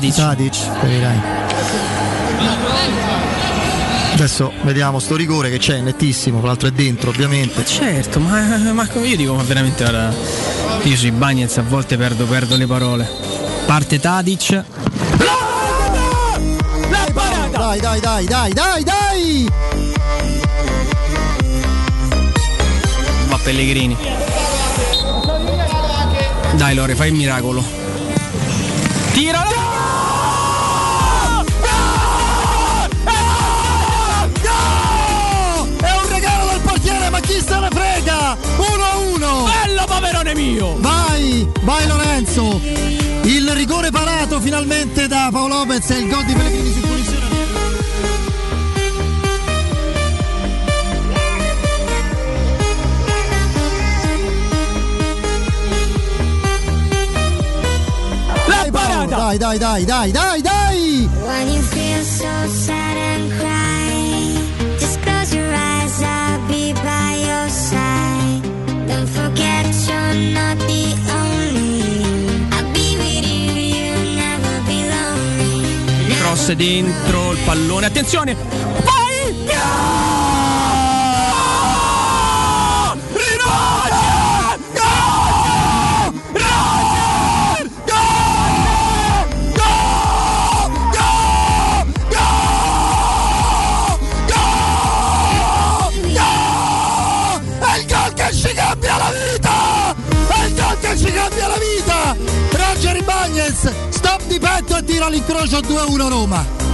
Tadic. Tadic, capirai. Adesso vediamo sto rigore che c'è, nettissimo, tra l'altro è dentro ovviamente. Certo, ma, ma come io dico, ma veramente guarda, io sui Bagnets a volte perdo, perdo le parole. Parte Tadic. Dai, dai, dai, dai, dai, dai! Va Pellegrini. Dai Lore, fai il miracolo. Tira! Paverone mio! Vai, vai Lorenzo! Il rigore parato finalmente da Paolo Lopez e il gol di Pellegrini su punizione. Dai, dai, dai, dai, dai, dai! Dentro il pallone, attenzione! Tira l'incrocio 2-1 Roma.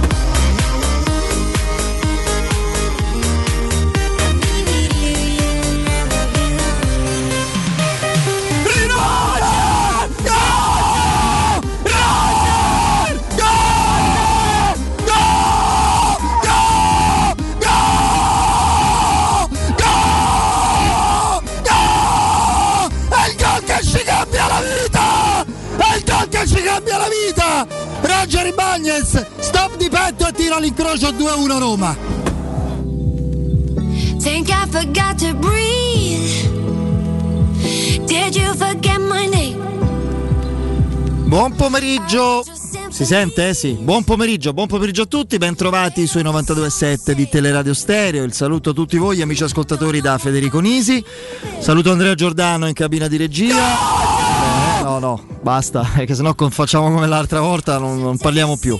Roger Ibagnez, stop di petto e tira l'incrocio 2-1 Roma. Think I forgot to breathe. Did you forget my name? Buon pomeriggio. Si sente? eh? Sì. Buon pomeriggio, buon pomeriggio a tutti, bentrovati sui 92.7 di Teleradio Stereo. Il saluto a tutti voi, amici ascoltatori da Federico Nisi. Saluto Andrea Giordano in cabina di regia. Eh, no, no, basta, perché sennò facciamo come l'altra volta, non, non parliamo più.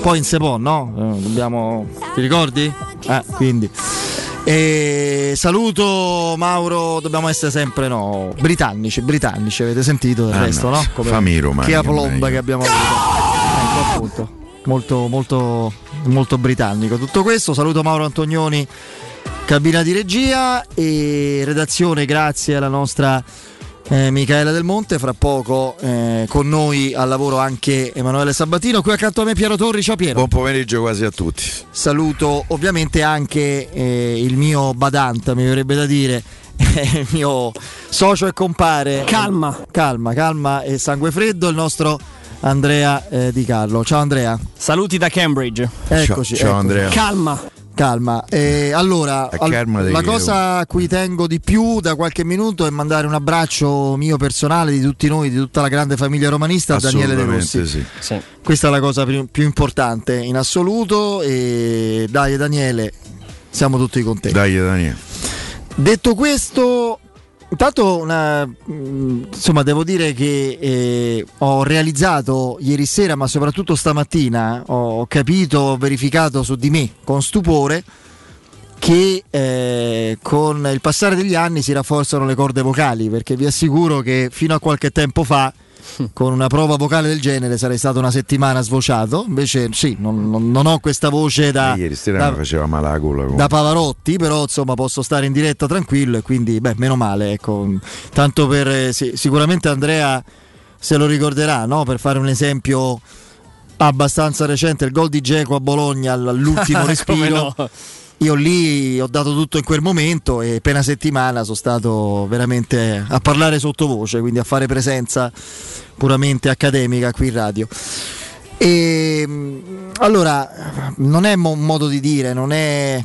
Poi in Sepon, no? Eh, dobbiamo. Ti ricordi? Eh, quindi. E saluto Mauro, dobbiamo essere sempre no, britannici, britannici, avete sentito del Ah, resto, no. no? Fammi i romani, Che aplomba che abbiamo avuto. Ecco appunto. Molto, molto, molto britannico. Tutto questo, saluto Mauro Antonioni, cabina di regia e redazione, grazie alla nostra eh, Michaela Del Monte. Fra poco eh, con noi al lavoro anche Emanuele Sabatino. Qui accanto a me Piero Torri. Ciao Piero. Buon pomeriggio quasi a tutti. Saluto ovviamente anche eh, il mio badante, mi verrebbe da dire, il mio socio e compare. Calma. Calma, calma e sangue freddo, il nostro Andrea eh, Di Carlo. Ciao Andrea. Saluti da Cambridge. Eccoci. ciao eccoci. Andrea. Calma. Calma. Eh, allora, al- la cosa a cui tengo di più da qualche minuto è mandare un abbraccio mio personale di tutti noi, di tutta la grande famiglia romanista a Daniele De Rossi. Sì. Sì. Questa è la cosa più, più importante in assoluto e dai Daniele, siamo tutti con te. Dai Daniele. Detto questo, intanto una, mh, insomma devo dire che eh, ho realizzato ieri sera, ma soprattutto stamattina, ho capito, ho verificato su di me con stupore che eh, con il passare degli anni si rafforzano le corde vocali, perché vi assicuro che fino a qualche tempo fa con una prova vocale del genere sarei stato una settimana svociato, invece sì, non, non- non ho questa voce da, Ieri sera da- mi faceva male la gola. da Pavarotti, però insomma posso stare in diretta tranquillo e quindi beh, meno male, ecco. Tanto per eh, sì, sicuramente Andrea se lo ricorderà, no? Per fare un esempio abbastanza recente, il gol di Geco a Bologna all- all'ultimo respiro. no? Io lì ho dato tutto in quel momento e appena settimana sono stato veramente a parlare sottovoce, quindi a fare presenza puramente accademica qui in radio. E, mh, allora, non è un modo di dire, non è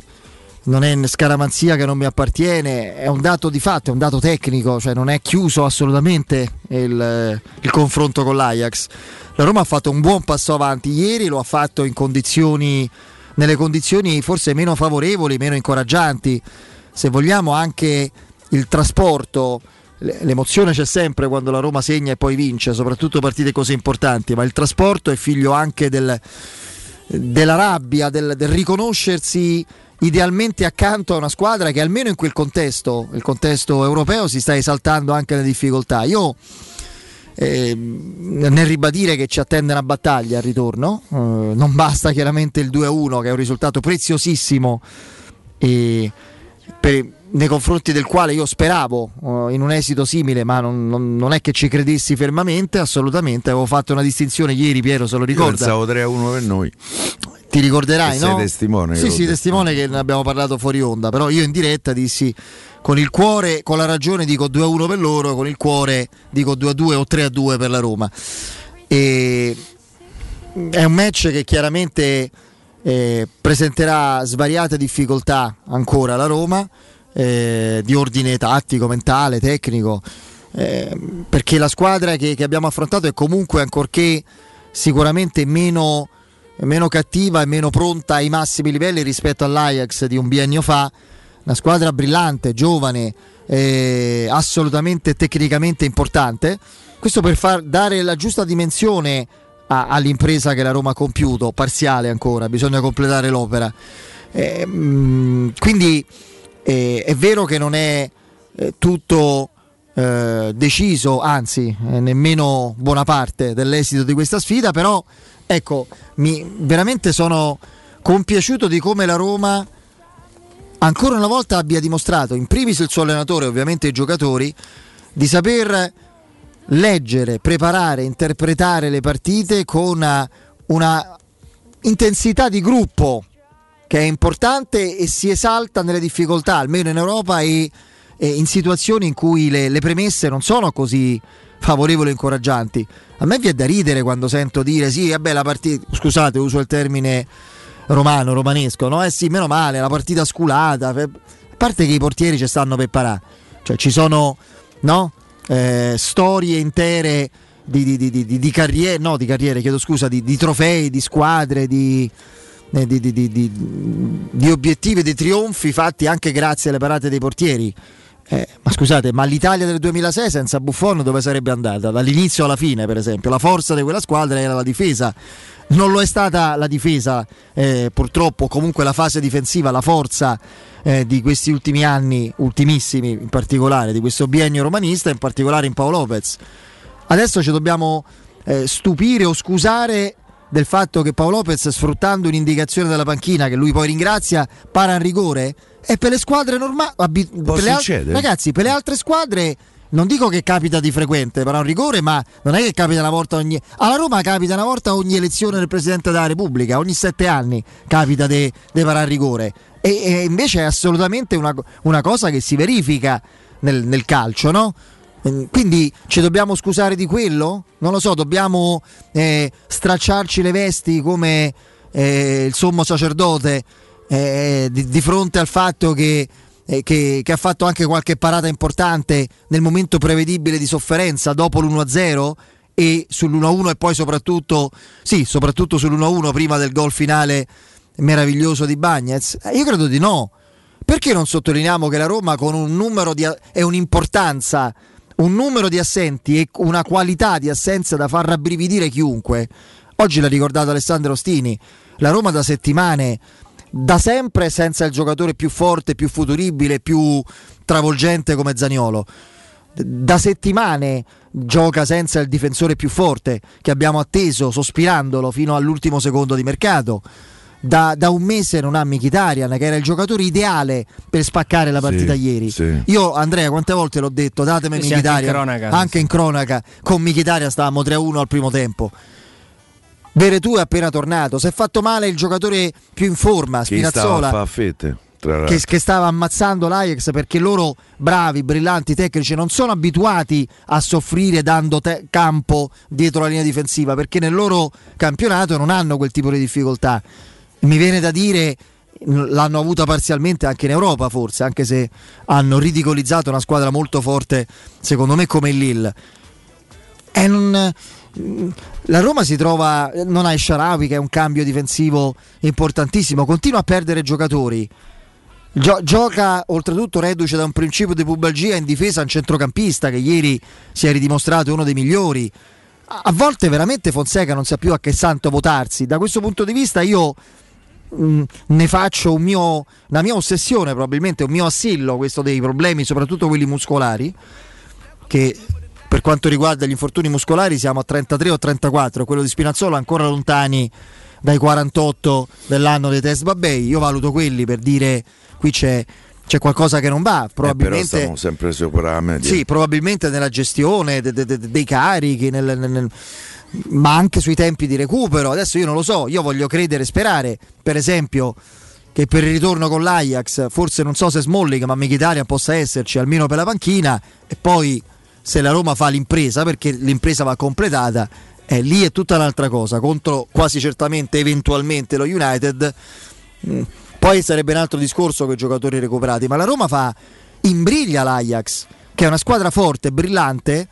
non è scaramanzia che non mi appartiene, è un dato di fatto, è un dato tecnico, cioè non è chiuso assolutamente il, il confronto con l'Ajax. La Roma ha fatto un buon passo avanti ieri, lo ha fatto in condizioni, nelle condizioni forse meno favorevoli, meno incoraggianti. Se vogliamo anche il trasporto, l'emozione c'è sempre quando la Roma segna e poi vince, soprattutto partite così importanti, ma il trasporto è figlio anche del, della rabbia, del, del riconoscersi idealmente accanto a una squadra che almeno in quel contesto, il contesto europeo, si sta esaltando anche nelle difficoltà. Io eh, nel ribadire che ci attende una battaglia al ritorno, eh, non basta chiaramente il 2-1 che è un risultato preziosissimo e per, nei confronti del quale io speravo uh, in un esito simile, ma non, non, non, è che ci credessi fermamente, assolutamente. Avevo fatto una distinzione ieri, Piero se lo ricorda. Pensavo 3-1 per noi. Ti ricorderai, no? Sei testimone. Sì, sì, testimone che ne abbiamo parlato fuori onda, però io in diretta dissi con il cuore, con la ragione dico 2-1 per loro, con il cuore dico 2-2 o 3-2 per la Roma. E è un match che chiaramente eh, presenterà svariate difficoltà ancora alla Roma eh, di ordine tattico, mentale, tecnico, eh, perché la squadra che, che, abbiamo affrontato è comunque, ancorché sicuramente meno, meno cattiva e meno pronta ai massimi livelli rispetto all'Ajax di un biennio fa, una squadra brillante, giovane, eh, assolutamente tecnicamente importante. Questo per far dare la giusta dimensione a, all'impresa che la Roma ha compiuto, parziale ancora, bisogna completare l'opera. Eh, mh, quindi eh, è vero che non è eh, tutto eh, deciso, anzi, nemmeno buona parte dell'esito di questa sfida, però ecco, mi, veramente sono compiaciuto di come la Roma ancora una volta abbia dimostrato, in primis il suo allenatore ovviamente i giocatori, di saper leggere, preparare, interpretare le partite con una, una intensità di gruppo che è importante e si esalta nelle difficoltà, almeno in Europa e, e in situazioni in cui le, le, premesse non sono così favorevoli e incoraggianti. A me viene da ridere quando sento dire sì, vabbè la partita, scusate uso il termine romano, romanesco, no? Eh sì, meno male, la partita sculata, a parte che i portieri ci stanno per parare, cioè ci sono, no? Eh, storie intere di, di, di, di, carriere, no di carriere, chiedo scusa, di, trofei, di squadre, di, eh, obiettivi e di trionfi fatti anche grazie alle parate dei portieri. Eh, ma scusate, ma l'Italia del 2006 senza Buffon dove sarebbe andata? Dall'inizio alla fine, per esempio, la forza di quella squadra era la difesa. Non lo è stata la difesa, eh, purtroppo, comunque la fase difensiva, la forza eh, di questi ultimi anni, ultimissimi in particolare, di questo biennio romanista, in particolare in Paolo Lopez. Adesso ci dobbiamo eh, stupire o scusare del fatto che Paolo Lopez sfruttando un'indicazione della panchina che lui poi ringrazia para in rigore e per le squadre normali al- ragazzi per le altre squadre non dico che capita di frequente però un rigore ma non è che capita una volta ogni alla Roma capita una volta ogni elezione del Presidente della Repubblica ogni sette anni capita di parare rigore e, e, invece è assolutamente una, una cosa che si verifica nel, nel calcio no? Ehm, quindi ci dobbiamo scusare di quello? Non lo so, dobbiamo eh, stracciarci le vesti come eh, il sommo sacerdote eh, di, di, fronte al fatto che, eh, che, che, ha fatto anche qualche parata importante nel momento prevedibile di sofferenza dopo l'1-0 e sull'1-1 e poi soprattutto, sì, soprattutto sull'1-1 prima del gol finale meraviglioso di Bagnez? Eh, io credo di no. Perché non sottolineiamo che la Roma con un numero di, e un'importanza un numero di assenti e una qualità di assenza da far rabbrividire chiunque. Oggi l'ha ricordato Alessandro Ostini, la Roma da settimane, da sempre senza il giocatore più forte, più futuribile, più travolgente come Zaniolo. Da settimane gioca senza il difensore più forte che abbiamo atteso sospirandolo fino all'ultimo secondo di mercato. Da, da, un mese non ha Mkhitaryan che era il giocatore ideale per spaccare la partita sì, ieri. sì. io Andrea quante volte l'ho detto datemi sì, Mkhitaryan. anche, anche in cronaca con Mkhitaryan stavamo 3-1 al primo tempo Veretù è appena tornato. Si è fatto male il giocatore più in forma Spinazzola che, che, stava ammazzando l'Ajax perché loro bravi, brillanti tecnici non sono abituati a soffrire dando te- campo dietro la linea difensiva perché nel loro campionato non hanno quel tipo di difficoltà. Mi viene da dire l'hanno avuta parzialmente anche in Europa forse, anche se hanno ridicolizzato una squadra molto forte secondo me come il Lille. E non, la Roma si trova, non ha Sharawi che è un cambio difensivo importantissimo, continua a perdere giocatori. Gio- gioca oltretutto reduce da un principio di pubalgia in difesa un centrocampista che ieri si è ridimostrato uno dei migliori. A, volte veramente Fonseca non sa più a che santo votarsi. Da questo punto di vista io mh, ne faccio un mio, una mia ossessione, probabilmente un mio assillo, questo dei problemi, soprattutto quelli muscolari, che per quanto riguarda gli infortuni muscolari siamo a 33 o 34, quello di Spinazzolo ancora lontani dai 48 dell'anno dei test Babbei. Io valuto quelli per dire qui c'è, c'è qualcosa che non va. Probabilmente, Eh, però sempre sopra la media. sì, probabilmente nella gestione de- de- de- dei carichi, nel- nel- nel- ma anche sui tempi di recupero. Adesso io non lo so, io voglio credere e sperare, per esempio, che per il ritorno con l'Ajax, forse non so se Smalling, ma Mkhitaryan possa esserci almeno per la panchina e poi se la Roma fa l'impresa, perché l'impresa va completata, eh, lì è tutta un'altra cosa, contro quasi certamente eventualmente lo United. mm, Poi sarebbe un altro discorso con i giocatori recuperati, ma la Roma fa imbriglia l'Ajax, che è una squadra forte, brillante,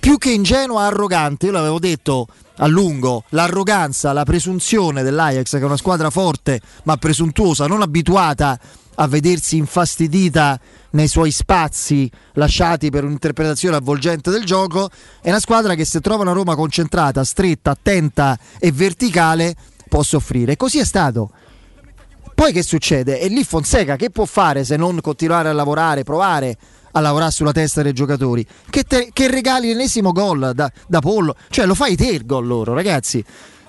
più che ingenua, arrogante. Io l'avevo detto a lungo: l'arroganza, la presunzione dell'Ajax, che è una squadra forte ma presuntuosa, non abituata a vedersi infastidita nei suoi spazi lasciati per un'interpretazione avvolgente del gioco, è una squadra che se trova una Roma concentrata, stretta, attenta e verticale può soffrire. Così è stato. Poi che succede? E lì Fonseca che può fare se non continuare a lavorare, provare a lavorare sulla testa dei giocatori? Che, te- che regali l'ennesimo gol da, da Pollo? Cioè lo fai te il gol loro, ragazzi.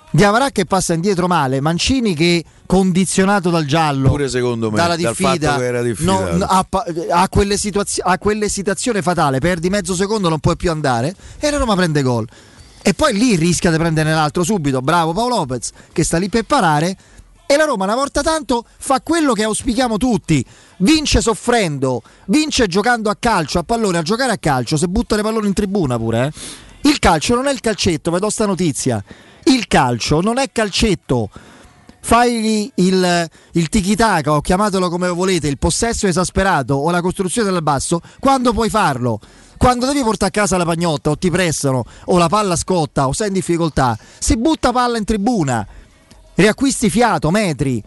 Diavarà che passa indietro male, Mancini che condizionato dal giallo, Pure secondo me, dalla dal diffida, no, ha, pa- ha quelle situazio- ha quell'esitazione fatale, perdi mezzo secondo, non puoi più andare e la Roma prende gol. E poi lì rischia di prendere l'altro subito, bravo Paolo Lopez che sta lì per parare e la Roma una volta tanto fa quello che auspichiamo tutti, vince soffrendo, vince giocando a calcio, a pallone, a giocare a calcio, se butta le pallone in tribuna pure. eh. Il calcio non è il calcetto, vi do sta notizia. Il calcio non è calcetto. Fai il, il tiki-taka o chiamatelo come volete, il possesso esasperato o la costruzione dal basso, quando puoi farlo? Quando devi portare a casa la pagnotta o ti pressano o la palla scotta o sei in difficoltà, si butta palla in tribuna, riacquisti fiato, metri,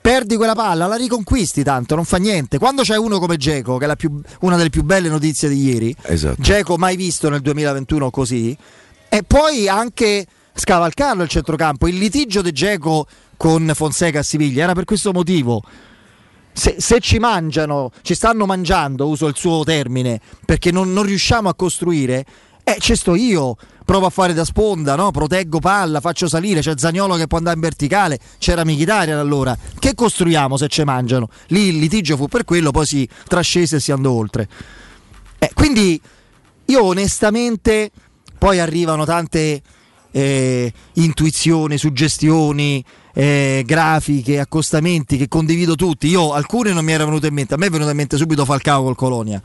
perdi quella palla, la riconquisti tanto, non fa niente. Quando c'è uno come Geco, che è la più- una delle più belle notizie di ieri, Esatto. Geco mai visto nel 2021 così, e poi anche scavalcarlo il centrocampo. Il litigio di Geco con Fonseca a Siviglia era per questo motivo. Se, se ci mangiano, ci stanno mangiando, uso il suo termine, perché non, non riusciamo a costruire, eh, ci sto io, provo a fare da sponda, no? proteggo palla, faccio salire, c'è Zagnolo che può andare in verticale, c'era Michitarian allora. Che costruiamo se ci mangiano? Lì il litigio fu per quello, poi si trascese e si andò oltre. Eh, quindi io onestamente poi arrivano tante eh, intuizioni, suggestioni, eh, grafiche, accostamenti che condivido tutti. Io alcune non mi erano venute in mente, a me è venuto in mente subito Falcao col Colonia.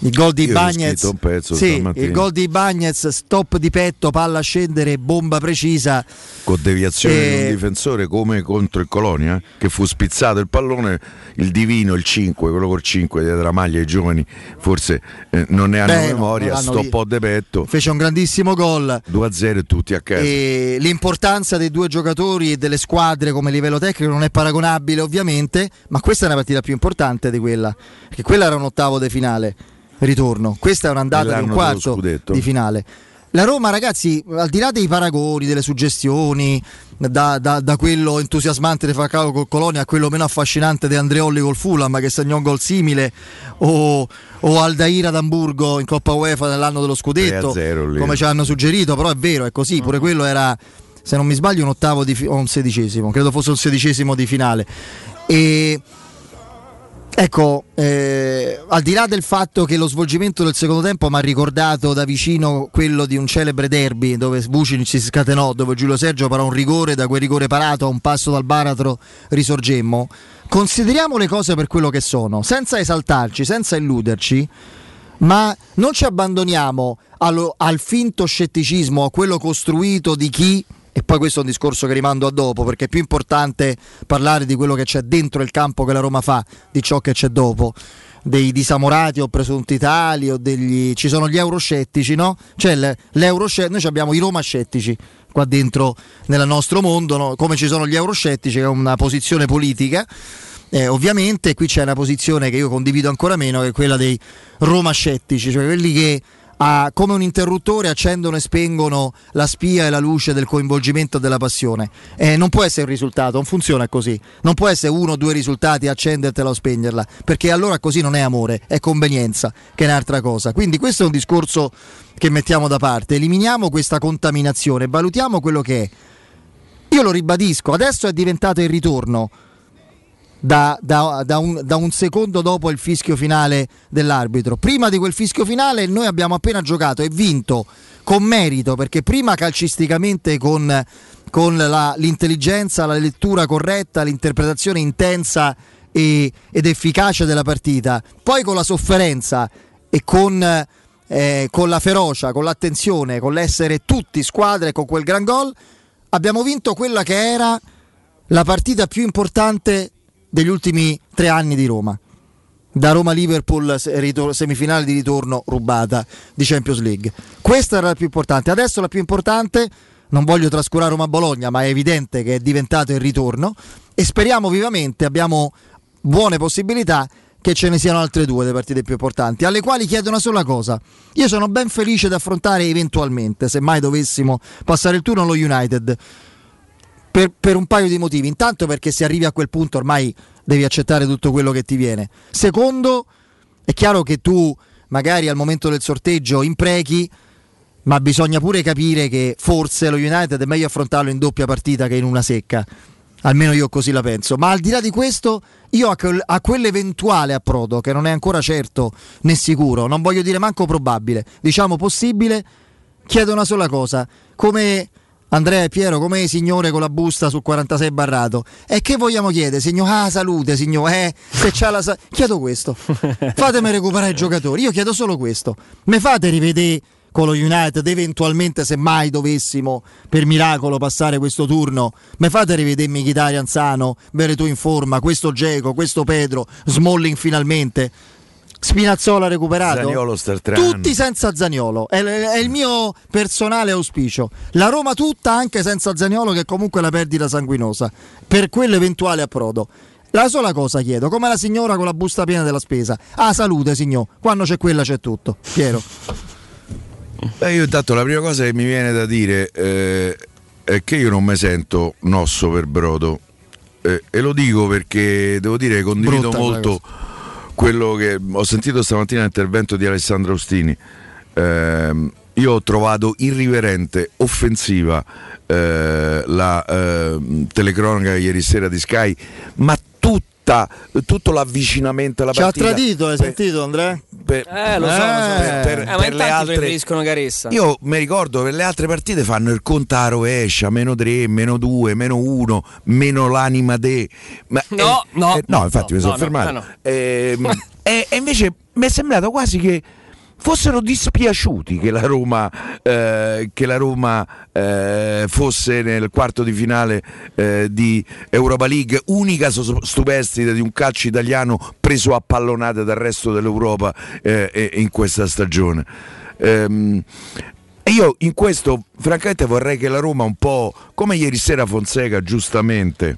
Il gol di Bagnez. pezzo Sì, il gol di Bagnez, stop di petto, palla a scendere, bomba precisa. con deviazione di Eh, un difensore come contro il Colonia che fu spizzato il pallone il divino il 5 quello col 5 dietro la maglia ai giovani forse eh, non ne hanno Beh, no, memoria non l'hanno sto vi- po' de petto Fece un grandissimo gol. 2-0 e tutti a casa E l'importanza dei due giocatori e delle squadre come livello tecnico non è paragonabile ovviamente, ma questa è una partita più importante di quella, perché quella era un ottavo di finale, ritorno, questa è un'andata di un quarto di finale. La Roma ragazzi, al di là dei paragoni, delle suggestioni, da, da- da quello entusiasmante di Falcao col Colonia a quello meno affascinante di Andreolli col Fulham che segnò un gol simile, o, o Aldair ad Amburgo in Coppa UEFA nell'anno dello scudetto, 3-0 lì. come ci hanno suggerito, però è vero, è così, pure quello era, se non mi sbaglio, un ottavo di fi- o un sedicesimo, credo fosse un sedicesimo di finale. E ecco, eh, al di là del fatto che lo svolgimento del secondo tempo mi ha ricordato da vicino quello di un celebre derby dove Vucinic si scatenò, dove Giulio Sergio parò un rigore, da quel rigore parato a un passo dal baratro risorgemmo. Consideriamo le cose per quello che sono, senza esaltarci, senza illuderci ma non ci abbandoniamo allo- al finto scetticismo, a quello costruito di chi e poi questo è un discorso che rimando a dopo, perché è più importante parlare di quello che c'è dentro il campo che la Roma fa, di ciò che c'è dopo dei disamorati o presunti tali o degli ci sono gli euroscettici, no? Cioè l'euroscettici, noi abbiamo i Roma scettici qua dentro nel nostro mondo, no? come ci sono gli euroscettici che è una posizione politica. Eh, ovviamente qui c'è una posizione che io condivido ancora meno, che è quella dei Roma scettici, cioè quelli che a, come un interruttore accendono e spengono la spia e la luce del coinvolgimento della passione. Eh, non può essere un risultato, non funziona così. Non può essere uno o due risultati, accendertela o spegnerla, perché allora così non è amore, è convenienza, che è un'altra cosa. Quindi questo è un discorso che mettiamo da parte. Eliminiamo questa contaminazione, valutiamo quello che è. Io lo ribadisco, adesso è diventato il ritorno da, da, da, un, da, un, secondo dopo il fischio finale dell'arbitro. Prima di quel fischio finale noi abbiamo appena giocato e vinto con merito, perché prima calcisticamente con, con la, l'intelligenza, la lettura corretta, l'interpretazione intensa e, ed efficace della partita, poi con la sofferenza e con, eh, con la ferocia, con l'attenzione, con l'essere tutti squadre, con quel gran gol, abbiamo vinto quella che era la partita più importante degli ultimi tre anni di Roma. Da Roma-Liverpool semifinale di ritorno rubata di Champions League. Questa era la più importante. Adesso la più importante, non voglio trascurare Roma-Bologna, ma è evidente che è diventato il ritorno e speriamo vivamente, abbiamo buone possibilità che ce ne siano altre due delle partite più importanti, alle quali chiedo una sola cosa. Io sono ben felice di affrontare eventualmente, se mai dovessimo passare il turno allo United per, per, un paio di motivi. Intanto perché se arrivi a quel punto ormai devi accettare tutto quello che ti viene. Secondo, è chiaro che tu magari al momento del sorteggio imprechi, ma bisogna pure capire che forse lo United è meglio affrontarlo in doppia partita che in una secca. Almeno io così la penso. Ma al di là di questo, io a, quel, a quell'eventuale approdo, che non è ancora certo né sicuro, non voglio dire manco probabile, diciamo possibile, chiedo una sola cosa. Come Andrea e Piero, come signore con la busta sul 46 barrato. E che vogliamo chiedere, signor? Ah, salute, signor. Eh, se c'ha la sa- Chiedo questo. Fatemi recuperare i giocatori. Io chiedo solo questo. Me fate rivedere con lo United, eventualmente se mai dovessimo per miracolo passare questo turno, mi fate rivedere Mkhitaryan sano, Veretù in forma, questo Geco, questo Pedro, Smalling finalmente. Spinazzola recuperato. Zaniolo Tutti senza Zaniolo. È, è, il mio personale auspicio. La Roma tutta anche senza Zaniolo, che comunque è una perdita sanguinosa. Per quell'eventuale approdo. La sola cosa chiedo, come la signora con la busta piena della spesa. Ah, salute, signor. Quando c'è quella c'è tutto. Piero. Beh, io intanto la prima cosa che mi viene da dire eh, è che io non mi sento nosso per brodo. Eh, e lo dico perché devo dire che condivido Brutta molto quello che ho sentito stamattina l'intervento di Alessandro Ostini. Eh, io ho trovato irriverente, offensiva eh, la eh, telecronaca ieri sera di Sky, ma tutta, tutto l'avvicinamento alla Ci partita. Ci ha tradito, hai per, sentito Andrea? Per, eh, lo so, lo so. Per, per, eh, per le altre preferiscono Caressa. Io mi ricordo che le altre partite fanno il conto a rovescia, meno 3, meno 2, meno 1, meno l'anima de. Ma, no, eh, no, eh, no, infatti no, mi sono no, fermato. No, ehm, e, e invece mi è sembrato quasi che fossero dispiaciuti che la Roma, eh, che la Roma eh, fosse nel quarto di finale eh, di Europa League, unica stupestide di un calcio italiano preso a pallonate dal resto dell'Europa eh, in questa stagione. Ehm, e io in questo francamente vorrei che la Roma un po', come ieri sera Fonseca giustamente,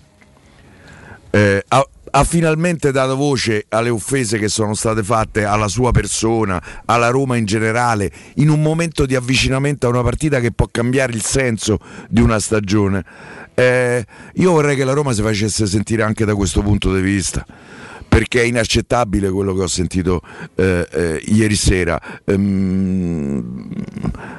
eh, ha finalmente dato voce alle offese che sono state fatte alla sua persona, alla Roma in generale, in un momento di avvicinamento a una partita che può cambiare il senso di una stagione. Eh, io vorrei che la Roma si facesse sentire anche da questo punto di vista perché è inaccettabile quello che ho sentito eh, eh, ieri sera. Ehm,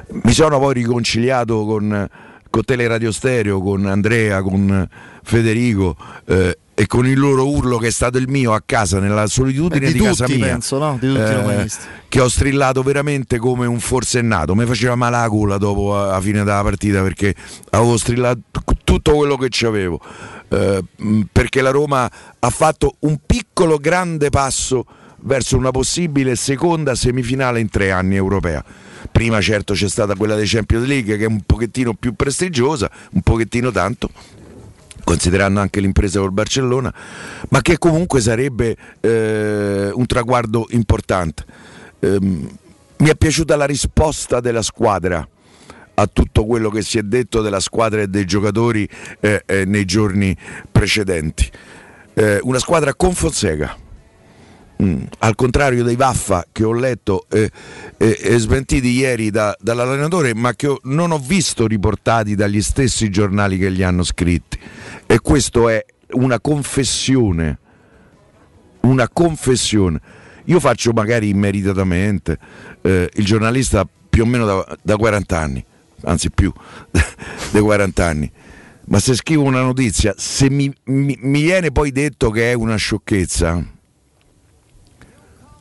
mi sono poi riconciliato con, con Teleradio Stereo, con Andrea, con Federico. Eh, e con il loro urlo che è stato il mio a casa nella solitudine Beh, di, di tutti, casa mia penso, no? di tutti eh, che ho strillato veramente come un forsennato. Mi faceva male la gola dopo la fine della partita perché avevo strillato tutto quello che c'avevo eh, perché la Roma ha fatto un piccolo grande passo verso una possibile seconda semifinale in tre anni europea. Prima certo c'è stata quella dei Champions League che è un pochettino più prestigiosa, un pochettino tanto, considerando anche l'impresa col Barcellona, ma che comunque sarebbe eh, un traguardo importante. Eh, mi è piaciuta la risposta della squadra a tutto quello che si è detto della squadra e dei giocatori eh, eh nei giorni precedenti. Eh, una squadra con Fonseca. Mm. Al contrario dei Vaffa che ho letto e eh, smentiti ieri da, dall'allenatore, ma che non ho visto riportati dagli stessi giornali che li hanno scritti. E questo è una confessione. Una confessione. Io faccio magari immeritatamente eh, il giornalista più o meno da, da 40 anni, anzi più dei 40 anni ma se scrivo una notizia, se mi, mi, mi viene poi detto che è una sciocchezza,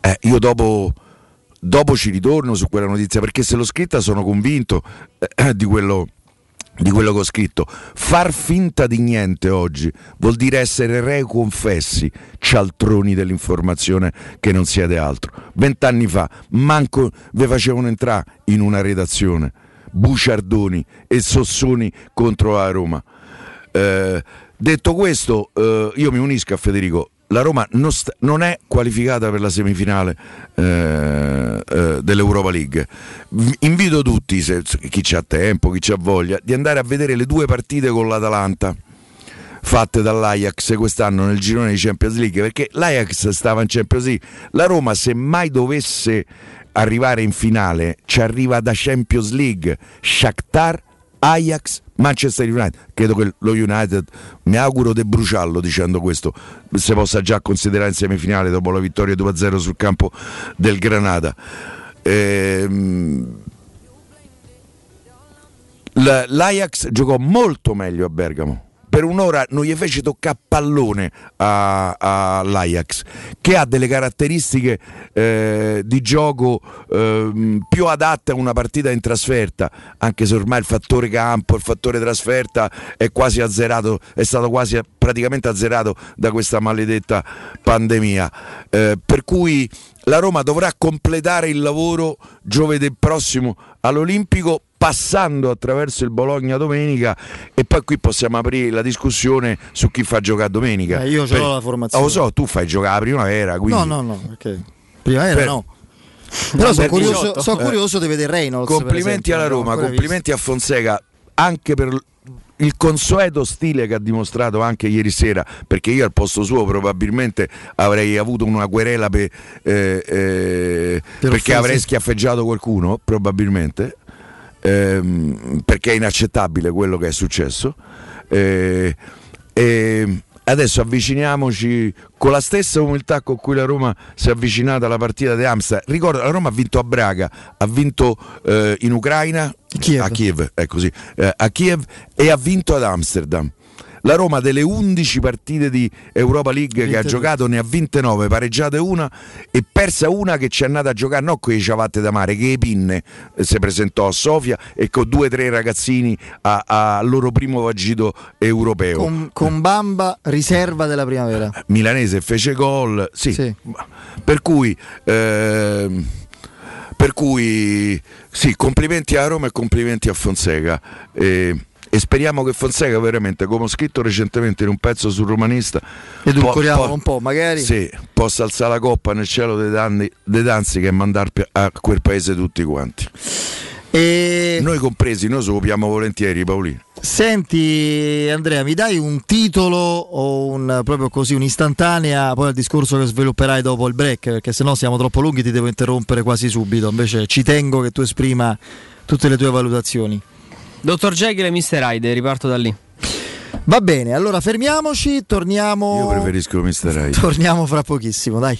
eh, io dopo, dopo, ci ritorno su quella notizia perché se l'ho scritta sono convinto eh, di, quello, di quello che ho scritto. Far finta di niente oggi vuol dire essere re confessi, cialtroni dell'informazione che non siete altro. Vent'anni fa manco vi facevano entrare in una redazione. Buciardoni e Sossoni contro la Roma. Eh, detto questo, eh, io mi unisco a Federico. La Roma non, sta, non è qualificata per la semifinale eh, eh dell'Europa League. Invito tutti, se, chi ha tempo, chi ha voglia, di andare a vedere le due partite con l'Atalanta fatte dall'Ajax quest'anno nel girone di Champions League perché l'Ajax stava in Champions League la Roma se mai dovesse arrivare in finale ci arriva da Champions League Shakhtar Ajax, Manchester United. Credo che lo United, mi auguro di bruciarlo dicendo questo, si possa già considerare in semifinale dopo la vittoria 2-0 sul campo del Granada. Ehm, L'Ajax giocò molto meglio a Bergamo per un'ora non gli fece toccare pallone all'Ajax che ha delle caratteristiche eh, di gioco eh, più adatte a una partita in trasferta anche se ormai il fattore campo il fattore trasferta è quasi azzerato è stato quasi praticamente azzerato da questa maledetta pandemia. Eh, per cui la Roma dovrà completare il lavoro giovedì prossimo all'Olimpico passando attraverso il Bologna domenica e poi qui possiamo aprire la discussione su chi fa giocare domenica. Eh, io ce l'ho la formazione. Lo so, tu fai giocare la primavera. Quindi... No, no, no, perché primavera per... no. Però sono curioso, so curioso eh. di vedere Reynolds. Complimenti alla Roma, complimenti visto. a Fonseca anche per il consueto stile che ha dimostrato anche ieri sera, perché io al posto suo probabilmente avrei avuto una querela pe, eh, eh, per perché avrei schiaffeggiato qualcuno, probabilmente ehm, perché è inaccettabile quello che è successo. Eh, e adesso avviciniamoci con la stessa umiltà con cui la Roma si è avvicinata alla partita di Amsterdam. Ricordo, la Roma ha vinto a Braga, ha vinto eh, in Ucraina, Kiev. a Kiev, è così, eh, a Kiev e ha vinto ad Amsterdam. La Roma delle 11 partite di Europa League che ha giocato ne ha vinte 9, pareggiate una e persa una che ci è andata a giocare non con i ciabatte da mare, che Pinne eh, si presentò a Sofia e con due o tre ragazzini al loro primo vagito europeo. Con, con, Bamba riserva della primavera. Milanese fece gol, sì. sì. Per cui... Eh, per cui sì, complimenti a Roma e complimenti a Fonseca. Eh, e speriamo che Fonseca veramente, come ho scritto recentemente in un pezzo sul romanista, edulcoriamo po- un po', magari sì, possa alzare la coppa nel cielo dei, danni, dei danzi e mandare a quel paese tutti quanti. E... Noi compresi, noi scopriamo volentieri Paolino. Senti Andrea, mi dai un titolo o un, proprio così un'istantanea poi al discorso che svilupperai dopo il break, perché sennò siamo troppo lunghi, ti devo interrompere quasi subito, invece ci tengo che tu esprima tutte le tue valutazioni. Dottor Jekyll e Mr. Hyde, riparto da lì. Va bene, allora fermiamoci, torniamo. Io preferisco Mr. Hyde. Torniamo fra pochissimo, dai.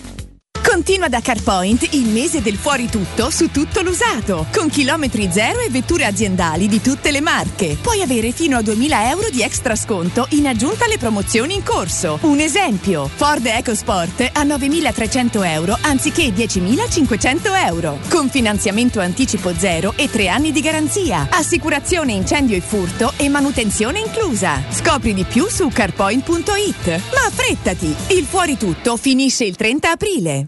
Continua da CarPoint il mese del fuori tutto su tutto l'usato, con chilometri zero e vetture aziendali di tutte le marche. Puoi avere fino a 2000 euro di extra sconto in aggiunta alle promozioni in corso. Un esempio, Ford EcoSport a 9300 euro anziché 10500 euro, con finanziamento anticipo zero e tre anni di garanzia, assicurazione incendio e furto e manutenzione inclusa. Scopri di più su carpoint.it. Ma affrettati, il fuori tutto finisce il 30 aprile.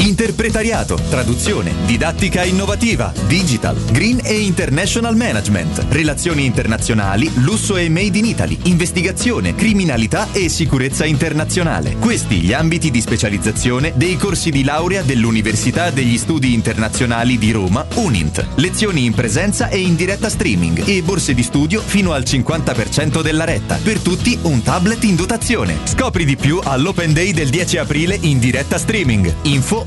Interpretariato, traduzione, didattica innovativa, digital, green e international management, relazioni internazionali, lusso e made in Italy, investigazione, criminalità e sicurezza internazionale. Questi gli ambiti di specializzazione dei corsi di laurea dell'Università degli Studi Internazionali di Roma, UNINT. Lezioni in presenza e in diretta streaming e borse di studio fino al 50% della retta. Per tutti un tablet in dotazione. Scopri di più all'Open Day del 10 aprile in diretta streaming. Info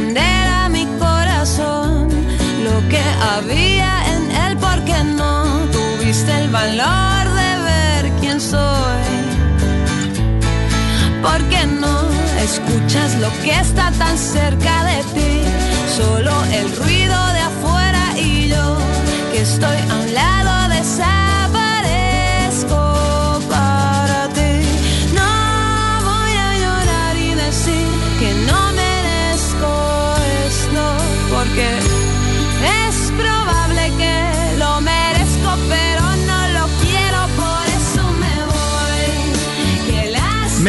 había en él porque no tuviste el valor de ver quién soy. Porque no escuchas lo que está tan cerca de ti? Solo el ruido de afuera y yo que estoy a un lado de esa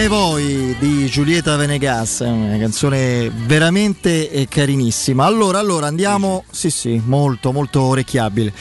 Me Voi di Giulietta Venegas, una canzone veramente eh, carinissima. Allora, allora andiamo, sì sì, molto molto orecchiabile.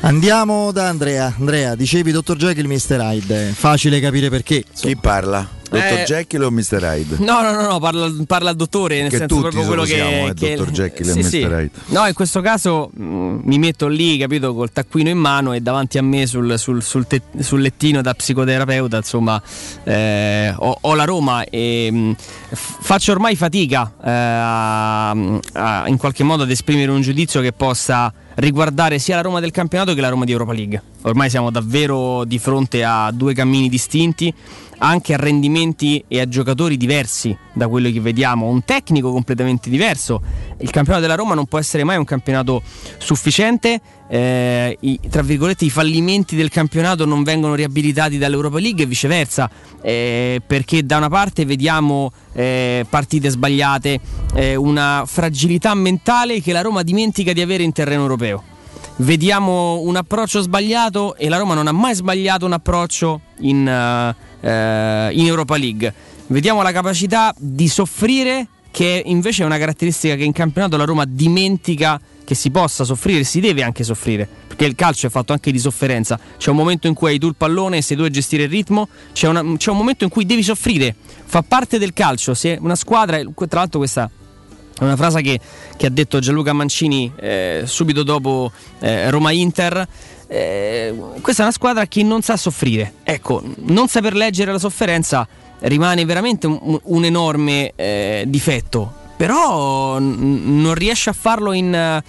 Andiamo da Andrea. Andrea, dicevi Dr. Jekyll Mr. Hyde, facile capire perché. Chi parla? Dottor Eh, Jekyll o Mr. Hyde? No, no, no, no, parla, parla il dottore, nel Che senso proprio quello che, eh, che- Dr. Jekyll e sì, sì. Mr. Hyde. No, in questo caso mh, mi metto lì, capito, col taccuino in mano e davanti a me sul, sul- sul te- sul lettino da psicoterapeuta, insomma, eh, ho, ho la Roma e mh, f- faccio ormai fatica eh, a- a- in qualche modo ad esprimere un giudizio che possa riguardare sia la Roma del campionato che la Roma di Europa League. Ormai siamo davvero di fronte a due cammini distinti, anche a rendimenti e a giocatori diversi da quello che vediamo, un tecnico completamente diverso. Il campionato della Roma non può essere mai un campionato sufficiente. Eh, i, tra virgolette, i fallimenti del campionato non vengono riabilitati dall'Europa League e viceversa, eh, perché da una parte vediamo eh, partite sbagliate, eh, una fragilità mentale che la Roma dimentica di avere in terreno europeo. Vediamo un approccio sbagliato e la Roma non ha mai sbagliato un approccio in, eh, eh, in Europa League. Vediamo la capacità di soffrire, che invece è una caratteristica che in campionato la Roma dimentica che si possa soffrire, si deve anche soffrire, perché il calcio è fatto anche di sofferenza. C'è un momento in cui hai tu il pallone sei tu a gestire il ritmo, c'è, una- c'è un momento in cui devi soffrire, fa parte del calcio. Se una squadra, tra l'altro questa è una frase che, che ha detto Gianluca Mancini eh, subito dopo eh, Roma-Inter. Eh, questa è una squadra che non sa soffrire. Ecco, non saper leggere la sofferenza rimane veramente un, un enorme eh, difetto. Però n- non riesce a farlo in, eh,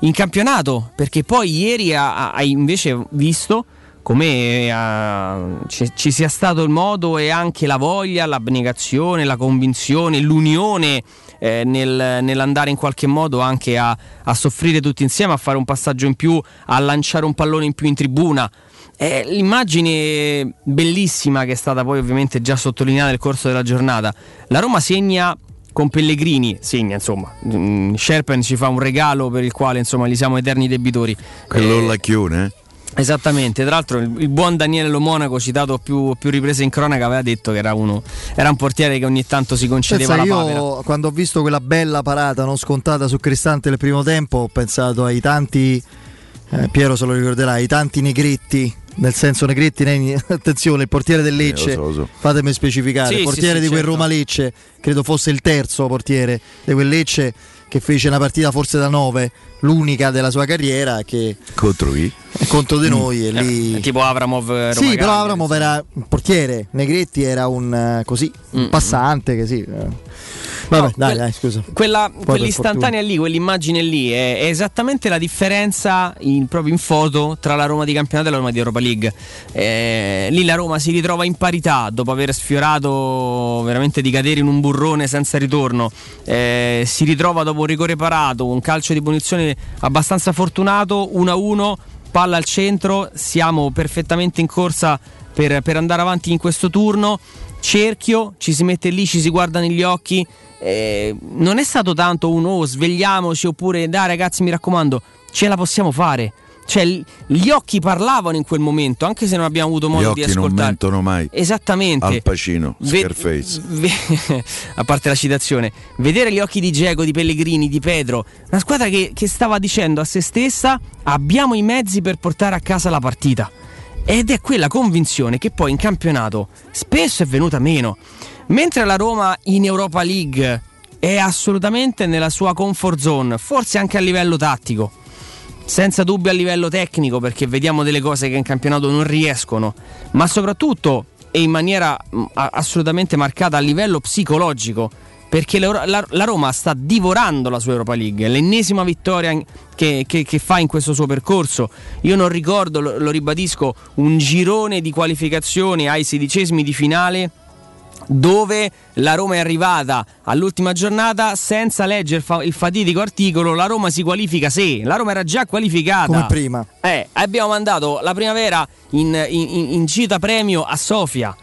in campionato. Perché poi ieri ha- ha- invece visto come eh, ci, ci sia stato il modo e anche la voglia, l'abnegazione, la convinzione, l'unione eh, nel- nell'andare in qualche modo anche a, a soffrire tutti insieme, a fare un passaggio in più, a lanciare un pallone in più in tribuna. È l'immagine bellissima che è stata poi ovviamente già sottolineata nel corso della giornata. La Roma segna con Pellegrini, segna insomma, Mm, Sherpen ci fa un regalo per il quale insomma gli siamo eterni debitori. Quello Eh, lacchione, eh? Esattamente, tra l'altro il, il buon Daniele Lo Monaco, citato più, più riprese in cronaca, aveva detto che era, uno, era un portiere che ogni tanto si concedeva Pensa, la papera. io quando ho visto quella bella parata non scontata su Cristante nel primo tempo ho pensato ai tanti, eh, Piero se lo ricorderà, ai tanti negretti, nel senso negretti, ne- attenzione, il portiere del Lecce, Eh, lo so, lo so. fatemi specificare, Sì, il portiere sì, sì, di quel certo. Roma Lecce, credo fosse il terzo portiere di quel Lecce che fece una partita forse da 9, l'unica della sua carriera che Contro chi? contro di noi e lì... Eh, tipo Avramov eh, Roma Sì, però Cagliari, Avramov era un portiere, Negretti era un eh, così, un Mm, passante che sì. Vabbè, No, dai, quel- dai, scusa. Quella, quell'istantanea lì, quell'immagine lì è, è esattamente la differenza in- proprio in foto tra la Roma di campionato e la Roma di Europa League. Eh, lì la Roma si ritrova in parità dopo aver sfiorato veramente di cadere in un burrone senza ritorno. Eh, si ritrova dopo un rigore parato, un calcio di punizione abbastanza fortunato, 1-1, palla al centro, siamo perfettamente in corsa per, per andare avanti in questo turno. Cerchio, ci si mette lì, ci si guarda negli occhi. Eh, non è stato tanto un oh svegliamoci oppure dai ragazzi mi raccomando ce la possiamo fare cioè gli occhi parlavano in quel momento anche se non abbiamo avuto Gli modo di occhi non ascoltare mentono mai. esattamente Al Pacino, Ve- Scarface. ve- a parte la citazione, vedere gli occhi di Diego, di Pellegrini, di Pedro, una squadra che, che stava dicendo a se stessa abbiamo i mezzi per portare a casa la partita. Ed è quella convinzione che poi in campionato spesso è venuta meno. Mentre la Roma in Europa League è assolutamente nella sua comfort zone, forse anche a livello tattico senza dubbio a livello tecnico perché vediamo delle cose che in campionato non riescono, ma soprattutto e in maniera a- assolutamente marcata a livello psicologico. Perché la, Roma sta divorando la sua Europa League, l'ennesima vittoria che, che- che fa in questo suo percorso. Io non ricordo, lo ribadisco, un girone di qualificazione ai sedicesimi di finale dove la Roma è arrivata all'ultima giornata senza leggere il fatidico articolo la Roma si qualifica se la Roma era già qualificata Come prima. eh, abbiamo mandato la primavera in, in, in gita premio a Sofia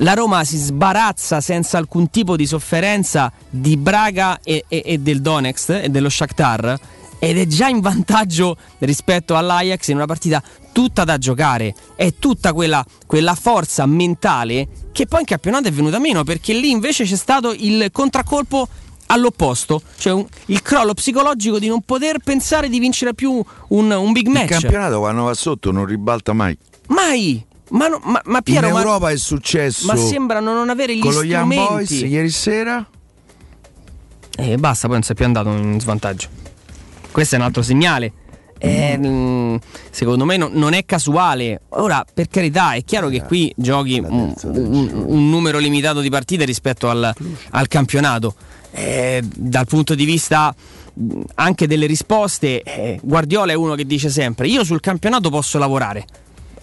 la Roma si sbarazza senza alcun tipo di sofferenza di Braga e, e- e del Donetsk e dello Shakhtar ed è già in vantaggio rispetto all'Ajax in una partita tutta da giocare. È tutta quella, quella forza mentale che poi in campionato è venuta meno perché lì invece c'è stato il contraccolpo all'opposto, cioè un- il crollo psicologico di non poter pensare di vincere più un, un big Il match. campionato quando va sotto non ribalta mai. Mai! Ma, no- ma- ma Piero, in ma- Europa è successo ma sembrano non avere gli con lo Young Boys strumenti. ieri sera. E basta, poi non si è più andato in svantaggio. Questo è un altro segnale. Eh, secondo me no- non è casuale. Ora, per carità, è chiaro che qui giochi un, un- un numero limitato di partite rispetto al, al campionato. Eh, dal punto di vista anche delle risposte, eh, Guardiola è uno che dice sempre: Io sul campionato posso lavorare.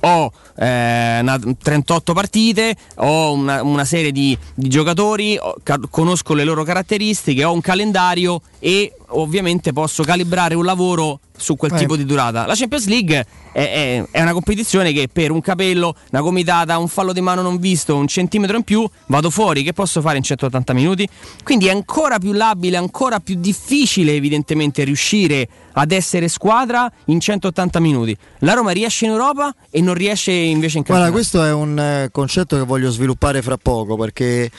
Ho eh, una- 38 partite, ho una, una serie di, di giocatori, ho- conosco le loro caratteristiche, ho un calendario e ovviamente posso calibrare un lavoro su quel Eh. tipo di durata. La Champions League è, è- è una competizione che per un capello, una gomitata, un fallo di mano non visto, un centimetro in più, vado fuori. Che posso fare in 180 minuti? Quindi è ancora più labile, ancora più difficile evidentemente riuscire ad essere squadra in 180 minuti. La Roma riesce in Europa e non riesce invece in Guarda, campionato. questo è un eh, concetto che voglio sviluppare fra poco perché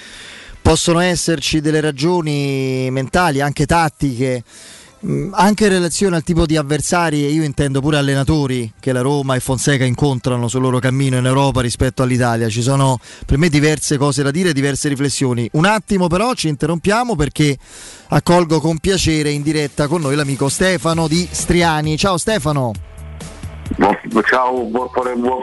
possono esserci delle ragioni mentali, anche tattiche, mh, anche in relazione al tipo di avversari, e io intendo pure allenatori che la Roma e Fonseca incontrano sul loro cammino in Europa rispetto all'Italia. Ci sono per me diverse cose da dire, diverse riflessioni. Un attimo però ci interrompiamo perché accolgo con piacere in diretta con noi l'amico Stefano di Striani. Ciao Stefano. Ciao, buon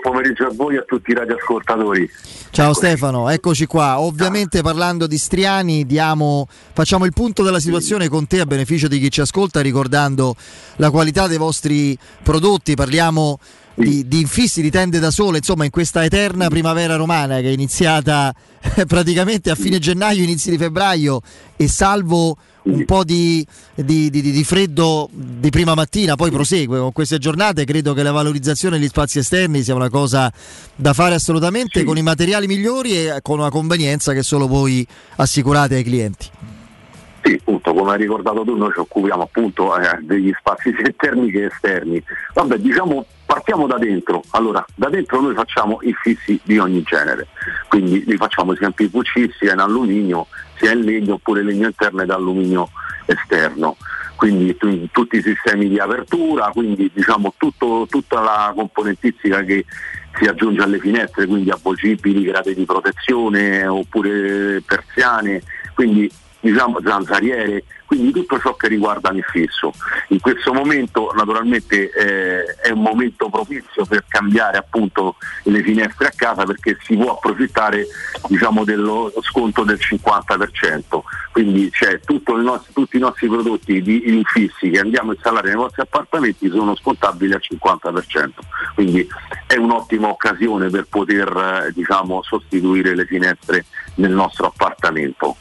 pomeriggio a voi e a tutti i radioascoltatori. Ciao Stefano, eccoci qua. Ovviamente parlando di Striani diamo, facciamo il punto della situazione con te a beneficio di chi ci ascolta ricordando la qualità dei vostri prodotti, parliamo di, di infissi, di tende da sole, insomma in questa eterna primavera romana che è iniziata praticamente a fine gennaio, inizi di febbraio e salvo un po' di, di- di- di freddo di prima mattina, poi prosegue con queste giornate. Credo che la valorizzazione degli spazi esterni sia una cosa da fare assolutamente con i materiali migliori e con una convenienza che solo voi assicurate ai clienti. Sì, come hai ricordato tu, noi ci occupiamo appunto eh, degli spazi sia interni che esterni. Vabbè, diciamo, partiamo da dentro. Allora, da dentro noi facciamo infissi di ogni genere, quindi li facciamo sia in PVC, sia in alluminio, sia in legno oppure legno interno ed alluminio esterno. Quindi tu- tutti i sistemi di apertura, quindi diciamo tutto- tutta la componentistica che si aggiunge alle finestre, quindi avvolgibili, grade di protezione oppure persiane, quindi diciamo zanzariere, quindi tutto ciò che riguarda l'infisso. In questo momento naturalmente eh, è un momento propizio per cambiare appunto le finestre a casa perché si può approfittare diciamo, dello sconto del 50%, quindi il nostro- tutti i nostri prodotti di infissi che andiamo a installare nei vostri appartamenti sono scontabili al 50%, quindi è un'ottima occasione per poter eh, diciamo, sostituire le finestre nel nostro appartamento.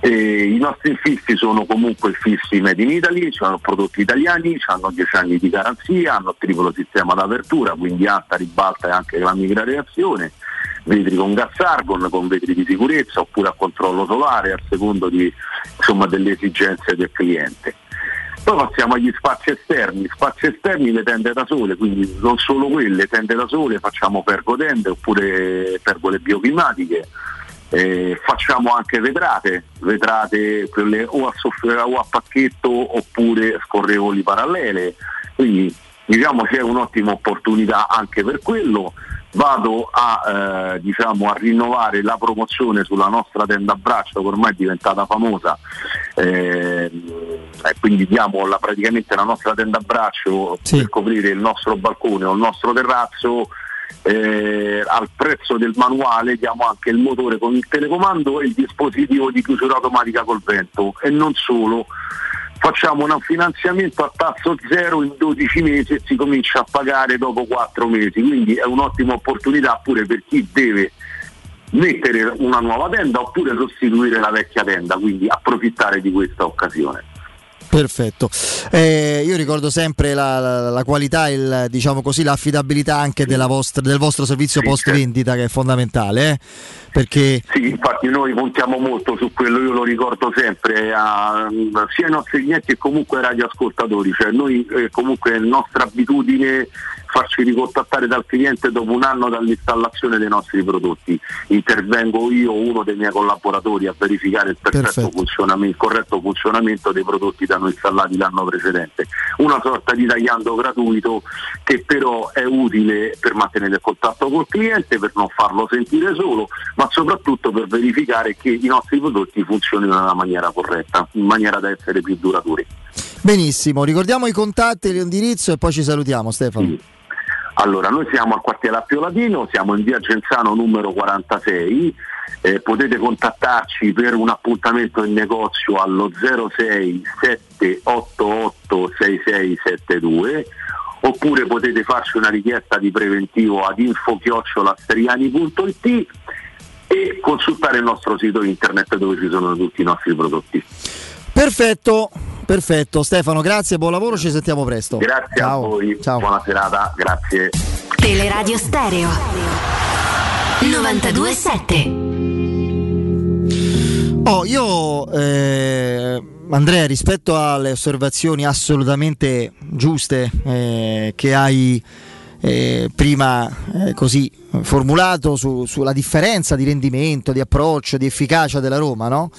E I nostri infissi sono comunque infissi made in Italy, sono prodotti italiani, hanno 10 anni di garanzia, hanno triplo sistema d'apertura, quindi alta, ribalta e anche la migrazione, vetri con gas argon, con vetri di sicurezza oppure a controllo solare a secondo di, insomma, delle esigenze del cliente. Poi passiamo agli spazi esterni, spazi esterni le tende da sole, quindi non solo quelle, tende da sole, facciamo pergotende oppure pergole bioclimatiche, eh, facciamo anche vetrate, vetrate quelle o a, soff- o a pacchetto oppure scorrevoli parallele, quindi diciamo c'è un'ottima opportunità anche per quello. Vado a, eh, diciamo, a rinnovare la promozione sulla nostra tenda a braccio che ormai è diventata famosa, eh, e quindi diamo la- praticamente la nostra tenda a braccio per coprire il nostro balcone o il nostro terrazzo eh, al prezzo del manuale diamo anche il motore con il telecomando e il dispositivo di chiusura automatica col vento e non solo facciamo un finanziamento a tasso zero in 12 mesi e si comincia a pagare dopo 4 mesi quindi è un'ottima opportunità pure per chi deve mettere una nuova tenda oppure sostituire la vecchia tenda, quindi approfittare di questa occasione. Perfetto, eh, io ricordo sempre la, la, la qualità, il, diciamo così, l'affidabilità anche della vostra, del vostro servizio Sì, post vendita che è fondamentale, eh? perché Sì, infatti noi puntiamo molto su quello, io lo ricordo sempre a, sia ai nostri clienti che comunque ai radioascoltatori, cioè noi eh, comunque è nostra abitudine farci ricontattare dal cliente dopo un anno dall'installazione dei nostri prodotti. Intervengo io o uno dei miei collaboratori a verificare il, perfetto Perfetto. funzionamento, il corretto funzionamento dei prodotti da noi installati l'anno precedente. Una sorta di tagliando gratuito che però è utile per mantenere il contatto col cliente, per non farlo sentire solo, ma soprattutto per verificare che i nostri prodotti funzionino nella maniera corretta, in maniera da essere più duraturi. benissimo, ricordiamo i contatti, l'indirizzo e poi ci salutiamo Stefano. Allora, noi siamo al quartiere Appio Latino, siamo in via Genzano numero 46, eh, potete contattarci per un appuntamento in negozio allo 06 788 6672 oppure potete farci una richiesta di preventivo ad info-striani.it e consultare il nostro sito internet dove ci sono tutti i nostri prodotti. Perfetto, perfetto Stefano, grazie, buon lavoro, ci sentiamo presto. Grazie Ciao. a voi, Ciao. buona serata, grazie. Teleradio Stereo 927 Oh, io eh, Andrea, rispetto alle osservazioni assolutamente giuste eh, che hai eh, prima eh, così formulato su- sulla differenza di rendimento, di approccio, di efficacia della Roma, no?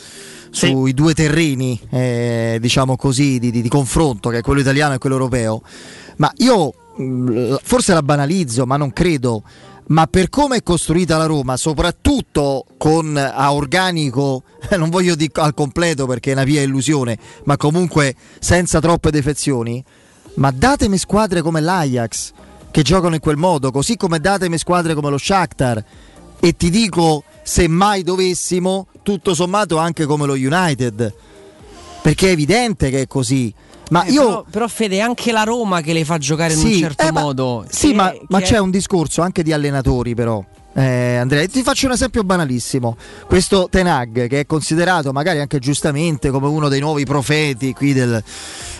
Sui due terreni, eh, diciamo così, di, di- di confronto, che è quello italiano e quello europeo. Ma io mh, forse la banalizzo, ma non credo. Ma per come è costruita la Roma, soprattutto con a organico, non voglio dire al completo perché è una via illusione, ma comunque senza troppe defezioni, ma datemi squadre come l'Ajax che giocano in quel modo, così come datemi squadre come lo Shakhtar e ti dico se mai dovessimo tutto sommato anche come lo United perché è evidente che è così ma Eh, io però, però Fede, è anche la Roma che le fa giocare in Sì, un certo eh, ma- modo. sì che- ma, ma c'è un discorso anche di allenatori però eh, Andrea, ti faccio un esempio banalissimo. Questo Tenag, che è considerato magari anche giustamente come uno dei nuovi profeti qui del,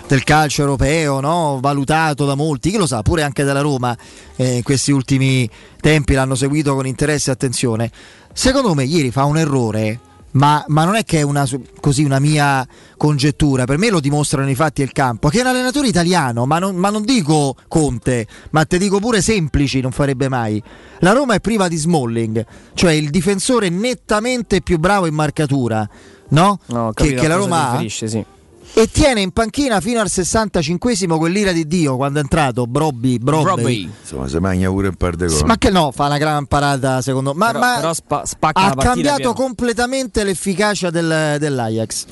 del calcio europeo, no? valutato da molti, chi lo sa, pure anche dalla Roma eh, in questi ultimi tempi l'hanno seguito con interesse e attenzione. Secondo me ieri fa un errore, ma, ma non è che è una, così una mia congettura, per me lo dimostrano i fatti e il campo, che è un allenatore italiano, ma non, ma non dico Conte, ma te dico pure semplici, non farebbe mai. La Roma è priva di Smalling, cioè il difensore nettamente più bravo in marcatura, no? No, che, che la Roma ha. sì. E tiene in panchina fino al 65esimo quell'ira di Dio quando è entrato Brobby, Brobby. Insomma, se magna pure un par di gol. Ma che no, fa una gran parata secondo me. Ma, Però- ma però spa- ha cambiato pieno. completamente l'efficacia del- dell'Ajax.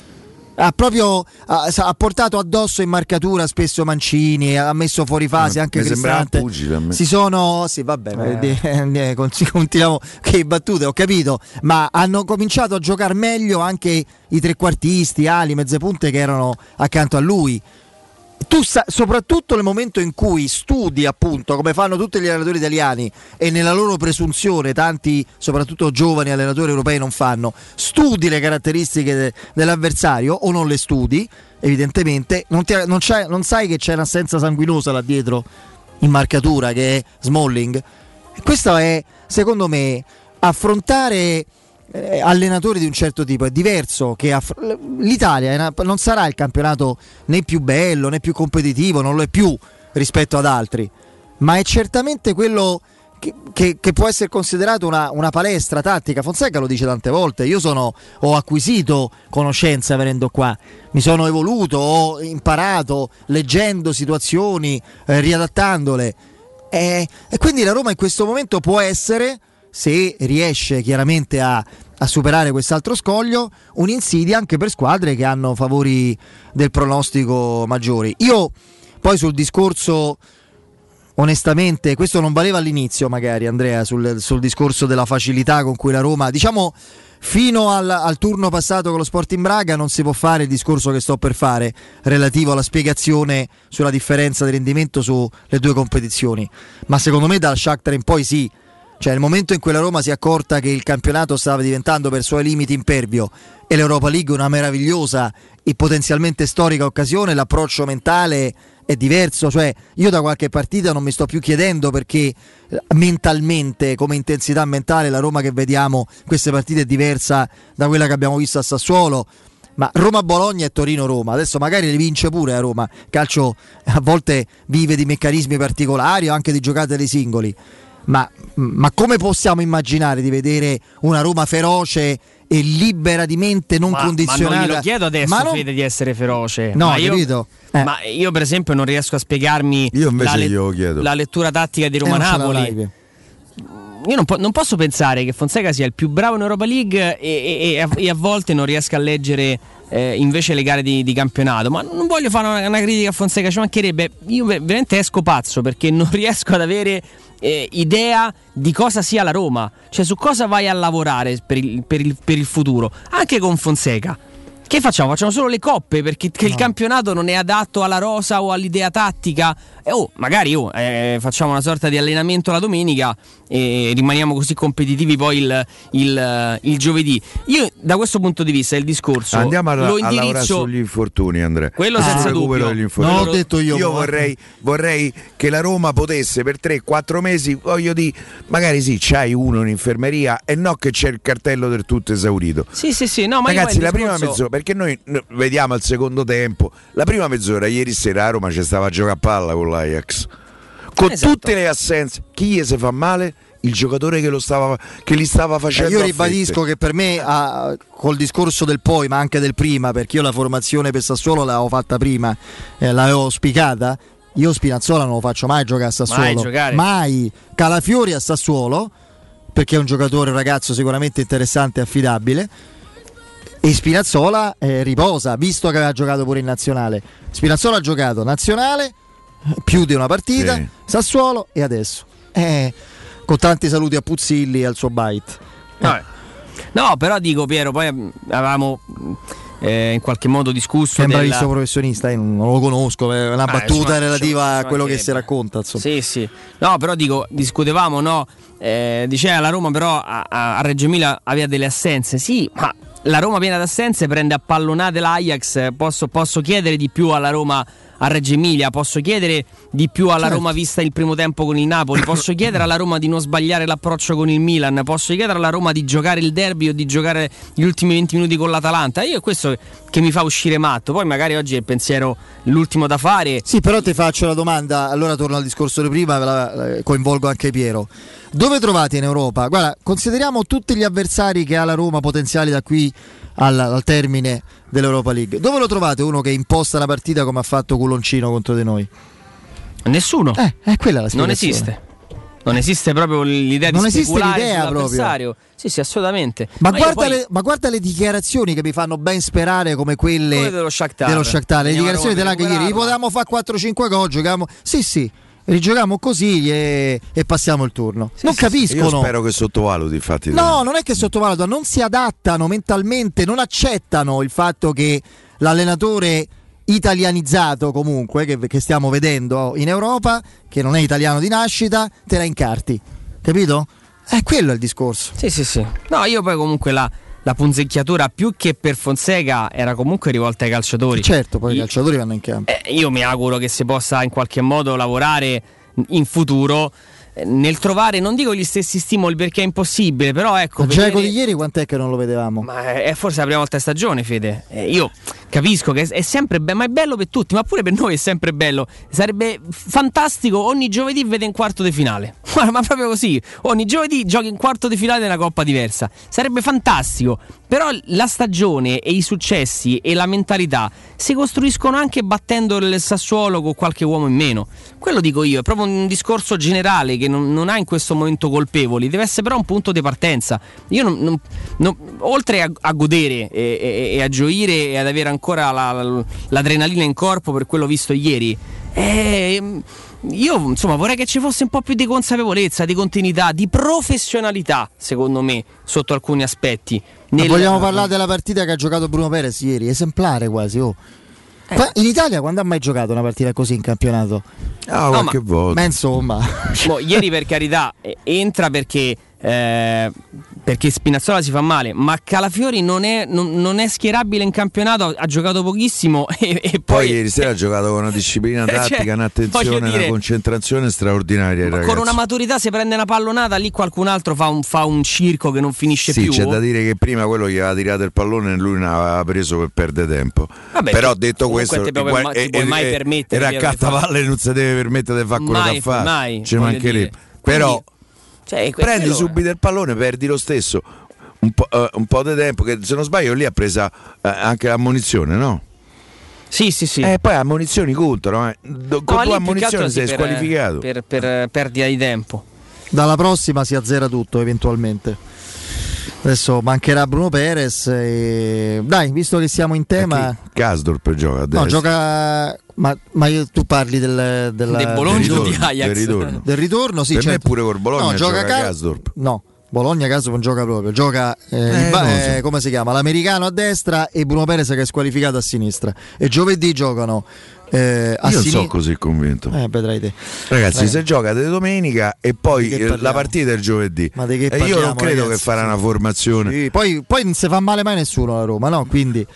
Ha proprio ha, portato addosso in marcatura spesso Mancini, ha messo fuori fase Ah, anche mi Cristante. pugile me. Si sono, sì, vabbè, eh. eh, con- continuiamo che battute, ho capito, ma hanno cominciato a giocare meglio anche i trequartisti, ali, mezze punte che erano accanto a lui tu sa- soprattutto nel momento in cui studi appunto come fanno tutti gli allenatori italiani e nella loro presunzione tanti soprattutto giovani allenatori europei non fanno studi le caratteristiche de- dell'avversario o non le studi evidentemente non, ti- non non sai che c'è un'assenza sanguinosa là dietro in marcatura che è Smalling. Questo è secondo me affrontare eh, allenatori di un certo tipo è diverso che aff- l'Italia una- non sarà il campionato né più bello né più competitivo non lo è più rispetto ad altri. Ma è certamente quello che, che- che può essere considerato una, una palestra tattica. Fonseca lo dice tante volte io sono, ho acquisito conoscenza venendo qua. Mi sono evoluto ho imparato leggendo situazioni eh, riadattandole. E, e quindi la Roma in questo momento può essere, se riesce chiaramente a, a superare quest'altro scoglio, un'insidia anche per squadre che hanno favori del pronostico maggiori. Io poi sul discorso, onestamente, questo non valeva all'inizio magari Andrea, sul, sul discorso della facilità con cui la Roma, diciamo... Fino al, al turno passato con lo Sporting Braga non si può fare il discorso che sto per fare relativo alla spiegazione sulla differenza di rendimento sulle due competizioni. Ma secondo me dal Shakhtar in poi sì. Cioè, nel momento in cui la Roma si è accorta che il campionato stava diventando per suoi limiti impervio e l'Europa League una meravigliosa e potenzialmente storica occasione, l'approccio mentale è diverso. Cioè, io da qualche partita non mi sto più chiedendo perché eh, mentalmente, come intensità mentale, la Roma che vediamo queste partite è diversa da quella che abbiamo visto a Sassuolo. Ma Roma-Bologna e Torino-Roma, adesso magari le vince pure a Roma. Calcio a volte vive di meccanismi particolari o anche di giocate dei singoli. Ma, ma come possiamo immaginare di vedere una Roma feroce e libera di mente, non Ma, ma condizionata? non glielo chiedo adesso, Ma non- Fede, di essere feroce. No, ma io, capito? Eh. Ma io, per esempio, non riesco a spiegarmi Io invece la, le- glielo chiedo. la lettura tattica di Eh, Roma-Napoli. Io non, po- non posso pensare che Fonseca sia il più bravo in Europa League e, e- e a, e a volte non riesca a leggere eh, invece le gare di, di campionato. Ma non voglio fare una, una critica a Fonseca, ci mancherebbe. Io ve- veramente esco pazzo perché non riesco ad avere eh, idea di cosa sia la Roma, cioè su cosa vai a lavorare per il, per il- per il futuro, anche con Fonseca. Che facciamo? Facciamo solo le coppe perché che il campionato non è adatto alla rosa o all'idea tattica. E oh, magari oh, eh, facciamo una sorta di allenamento la domenica e rimaniamo così competitivi poi il, il- il giovedì. Io da questo punto di vista il discorso Andiamo a, lo a lavorare indirizzo sugli infortuni, Andrea. Quello Sul senza recupero dubbio. degli infortuni. Non l'ho detto io, ma- vorrei, vorrei che la Roma potesse per 3-4 mesi, voglio dire, magari sì, c'hai uno in infermeria e no che c'è il cartello del tutto esaurito. Sì, sì, sì, no, ma io Ragazzi, la il prima discorso- mezz'ora, perché noi no, vediamo al secondo tempo, la prima mezz'ora ieri sera a Roma ci stava a giocare a palla con l'Ajax. Con Esatto. tutte le assenze, chi gli si fa male? Il giocatore che, lo stava, che li stava Eh, facendo. io a ribadisco che per me, ah, col discorso del poi, ma anche del prima, perché io la formazione per Sassuolo l'avevo fatta prima, eh, l'avevo spiegata. Io Spinazzola non lo faccio mai giocare a Sassuolo. Mai. Mai. Calafiori a Sassuolo, perché è un giocatore, un ragazzo sicuramente interessante e affidabile. E Spinazzola eh, riposa, visto che aveva giocato pure in nazionale. Spinazzola ha giocato nazionale, più di una partita, Sì. Sassuolo e adesso. Eh, con tanti saluti a Puzzilli e al suo bite. Vabbè. No, però dico Piero, poi mm, avevamo eh, in qualche modo discusso È un della- bravissimo professionista, io non lo conosco, è una Ah, battuta relativa a quello che si racconta. Insomma. Sì, sì. No, però dico, discutevamo, no? Eh, diceva la Roma però a, a- a Reggio Emilia aveva delle assenze. Sì, ma la Roma piena d'assenze prende a pallonate l'Ajax. Posso, posso chiedere di più alla Roma a Reggio Emilia? Posso chiedere di più alla Certo. Roma vista il primo tempo con il Napoli? Posso chiedere alla Roma di non sbagliare l'approccio con il Milan? Posso chiedere alla Roma di giocare il derby o di giocare gli ultimi 20 minuti con l'Atalanta? Io è questo che mi fa uscire matto. Poi magari oggi è il pensiero l'ultimo da fare. Sì, però ti faccio la domanda, allora torno al discorso di prima, ve la- coinvolgo anche Piero. Dove trovate in Europa? Guarda, consideriamo tutti gli avversari che ha la Roma potenziali da qui al, al termine dell'Europa League. Dove lo trovate uno che imposta la partita come ha fatto Culoncino contro di noi? Nessuno. Eh, è quella la Non spiegazione. esiste. Non esiste proprio l'idea Non di esiste speculare l'idea sull'avversario. Sì, sì, assolutamente. Ma, io guarda poi- le, ma guarda le dichiarazioni che mi fanno ben sperare come quelle Come dello Shakhtar. dello Shakhtar. Le dichiarazioni Roma della per che ieri recuperarla. potevamo fare 4-5 gol, giochiamo. Sì, sì, rigiochiamo così e, e passiamo il turno. non Io capiscono. spero che sottovaluti infatti. No, non è che sottovalutano, non si adattano mentalmente, non accettano il fatto che l'allenatore italianizzato comunque, che, che stiamo vedendo in Europa, che non è italiano di nascita, te la incarti. Capito? È quello è il discorso. Sì, sì, sì. No, io poi comunque la, la punzecchiatura più che per Fonseca era comunque rivolta ai calciatori. Certo, poi i Io- calciatori vanno in campo. Eh, io mi auguro che si possa in qualche modo lavorare in futuro nel trovare, non dico gli stessi stimoli perché è impossibile, però ecco... Il Geco vedere- di ieri quant'è che non lo vedevamo? Ma è forse la prima volta in stagione, Fede. Eh, io capisco che è sempre bello, ma è bello per tutti, ma pure per noi è sempre bello. Sarebbe fantastico ogni giovedì vede in quarto di finale. Ma proprio così. Ogni giovedì giochi in quarto di finale di una coppa diversa. Sarebbe fantastico. Però la stagione e i successi e la mentalità si costruiscono anche battendo il Sassuolo con qualche uomo in meno. Quello dico io, è proprio un discorso generale che non, non ha in questo momento colpevoli, deve essere però un punto di partenza. Io non- non- oltre a, a godere e, e- e a gioire e ad avere ancora la- la- l'adrenalina in corpo per quello visto ieri, eh, io insomma vorrei che ci fosse un po' più di consapevolezza, di continuità, di professionalità, secondo me, sotto alcuni aspetti. Ma Nel- vogliamo parlare della partita che ha giocato Bruno Perez ieri? Esemplare quasi, oh. Ma in Italia quando ha mai giocato una partita così in campionato? Ah, qualche volta. Ma insomma. Mo, ieri per carità eh, entra perché, eh, perché Spinazzola si fa male, ma Calafiori non è, non- non è schierabile in campionato, ha, giocato pochissimo e, e Poi poi, ieri sera ha giocato con una disciplina Cioè, tattica, un'attenzione, voglio dire- una concentrazione straordinaria. con una maturità se prende una pallonata lì qualcun altro fa un, fa un circo che non finisce Sì, più. c'è da dire che prima quello gli aveva tirato il pallone e lui ne aveva preso per perdere tempo. Vabbè, Però detto questo, te puoi- ma ti puoi mai permettere era a cattavalle non si deve permettere di fare quello Mai, che fa. mai, Ci mancherebbe. Però Cioè, prendi quello- subito il pallone, perdi lo stesso. Un po', eh, un po' di tempo, che se non sbaglio lì ha presa eh, anche l'ammonizione, no? Sì, sì, sì. E poi ammonizioni contano. Eh. Do- Con No, due altro ammonizioni sei per- squalificato. Per, per perdita di tempo. Dalla prossima si azzera tutto eventualmente. Adesso mancherà Bruno Perez. E... Dai, visto che siamo in tema. Kasdorp gioca a destra. No, gioca. Ma, ma io- tu parli del, del, Del Bologna del o di ritorno. Ajax? Del ritorno. Del ritorno, sì. per me certo. pure col Bologna No, gioca, Car- Kasdorp. No, Bologna caso non gioca proprio, gioca eh, Eh, ba- so. eh, come si chiama? L'americano a destra e Bruno Perez che è squalificato a sinistra. E giovedì giocano eh, a Io non sinistra. sono così convinto. Eh, vedrai te. Ragazzi, Eh. se gioca di domenica e poi eh, parliamo? la partita è il giovedì. Ma di che e io parliamo, non credo ragazzi? che farà una formazione. Sì, poi, poi non si fa male mai nessuno a Roma, no? Quindi.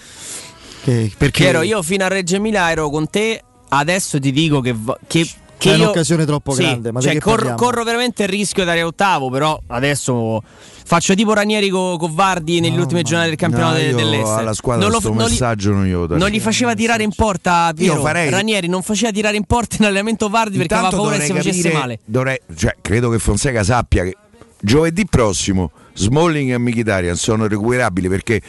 Che- perché Piero, io fino a Reggio Emilia ero con te, adesso ti dico che, che, che È io- un'occasione troppo Sì, grande, ma cioè, che corro, veramente il rischio di arrivare ottavo, però adesso faccio tipo Ranieri con Vardi nelle ultime giornate del campionato No, de- dell'Est. alla squadra non, lo- non messaggio non glielo non gli faceva tirare in porta Piero. farei- Ranieri non faceva tirare in porta in allenamento Vardi perché aveva Intanto paura che si dovrei facesse capire- male. dovrei- cioè, credo che Fonseca sappia che giovedì prossimo Smalling e Mkhitaryan sono recuperabili perché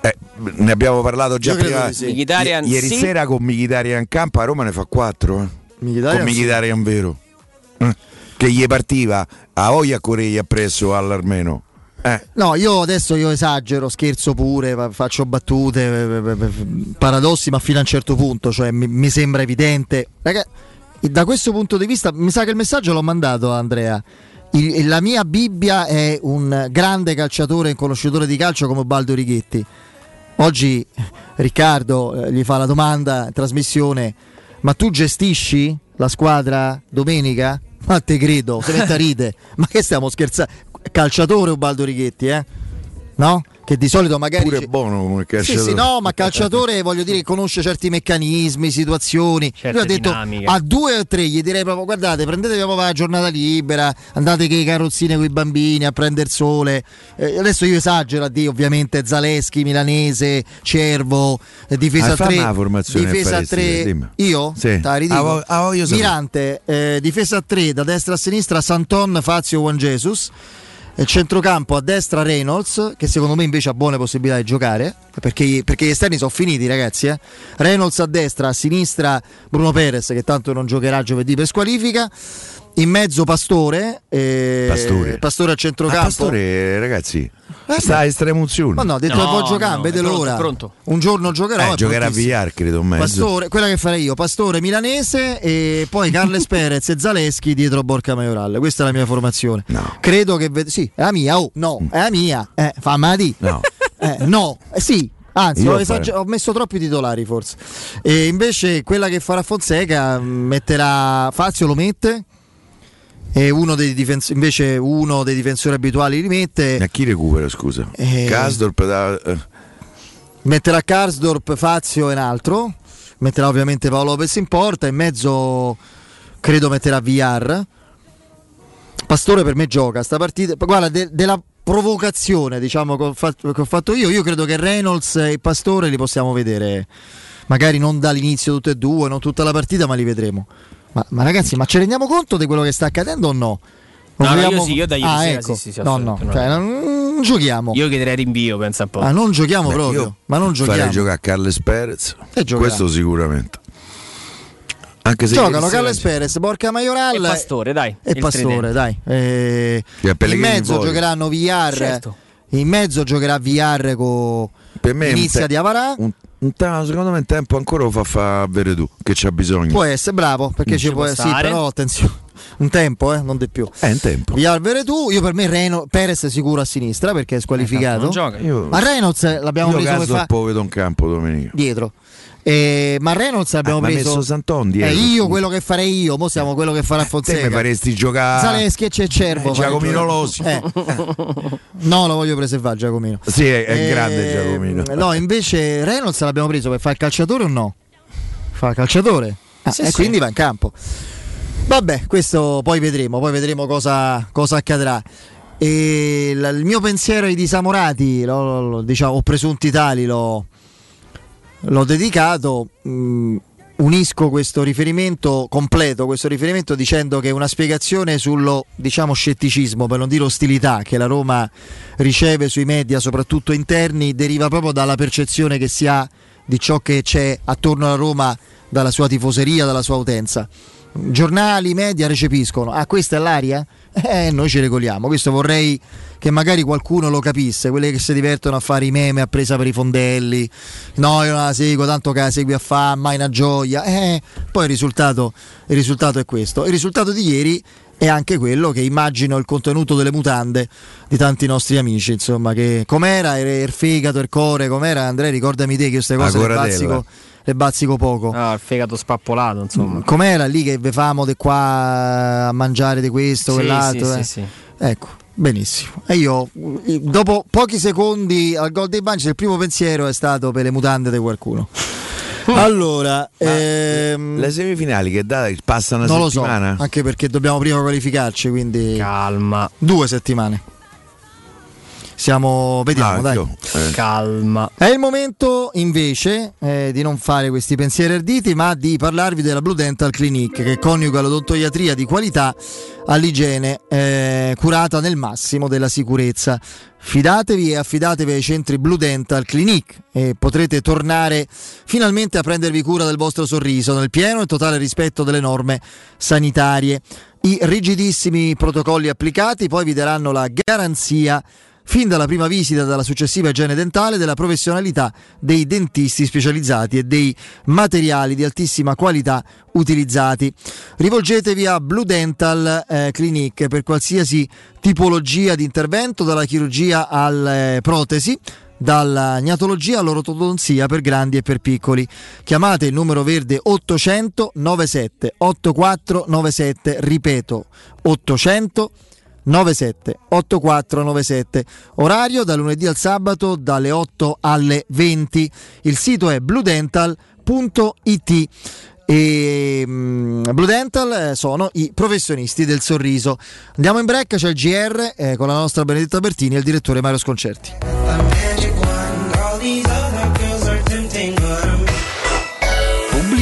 eh, ne abbiamo parlato già prima. sì. I- ieri sì. sera con Mkhitaryan in campo a Roma ne fa 4 eh. Mkhitaryan con sì. Mkhitaryan vero Eh, che gli partiva a voglia corregli appresso all'armeno eh. No, io adesso io esagero, scherzo pure, fa- faccio battute, eh, eh, eh, paradossi, ma fino a un certo punto, cioè mi, mi sembra evidente. Raga, da questo punto di vista, mi sa che il messaggio l'ho mandato a Andrea. Il- la mia Bibbia è un grande calciatore e conoscitore di calcio come Baldo Righetti. Oggi Riccardo eh, gli fa la domanda in trasmissione: Ma tu gestisci la squadra domenica? Ma te credo, se mette a ride. Ma che stiamo scherzando? Calciatore Ubaldo Righetti, eh? No? Che di solito magari. pure ci- buono come Sì, calciatore sì, no, ma calciatore voglio dire conosce certi meccanismi, situazioni. Certe Lui ha detto dinamiche. a due o tre gli direi proprio guardate, prendetevi proprio la giornata libera, andate che i carrozzine con i bambini a prendere sole. Eh, adesso io esagero a dire ovviamente Zaleschi, Milanese, Cervo, eh, difesa Ah, a fammi 3. la formazione che Difesa a faresti, 3. dimmi. Io? Sì. Ridico. Ah, ah, sapere. Mirante, eh, difesa a 3 da destra a sinistra Santon, Fazio, Juan Jesus. E centrocampo a destra Reynolds, che secondo me invece ha buone possibilità di giocare, perché, perché gli esterni sono finiti ragazzi. Eh. Reynolds a destra, a sinistra Bruno Perez, che tanto non giocherà giovedì per squalifica. In mezzo Pastore, eh, Pastore. Pastore a Ah, centrocampo. Pastore ragazzi Eh, sta a estremunzione Ma no, detto No, che può giocare, no, vede l'ora. Un giorno giocherò. eh, giocherà a. VR credo in mezzo Pastore, quella che farei io, Pastore milanese e poi Carles Perez e Zaleschi dietro Borca Majoral. Questa è la mia formazione. No. Credo che ved- sì, è la mia, oh, no, è la mia. Eh, fammi di. no Eh, no, eh, sì. Anzi, ho, esager- ho messo troppi titolari forse. E invece quella che farà Fonseca mh, metterà Fazio lo mette e uno dei difens- invece uno dei difensori abituali li mette. a chi recupera scusa Eh. Kasdorp da, eh, metterà Karsdorp, Fazio e un altro, metterà ovviamente Paolo Lopez in porta, in mezzo credo metterà VR. Pastore per me gioca sta partita, guarda de- della provocazione diciamo che ho, fatto, che ho fatto io, io credo che Reynolds e Pastore li possiamo vedere, magari non dall'inizio tutti e due, non tutta la partita, ma li vedremo. Ma, ma ragazzi, ma ci rendiamo conto di quello che sta accadendo o no? Non No, no, io vogliamo- sì, io da ieri ah, sera ecco. sì, sì, sì, no, no, cioè, non, non giochiamo. Io chiederei rinvio, pensa un po'. Ah, non giochiamo beh, proprio, io ma non farei giochiamo. giocare a Carles Perez E questo sicuramente anche se Giocano Carles Perez, Borca Majoral E Pastore, dai. e Pastore, tridente. dai. Eh, Che a in mezzo giocheranno VR. Certo. In mezzo giocherà VR con per me inizia un te- di Avarà. un, secondo me in tempo ancora lo fa fa vedere tu che c'ha bisogno Può essere bravo perché ci Ci può può sì, però attenzione. Un tempo, eh, non di più. è in tempo VR Veretù, io per me Reno, Perez sicuro a sinistra perché è squalificato. Non gioca. io, Ma Reynolds eh, l'abbiamo io preso come fa lo vedo in campo domenica dietro. Eh, ma Reynolds abbiamo Ah, preso. messo Santon Eh, dietro. io quello che farei io, mo siamo quello che farà Te Fonseca. mi faresti giocare. Zaleschi e c'è Cervo. Eh, Giacomino giocare. Losi. Eh. No, lo voglio preservare Giacomino. Sì, è, è Eh, grande Giacomino. No, invece Reynolds l'abbiamo preso per fare il calciatore o no? Fa il calciatore. Ah, Sì, e sì. quindi va in campo. Vabbè, questo poi vedremo, poi vedremo cosa, cosa accadrà. E il mio pensiero ai disamorati, lo- lo- lo- diciamo, o presunti tali, l'ho, l'ho dedicato. mh, unisco questo riferimento, completo questo riferimento dicendo che una spiegazione sullo diciamo scetticismo, per non dire ostilità che la Roma riceve sui media, soprattutto interni, deriva proprio dalla percezione che si ha di ciò che c'è attorno alla Roma dalla sua tifoseria, dalla sua utenza. Giornali, media recepiscono. Ah, questa è l'aria? Eh, noi ci regoliamo. Questo vorrei che magari qualcuno lo capisse. Quelli che si divertono a fare i meme a presa per i fondelli. No, io non la seguo, tanto che la segui a fa, mai una gioia. Eh, poi il risultato, il risultato è questo. Il risultato di ieri è anche quello che immagino il contenuto delle mutande di tanti nostri amici. Insomma, che com'era il, il fegato, il core, com'era Andrea? Ricordami te che queste cose le bazzico, le bazzico poco. Ah, il fegato spappolato, insomma. Com'era lì che ve famo di qua a mangiare di questo, Sì, quell'altro? sì, eh? sì, sì. Ecco, benissimo. E io, dopo pochi secondi al gol dei Banci, il primo pensiero è stato per le mutande di qualcuno. Allora, ehm, Le semifinali che da, passa una non lo so, settimana? anche perché dobbiamo prima qualificarci, quindi calma. Due settimane. Siamo, vediamo, dai. io, eh. Calma. È il momento invece eh, di non fare questi pensieri arditi, ma di parlarvi della Blue Dental Clinic che coniuga l'odontoiatria di qualità all'igiene eh, curata nel massimo della sicurezza. Fidatevi e affidatevi ai centri Blue Dental Clinic e potrete tornare finalmente a prendervi cura del vostro sorriso nel pieno e totale rispetto delle norme sanitarie. I rigidissimi protocolli applicati poi vi daranno la garanzia fin dalla prima visita dalla successiva igiene dentale della professionalità dei dentisti specializzati e dei materiali di altissima qualità utilizzati. Rivolgetevi a Blue Dental eh, Clinic per qualsiasi tipologia di intervento, dalla chirurgia alle protesi dalla gnatologia all'ortodonzia per grandi e per piccoli. Chiamate il numero verde 800 97 8497, ripeto 800 97 8497 orario da lunedì al sabato dalle 8 alle 20 il sito è bluedental.it e mm, Blue Dental eh, sono i professionisti del sorriso. Andiamo in break c'è il GR eh, con la nostra Benedetta Bertini e il direttore Mario Sconcerti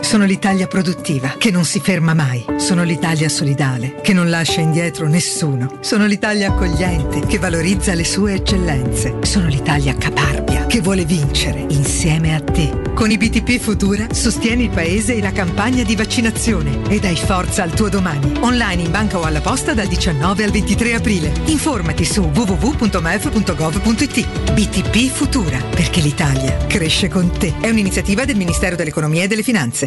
Sono l'Italia produttiva, che non si ferma mai. Sono l'Italia solidale, che non lascia indietro nessuno. Sono l'Italia accogliente, che valorizza le sue eccellenze. Sono l'Italia caparbia, che vuole vincere insieme a te. Con i BTP Futura sostieni il paese e la campagna di vaccinazione e dai forza al tuo domani. Online in banca o alla posta dal 19 al 23 aprile. Informati su www.mef.gov.it. BTP Futura, perché l'Italia cresce con te. È un'iniziativa del Ministero dell'Economia e delle Finanze.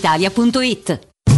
brispalitalia.it.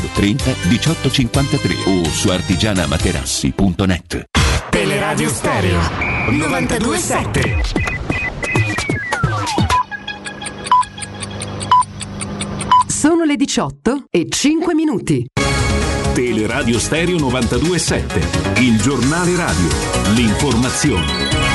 30 18 53 o su artigianamaterassi.net. Teleradio Stereo 927. Sono le 18 e 5 minuti. Teleradio Stereo 927, il giornale radio, l'informazione.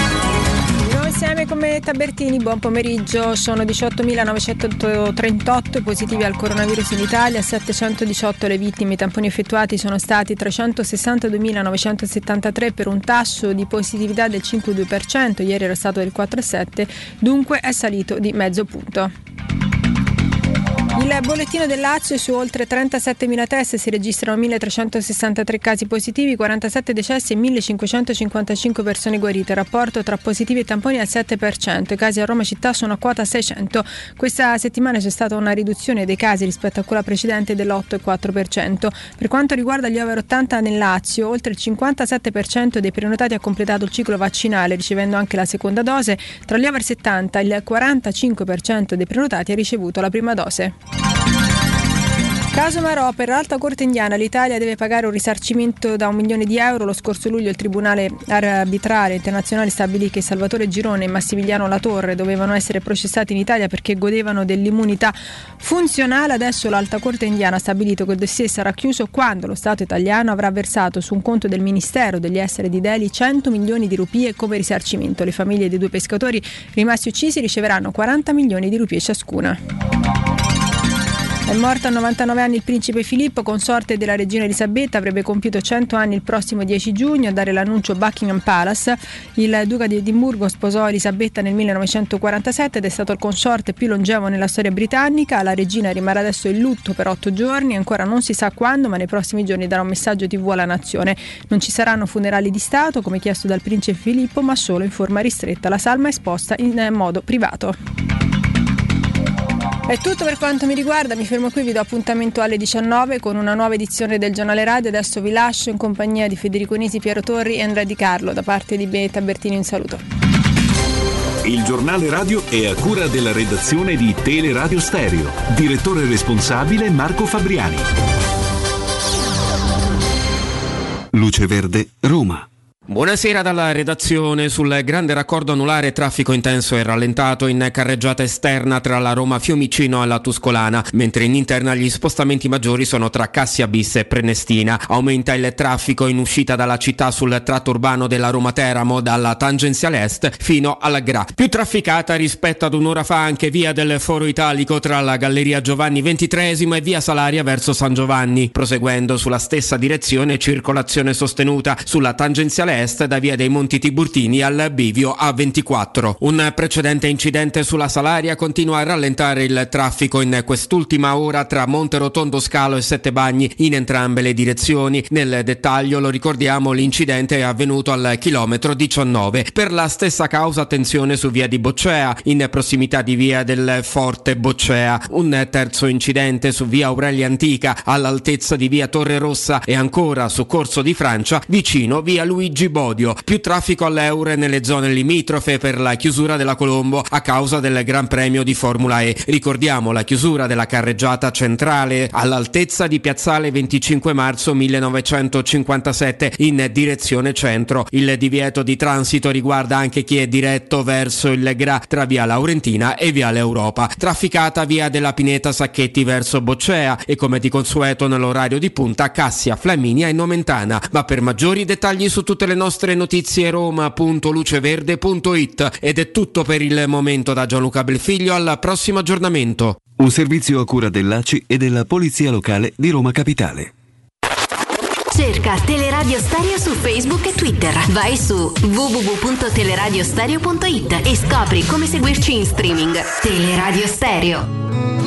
Insieme con me Tabertini, buon pomeriggio. Sono 18.938 i positivi al coronavirus in Italia, 718 le vittime, i tamponi effettuati sono stati 362.973 per un tasso di positività del 5,2%, ieri era stato del 4,7%, dunque è salito di mezzo punto. Il bollettino del Lazio su oltre 37.000 test si registrano 1.363 casi positivi, 47 decessi e 1.555 persone guarite. Il rapporto tra positivi e tamponi è al 7%. I casi a Roma città sono a quota 600. Questa settimana c'è stata una riduzione dei casi rispetto a quella precedente dell'8,4%. Per quanto riguarda gli over 80 nel Lazio, oltre il 57% dei prenotati ha completato il ciclo vaccinale ricevendo anche la seconda dose. Tra gli over 70 il 45% dei prenotati ha ricevuto la prima dose. Caso Marò, per l'Alta Corte Indiana l'Italia deve pagare un risarcimento da un milione di euro. Lo scorso luglio il Tribunale Arbitrale Internazionale stabilì che Salvatore Girone e Massimiliano Latorre dovevano essere processati in Italia perché godevano dell'immunità funzionale. Adesso l'Alta Corte Indiana ha stabilito che il dossier sarà chiuso quando lo Stato italiano avrà versato su un conto del Ministero degli Esseri di Delhi 100 milioni di rupie come risarcimento. Le famiglie dei due pescatori rimasti uccisi riceveranno 40 milioni di rupie ciascuna. È morto a 99 anni il principe Filippo, consorte della regina Elisabetta, avrebbe compiuto 100 anni il prossimo 10 giugno. A dare l'annuncio Buckingham Palace, il duca di Edimburgo sposò Elisabetta nel 1947 ed è stato il consorte più longevo nella storia britannica. La regina rimarrà adesso in lutto per 8 giorni, ancora non si sa quando, ma nei prossimi giorni darà un messaggio TV alla nazione. Non ci saranno funerali di Stato, come chiesto dal principe Filippo, ma solo in forma ristretta. La salma è esposta in modo privato. È tutto per quanto mi riguarda, mi fermo qui, vi do appuntamento alle 19 con una nuova edizione del giornale radio. Adesso vi lascio in compagnia di Federico Nisi, Piero Torri e Andrea Di Carlo. Da parte di Benetta Bertini un saluto. Il giornale radio è a cura della redazione di Teleradio Stereo. Direttore responsabile Marco Fabriani. Luce Verde, Roma. Buonasera dalla redazione sul grande raccordo anulare traffico intenso e rallentato in carreggiata esterna tra la Roma Fiumicino e la Tuscolana, mentre in interna gli spostamenti maggiori sono tra Cassia Bis e Prenestina. Aumenta il traffico in uscita dalla città sul tratto urbano della Roma Teramo dalla tangenziale est fino alla Gra. Più trafficata rispetto ad un'ora fa anche via del Foro Italico tra la Galleria Giovanni XXIII e via Salaria verso San Giovanni, proseguendo sulla stessa direzione circolazione sostenuta sulla tangenziale est da via dei Monti Tiburtini al bivio A24. Un precedente incidente sulla Salaria continua a rallentare il traffico in quest'ultima ora tra Monte Rotondo Scalo e Sette Bagni in entrambe le direzioni. Nel dettaglio lo ricordiamo l'incidente è avvenuto al chilometro 19. Per la stessa causa attenzione su via di Boccea in prossimità di via del Forte Boccea. Un terzo incidente su via Aurelia Antica all'altezza di via Torre Rossa e ancora su Corso di Francia vicino via Luigi Bodio. Più traffico all'Eure nelle zone limitrofe per la chiusura della Colombo a causa del Gran Premio di Formula E. Ricordiamo la chiusura della carreggiata centrale all'altezza di Piazzale 25 marzo 1957 in direzione centro. Il divieto di transito riguarda anche chi è diretto verso il Gra tra via Laurentina e via l'Europa. Trafficata via della Pineta Sacchetti verso Boccea e come di consueto nell'orario di punta Cassia, Flaminia e Nomentana. Ma per maggiori dettagli su tutte le nostre notizie roma.luceverde.it ed è tutto per il momento da Gianluca Belfiglio al prossimo aggiornamento. Un servizio a cura dell'ACI e della Polizia Locale di Roma Capitale. Cerca Teleradio Stereo su Facebook e Twitter. Vai su www.teleradiostereo.it e scopri come seguirci in streaming. Teleradio Stereo.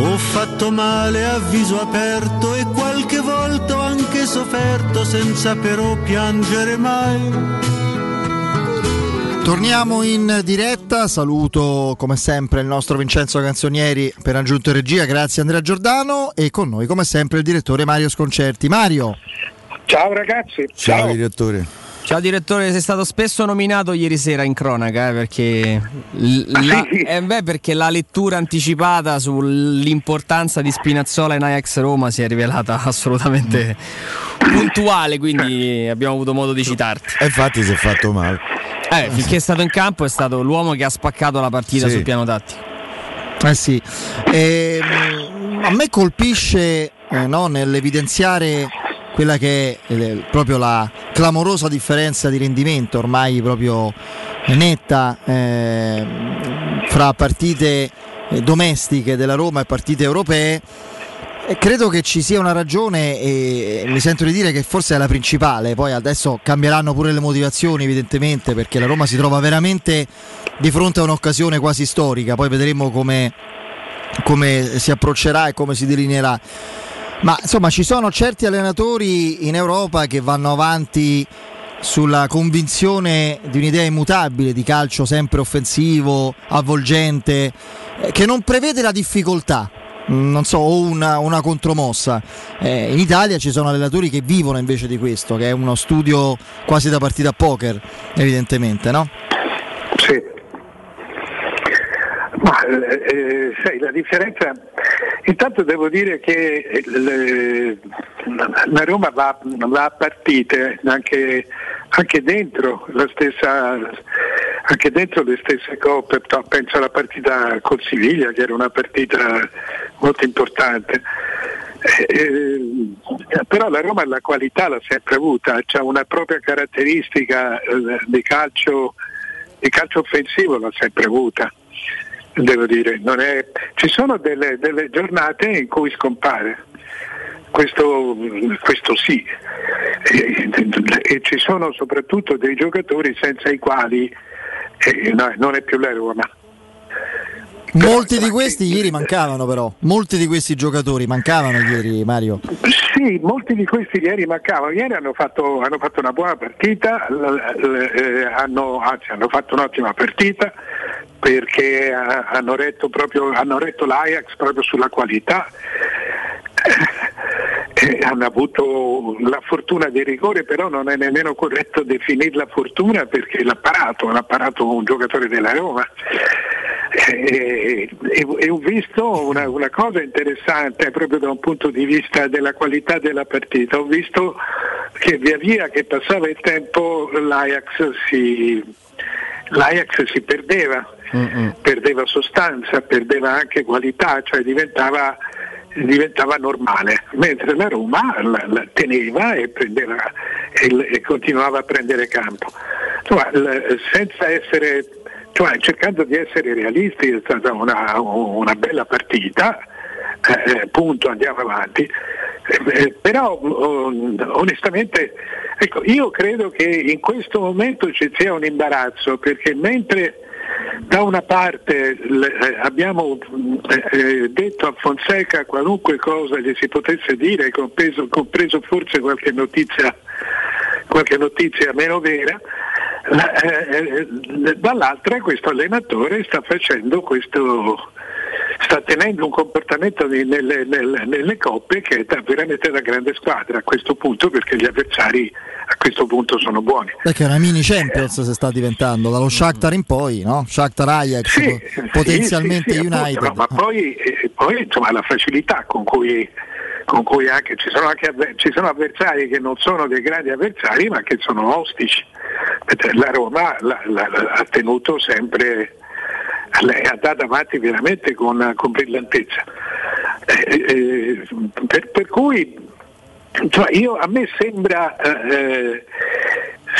Ho fatto male a viso aperto e qualche volta ho anche sofferto senza però piangere mai. Torniamo in diretta, saluto come sempre il nostro Vincenzo Canzonieri per aggiunto regia, grazie Andrea Giordano e con noi come sempre il direttore Mario Sconcerti. Mario. Ciao ragazzi. Ciao, Ciao. direttore. Ciao direttore, sei stato spesso nominato ieri sera in cronaca eh, perché, la, eh, beh, perché, la, lettura anticipata sull'importanza di Spinazzola in Ajax Roma si è rivelata assolutamente puntuale, quindi abbiamo avuto modo di citarti. E infatti si è fatto male. Eh, finché è stato in campo è stato l'uomo che ha spaccato la partita sì. sul piano tattico. Eh sì, e, a me colpisce eh, no, nell'evidenziare quella che è eh, proprio la clamorosa differenza di rendimento ormai proprio netta eh, fra partite eh, domestiche della Roma e partite europee. E credo che ci sia una ragione e mi sento di dire che forse è la principale, poi adesso cambieranno pure le motivazioni evidentemente perché la Roma si trova veramente di fronte a un'occasione quasi storica, poi vedremo come, come si approccerà e come si delineerà ma insomma ci sono certi allenatori in Europa che vanno avanti sulla convinzione di un'idea immutabile di calcio sempre offensivo, avvolgente, eh, che non prevede la difficoltà. mm, non so, o una, una contromossa. Eh, in Italia ci sono allenatori che vivono invece di questo, che è uno studio quasi da partita a poker, evidentemente, no? Sì. Ma eh, eh, sai, la differenza, intanto devo dire che eh, le- la Roma va, va a partite anche, anche dentro stessa, anche dentro le stesse coppe, penso alla partita col Siviglia che era una partita molto importante. Eh, eh, però la Roma la qualità l'ha sempre avuta, ha una propria caratteristica eh, di calcio, di calcio offensivo l'ha sempre avuta devo dire, è- ci sono delle, delle giornate in cui scompare, questo, questo sì, e, e ci sono soprattutto dei giocatori senza i quali eh, no, non è più la Roma. Molti di questi ieri mancavano però, molti di questi giocatori mancavano ieri Mario. Sì, molti di questi ieri mancavano, ieri hanno fatto, hanno fatto una buona partita, eh, hanno, anzi hanno fatto un'ottima partita perché eh, hanno retto, proprio, hanno retto l'Ajax proprio sulla qualità. Eh, hanno avuto la fortuna di rigore, però non è nemmeno corretto definirla fortuna perché l'ha parato, l'ha parato un giocatore della Roma. E, e- e ho visto una, una cosa interessante proprio da un punto di vista della qualità della partita, ho visto che via via che passava il tempo l'Ajax si, l'Ajax si perdeva, perdeva sostanza, perdeva anche qualità, cioè diventava, diventava normale, mentre la Roma la, la teneva e, prendeva, e, e continuava a prendere campo. Insomma, l- senza essere, cioè, cercando di essere realisti è stata una, una bella partita, eh, punto, andiamo avanti. Eh, però oh, onestamente ecco, io credo che in questo momento ci sia un imbarazzo perché mentre da una parte eh, abbiamo eh, eh, detto a Fonseca qualunque cosa gli si potesse dire, compreso, compreso forse qualche notizia, qualche notizia meno vera, eh, eh, dall'altra questo allenatore sta facendo questo sta tenendo un comportamento nelle, nelle- nelle coppe che è veramente da grande squadra a questo punto perché gli avversari a questo punto sono buoni. Perché è una mini Champions si sta diventando, dallo Shakhtar in poi, no? Shakhtar Ajax, po- potenzialmente Sì, sì, sì, appunto, United. no, ma poi, eh, poi, insomma, la facilità con cui, con cui anche, ci, sono anche ci sono avversari che non sono dei grandi avversari ma che sono ostici. La Roma la- la- la- ha tenuto sempre, è andata avanti veramente con, con brillantezza. Eh, eh, per, per cui insomma, io- a me sembra, eh,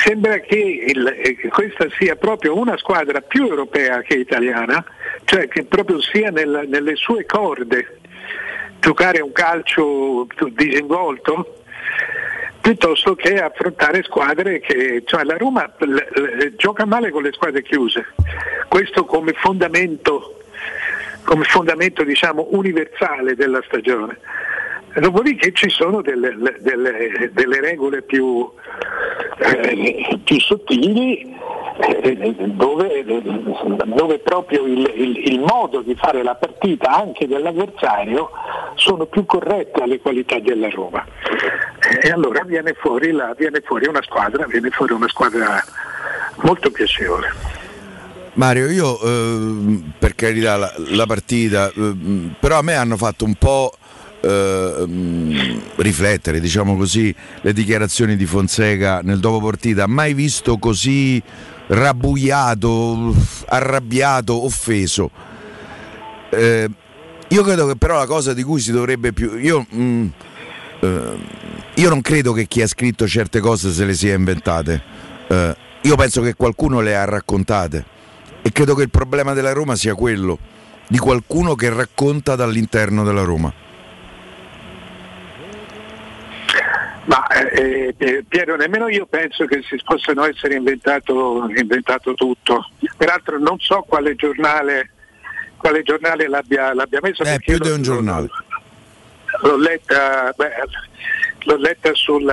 sembra che il- eh, questa sia proprio una squadra più europea che italiana, cioè che proprio sia nel- nelle sue corde giocare un calcio disinvolto piuttosto che affrontare squadre che cioè la Roma l- l- gioca male con le squadre chiuse. Questo come fondamento come fondamento diciamo universale della stagione dopodiché ci sono delle, le- delle- delle regole più, eh, più sottili eh, dove, dove proprio il, il- il modo di fare la partita anche dell'avversario sono più corrette alle qualità della Roma. E allora viene fuori, la- viene fuori una squadra viene fuori una squadra molto piacevole. Mario, io eh, per carità la, la partita, eh, però a me hanno fatto un po' eh, mh, riflettere, diciamo così, le dichiarazioni di Fonseca nel dopo partita. Mai visto così rabbuiato, arrabbiato, offeso. Eh, io credo che però la cosa di cui si dovrebbe più... Io, mh, eh, io non credo che chi ha scritto certe cose se le sia inventate. Eh, io penso che qualcuno le ha raccontate e credo che il problema della Roma sia quello di qualcuno che racconta dall'interno della Roma. Ma eh, eh, Piero, nemmeno io penso che si possano essere inventato, inventato tutto. Peraltro non so quale giornale, quale giornale l'abbia, l'abbia messo. Perché più di un giornale. L'ho letta, beh, l'ho letta sul,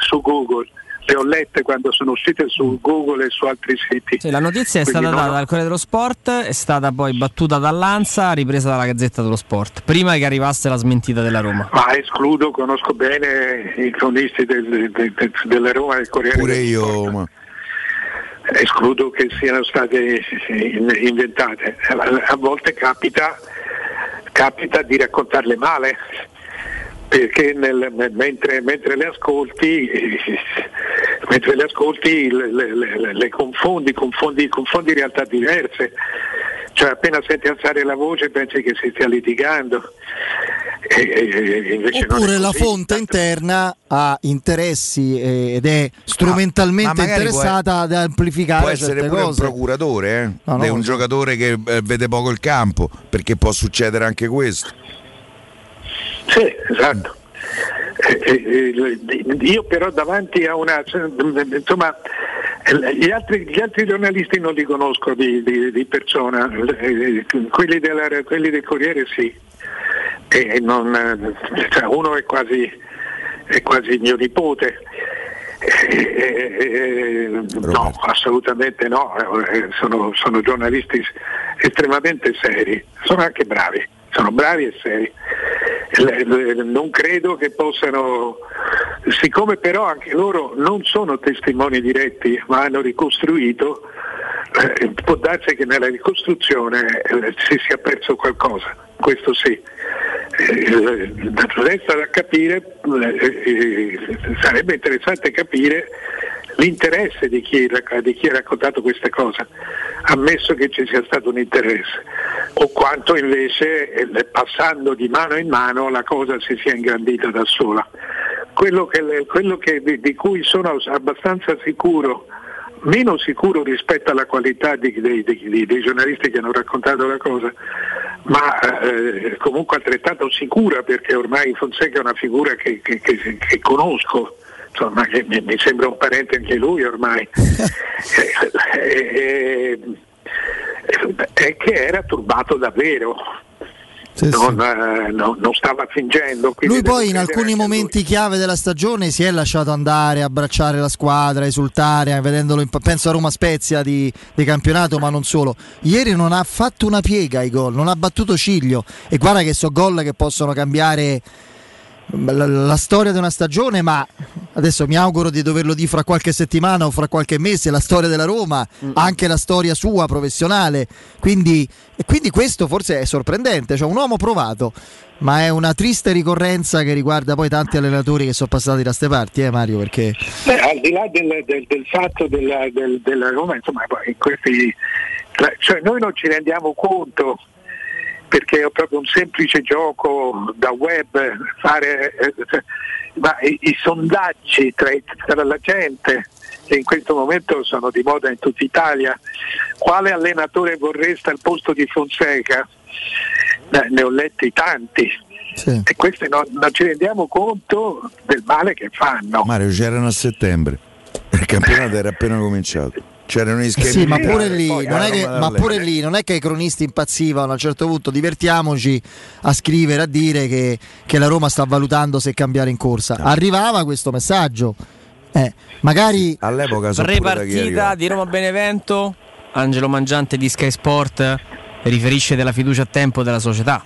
su Google. Le ho lette quando sono uscite su Google e su altri siti. Sì, la notizia è Quindi stata data dal Corriere dello Sport, è stata poi battuta dall'Ansa, ripresa dalla Gazzetta dello Sport, prima che arrivasse la smentita della Roma. Ma escludo, conosco bene i cronisti del- del- del- della Roma e del Corriere Pure dello io, Sport. ma- escludo che siano state in- inventate. A- A volte capita, capita di raccontarle male, perché nel- mentre, mentre le ascolti, eh, mentre le, ascolti le, le- le- le confondi, confondi, confondi realtà diverse. Cioè appena senti alzare la voce pensi che si stia litigando. E- e- e Oppure la fonte interna ha interessi eh, ed è Ma strumentalmente magari può- interessata ad amplificare Può essere pure un cose. procuratore, eh? No, no, è un so. giocatore che eh, vede poco il campo, perché può succedere anche questo. Sì, esatto. Eh, eh, eh, Io però davanti a una... insomma, eh, gli altri, gli altri giornalisti non li conosco di, di- di persona, quelli, della- quelli del Corriere sì. Non, cioè, uno è quasi, è quasi mio nipote. Eh, eh, no, assolutamente no, sono, sono giornalisti estremamente seri, sono anche bravi, sono bravi e seri. Non credo che possano, siccome però anche loro non sono testimoni diretti ma hanno ricostruito, eh, può darsi che nella ricostruzione eh, si sia perso qualcosa, questo sì. Eh, resta da capire, eh, eh, sarebbe interessante capire l'interesse di chi, di chi ha raccontato queste cose, ammesso che ci sia stato un interesse, o quanto invece eh, passando di mano in mano la cosa si sia ingrandita da sola. Quello, che, quello che- di, di cui sono abbastanza sicuro, meno sicuro rispetto alla qualità di- dei giornalisti che hanno raccontato la cosa, ma eh, comunque altrettanto sicura perché ormai Fonseca è una figura che, che- che- che conosco, insomma, che mi, mi sembra un parente anche lui ormai, Eh, eh, eh, è che era turbato davvero. non, eh, no- non stava fingendo. Lui poi in alcuni a lui. momenti chiave della stagione si è lasciato andare, abbracciare la squadra, esultare, vedendolo in, penso a Roma Spezia di, di campionato, ma non solo. Ieri non ha fatto una piega ai gol, non ha battuto ciglio e guarda che so gol che possono cambiare la, la storia di una stagione, ma adesso mi auguro di doverlo dire fra qualche settimana o fra qualche mese, la storia della Roma, anche la storia sua professionale. Quindi, e quindi questo forse è sorprendente, cioè un uomo provato, ma è una triste ricorrenza che riguarda poi tanti allenatori che sono passati da ste parti, eh Mario, perché Beh, al di là del, del- del fatto della, del- della Roma, insomma, questi, cioè noi non ci rendiamo conto perché è proprio un semplice gioco da web fare eh, ma i, i sondaggi tra, tra la gente che in questo momento sono di moda in tutta Italia quale allenatore vorreste al posto di Fonseca? Eh, ne ho letti tanti. E questi non, non ci rendiamo conto del male che fanno. Mario c'erano a settembre, il campionato era appena cominciato, c'erano gli schemi. Sì, ma pure, lì, non è che, ma pure lì non è che i cronisti impazzivano a un certo punto, divertiamoci a scrivere, a dire che, che la Roma sta valutando se cambiare in corsa. Arrivava questo messaggio, eh, magari all'epoca Pre-partita di Roma Benevento, Angelo Mangiante di Sky Sport riferisce della fiducia a tempo della società.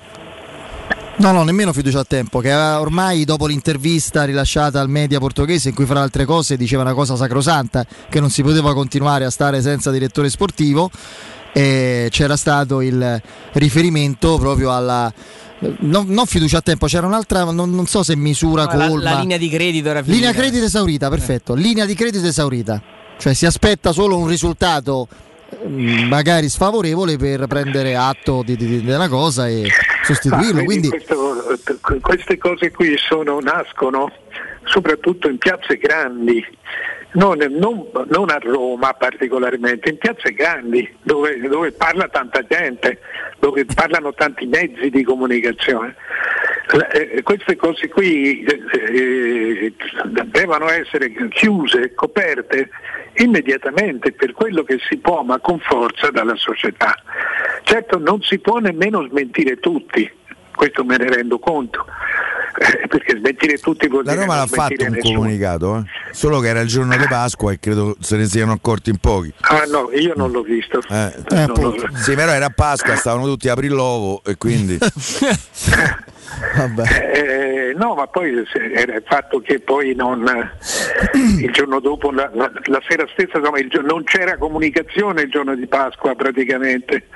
No, no, nemmeno fiducia a tempo, che ormai dopo l'intervista rilasciata al media portoghese in cui fra altre cose diceva una cosa sacrosanta, che non si poteva continuare a stare senza direttore sportivo, e c'era stato il riferimento proprio alla... Non, non fiducia a tempo, c'era un'altra, non, non so se misura La, colma. la linea di credito era finita. Linea credito esaurita, perfetto. Linea di credito esaurita. Cioè si aspetta solo un risultato magari sfavorevole per prendere atto di, di- di- della cosa e sostituirlo. Ah, Quindi questo- eh, queste cose qui sono- nascono soprattutto in piazze grandi, non, non- non a Roma particolarmente, in piazze grandi dove, dove parla tanta gente, dove parlano tanti mezzi di comunicazione. La- eh, queste cose qui eh, eh, devono essere chiuse, coperte immediatamente per quello che si può, ma con forza dalla società. Certo non si può nemmeno smentire tutti, questo me ne rendo conto, eh, perché smentire tutti vuol La dire Roma non l'ha fatto un nessuno. comunicato, eh? solo che era il giorno di Pasqua e credo se ne siano accorti in pochi. Ah no, io non l'ho visto. Eh, Non l'ho- Sì, però era Pasqua, stavano tutti a aprire l'uovo e quindi... Eh, no, ma poi era il fatto che poi non, il giorno dopo, la, la- la sera stessa, insomma, il non c'era comunicazione il giorno di Pasqua praticamente.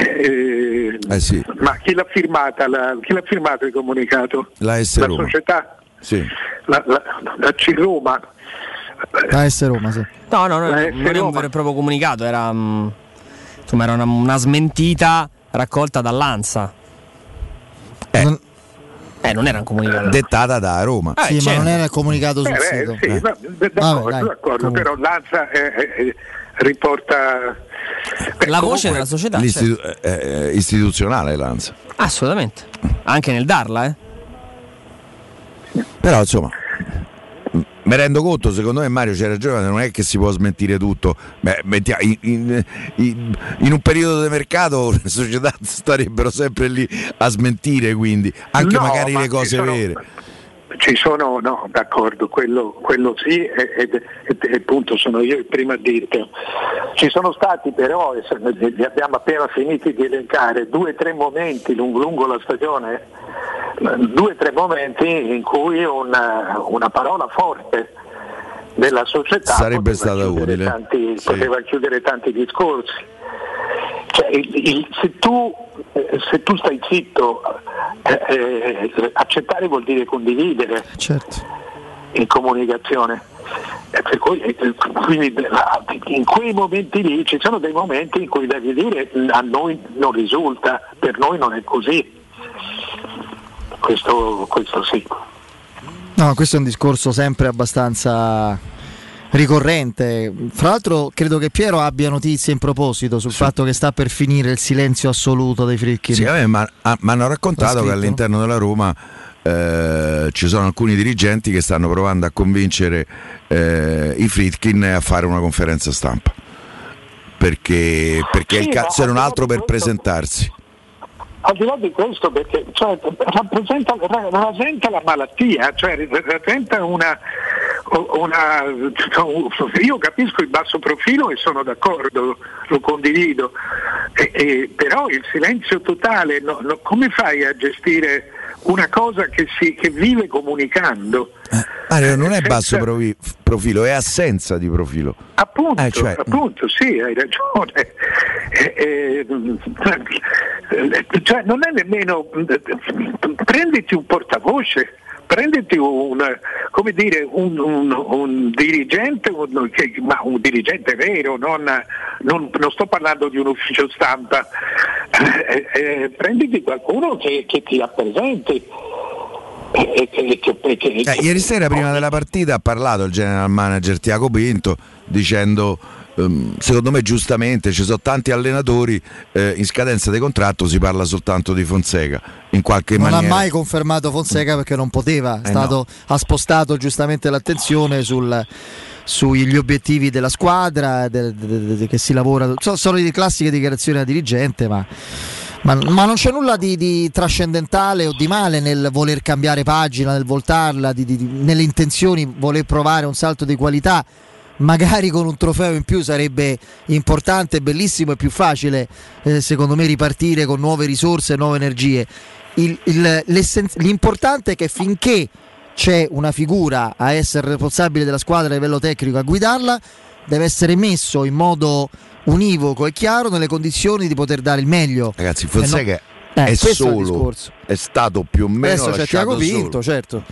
Eh, Eh sì, Ma chi l'ha firmata? la- chi l'ha firmato il comunicato? la S La Roma. società? Sì. La, la, la C Roma? La S Roma, sì. No, no, no, La non è un Roma. vero e proprio comunicato, era, mm, insomma, era una, una smentita raccolta dall'Ansa. Non- Eh, non era un comunicato. Dettata da Roma. Eh, sì, ma certo. non era comunicato sul Eh, beh, sito. sì, Eh. d- d'accordo, Vabbè, dai, d'accordo, però l'ANSA eh, eh, riporta... Beh, La voce della società. L'istitu- certo. eh, eh, istituzionale l'Anza. Assolutamente. Anche nel darla, eh. Però insomma, mi rendo conto, secondo me Mario c'è ragione, non è che si può smentire tutto. Beh, in, in- in- un periodo di mercato le società starebbero sempre lì a smentire, quindi anche No, magari ma le cose sono- vere. Ci sono, no, d'accordo, quello, quello sì, e, appunto sono io il primo a dirtelo. Ci sono stati però, e li abbiamo appena finiti di elencare, due o tre momenti lungo, lungo la stagione, due o tre momenti in cui una, una parola forte della società Sarebbe poteva stata chiudere utile. tanti- Sì. poteva chiudere tanti discorsi. Cioè, il- il- se, tu, eh, se tu stai zitto, eh, eh, accettare vuol dire condividere Certo. in comunicazione. Cui, eh, quindi, in quei momenti lì ci sono dei momenti in cui devi dire a noi non risulta, per noi non è così. Questo, questo sì. No, questo è un discorso sempre abbastanza ricorrente. Fra l'altro credo che Piero abbia notizie in proposito sul fatto che sta per finire il silenzio assoluto dei Fricchi. Sì, ma- ah, mi hanno raccontato che all'interno della Roma eh, ci sono alcuni dirigenti che stanno provando a convincere eh, i Fritkin a fare una conferenza stampa. Perché, perché Sì, il ca- ma se non al di là altro per questo- presentarsi. Al di là di questo, perché cioè, rappresenta, rasenta la malattia, cioè rappresenta una, una. Io capisco il basso profilo e sono d'accordo, lo condivido, E- e- però il silenzio totale, no- no, come fai a gestire una cosa che, si, che vive comunicando? Mario, non è basso provi- profilo, è assenza di profilo. Appunto, Eh, cioè- appunto, sì, hai ragione. Eh, eh, cioè, non è nemmeno. Prenditi un portavoce, prenditi un, come dire, un, un- un dirigente, ma un dirigente vero, non, non- non sto parlando di un ufficio stampa, Eh, eh, prenditi qualcuno che, che ti rappresenti. Eh, ieri sera prima della partita ha parlato il general manager Tiago Pinto dicendo secondo me giustamente ci sono tanti allenatori eh, in scadenza di contratto si parla soltanto di Fonseca in qualche Non maniera. ha mai confermato Fonseca perché non poteva, Eh, stato- ha spostato giustamente l'attenzione sul- sugli obiettivi della squadra, de- de- de- che si lavora, so- sono le classiche dichiarazioni da dirigente, ma, ma- ma non c'è nulla di, di trascendentale o di male nel voler cambiare pagina, nel voltarla, di- di- nelle intenzioni, voler provare un salto di qualità. Magari con un trofeo in più sarebbe importante, bellissimo e più facile, eh, secondo me, ripartire con nuove risorse e nuove energie. Il- il- l'importante è che finché c'è una figura a essere responsabile della squadra a livello tecnico a guidarla, deve essere messo in modo univoco e chiaro nelle condizioni di poter dare il meglio. ragazzi Fonseca Eh no- è eh, è solo discorso. è stato più o meno Adesso c'è Tiago. Vinto, certo.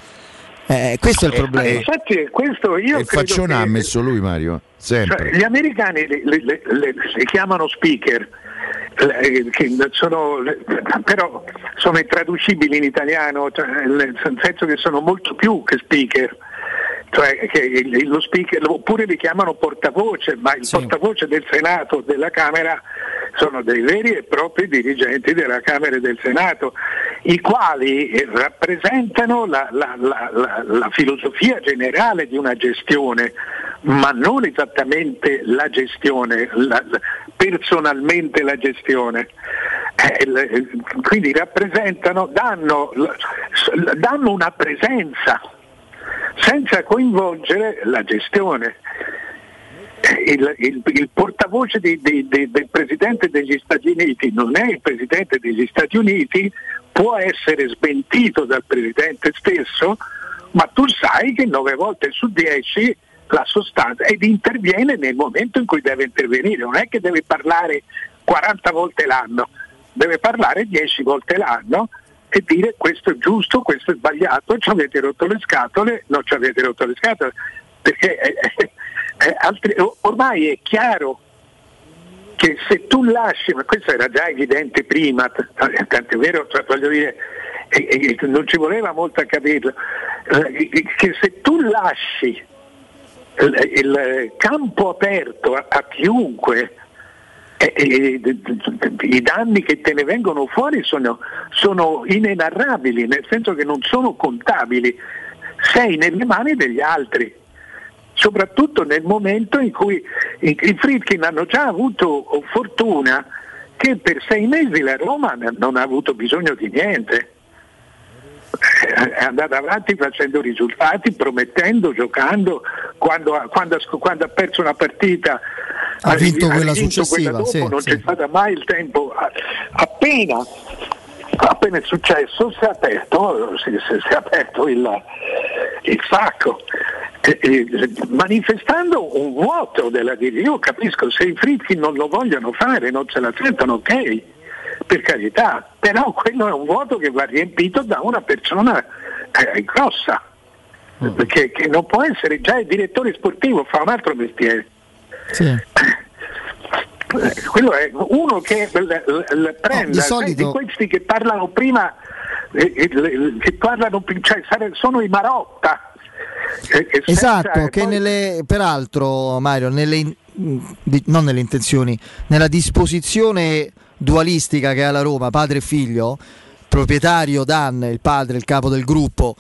Eh, questo è il Eh, problema. infatti questo io e faccione ha messo lui Mario sempre Cioè, gli americani le, le- le- le- si chiamano speaker, eh, che sono, le- però sono intraducibili in italiano, cioè, nel senso che sono molto più che speaker. Cioè, lo speaker, oppure li chiamano portavoce, ma il portavoce del Senato, della Camera, sono dei veri e propri dirigenti della Camera e del Senato, i quali eh, rappresentano la, la- la- la- filosofia generale di una gestione, ma non esattamente la gestione, personalmente la gestione. Eh, quindi rappresentano, danno, danno una presenza senza coinvolgere la gestione. Eh, Il, il- il portavoce di- di- di- del Presidente degli Stati Uniti non è il Presidente degli Stati Uniti, può essere smentito dal Presidente stesso, ma tu sai che 9 volte su 10 la sostanza ed interviene nel momento in cui deve intervenire, non è che deve parlare 40 volte l'anno, deve parlare 10 volte l'anno e dire questo è giusto, questo è sbagliato, ci avete rotto le scatole, non ci avete rotto le scatole, perché eh, eh, eh, altri- ormai è chiaro che se tu lasci, ma questo era già evidente prima, t- t- tant'è vero, cioè, voglio dire, e- e non ci voleva molto a capirlo, eh, che se tu lasci il, il campo aperto a, a chiunque, eh, eh, d- d- i danni che te ne vengono fuori sono, sono inenarrabili, nel senso che non sono contabili, sei nelle mani degli altri soprattutto nel momento in cui i, Friedkin hanno già avuto fortuna che per sei mesi la Roma non ha avuto bisogno di niente. È andata avanti facendo risultati, promettendo, giocando, quando ha, quando ha quando ha perso una partita Ha vinto quella vinto successiva, dopo, sì, non sì. c'è stato mai il tempo. Appena, appena è successo si è aperto, si, si- è aperto il, il sacco. manifestando un vuoto della dirigenza. Io capisco se i Fritzchi non lo vogliono fare, non se la sentono, ok, per carità, però quello è un vuoto che va riempito da una persona eh, grossa, perché che non può essere già il direttore sportivo, fa un altro mestiere. Eh, Quello è uno che l- l- l- prenda di sai, solito- di questi che parlano prima, eh, eh, che parlano, cioè, sono i Marotta. Esatto, che poi- nelle, peraltro Mario, nelle, non nelle intenzioni, nella disposizione dualistica che ha la Roma, padre e figlio, proprietario Dan, il padre, il capo del gruppo,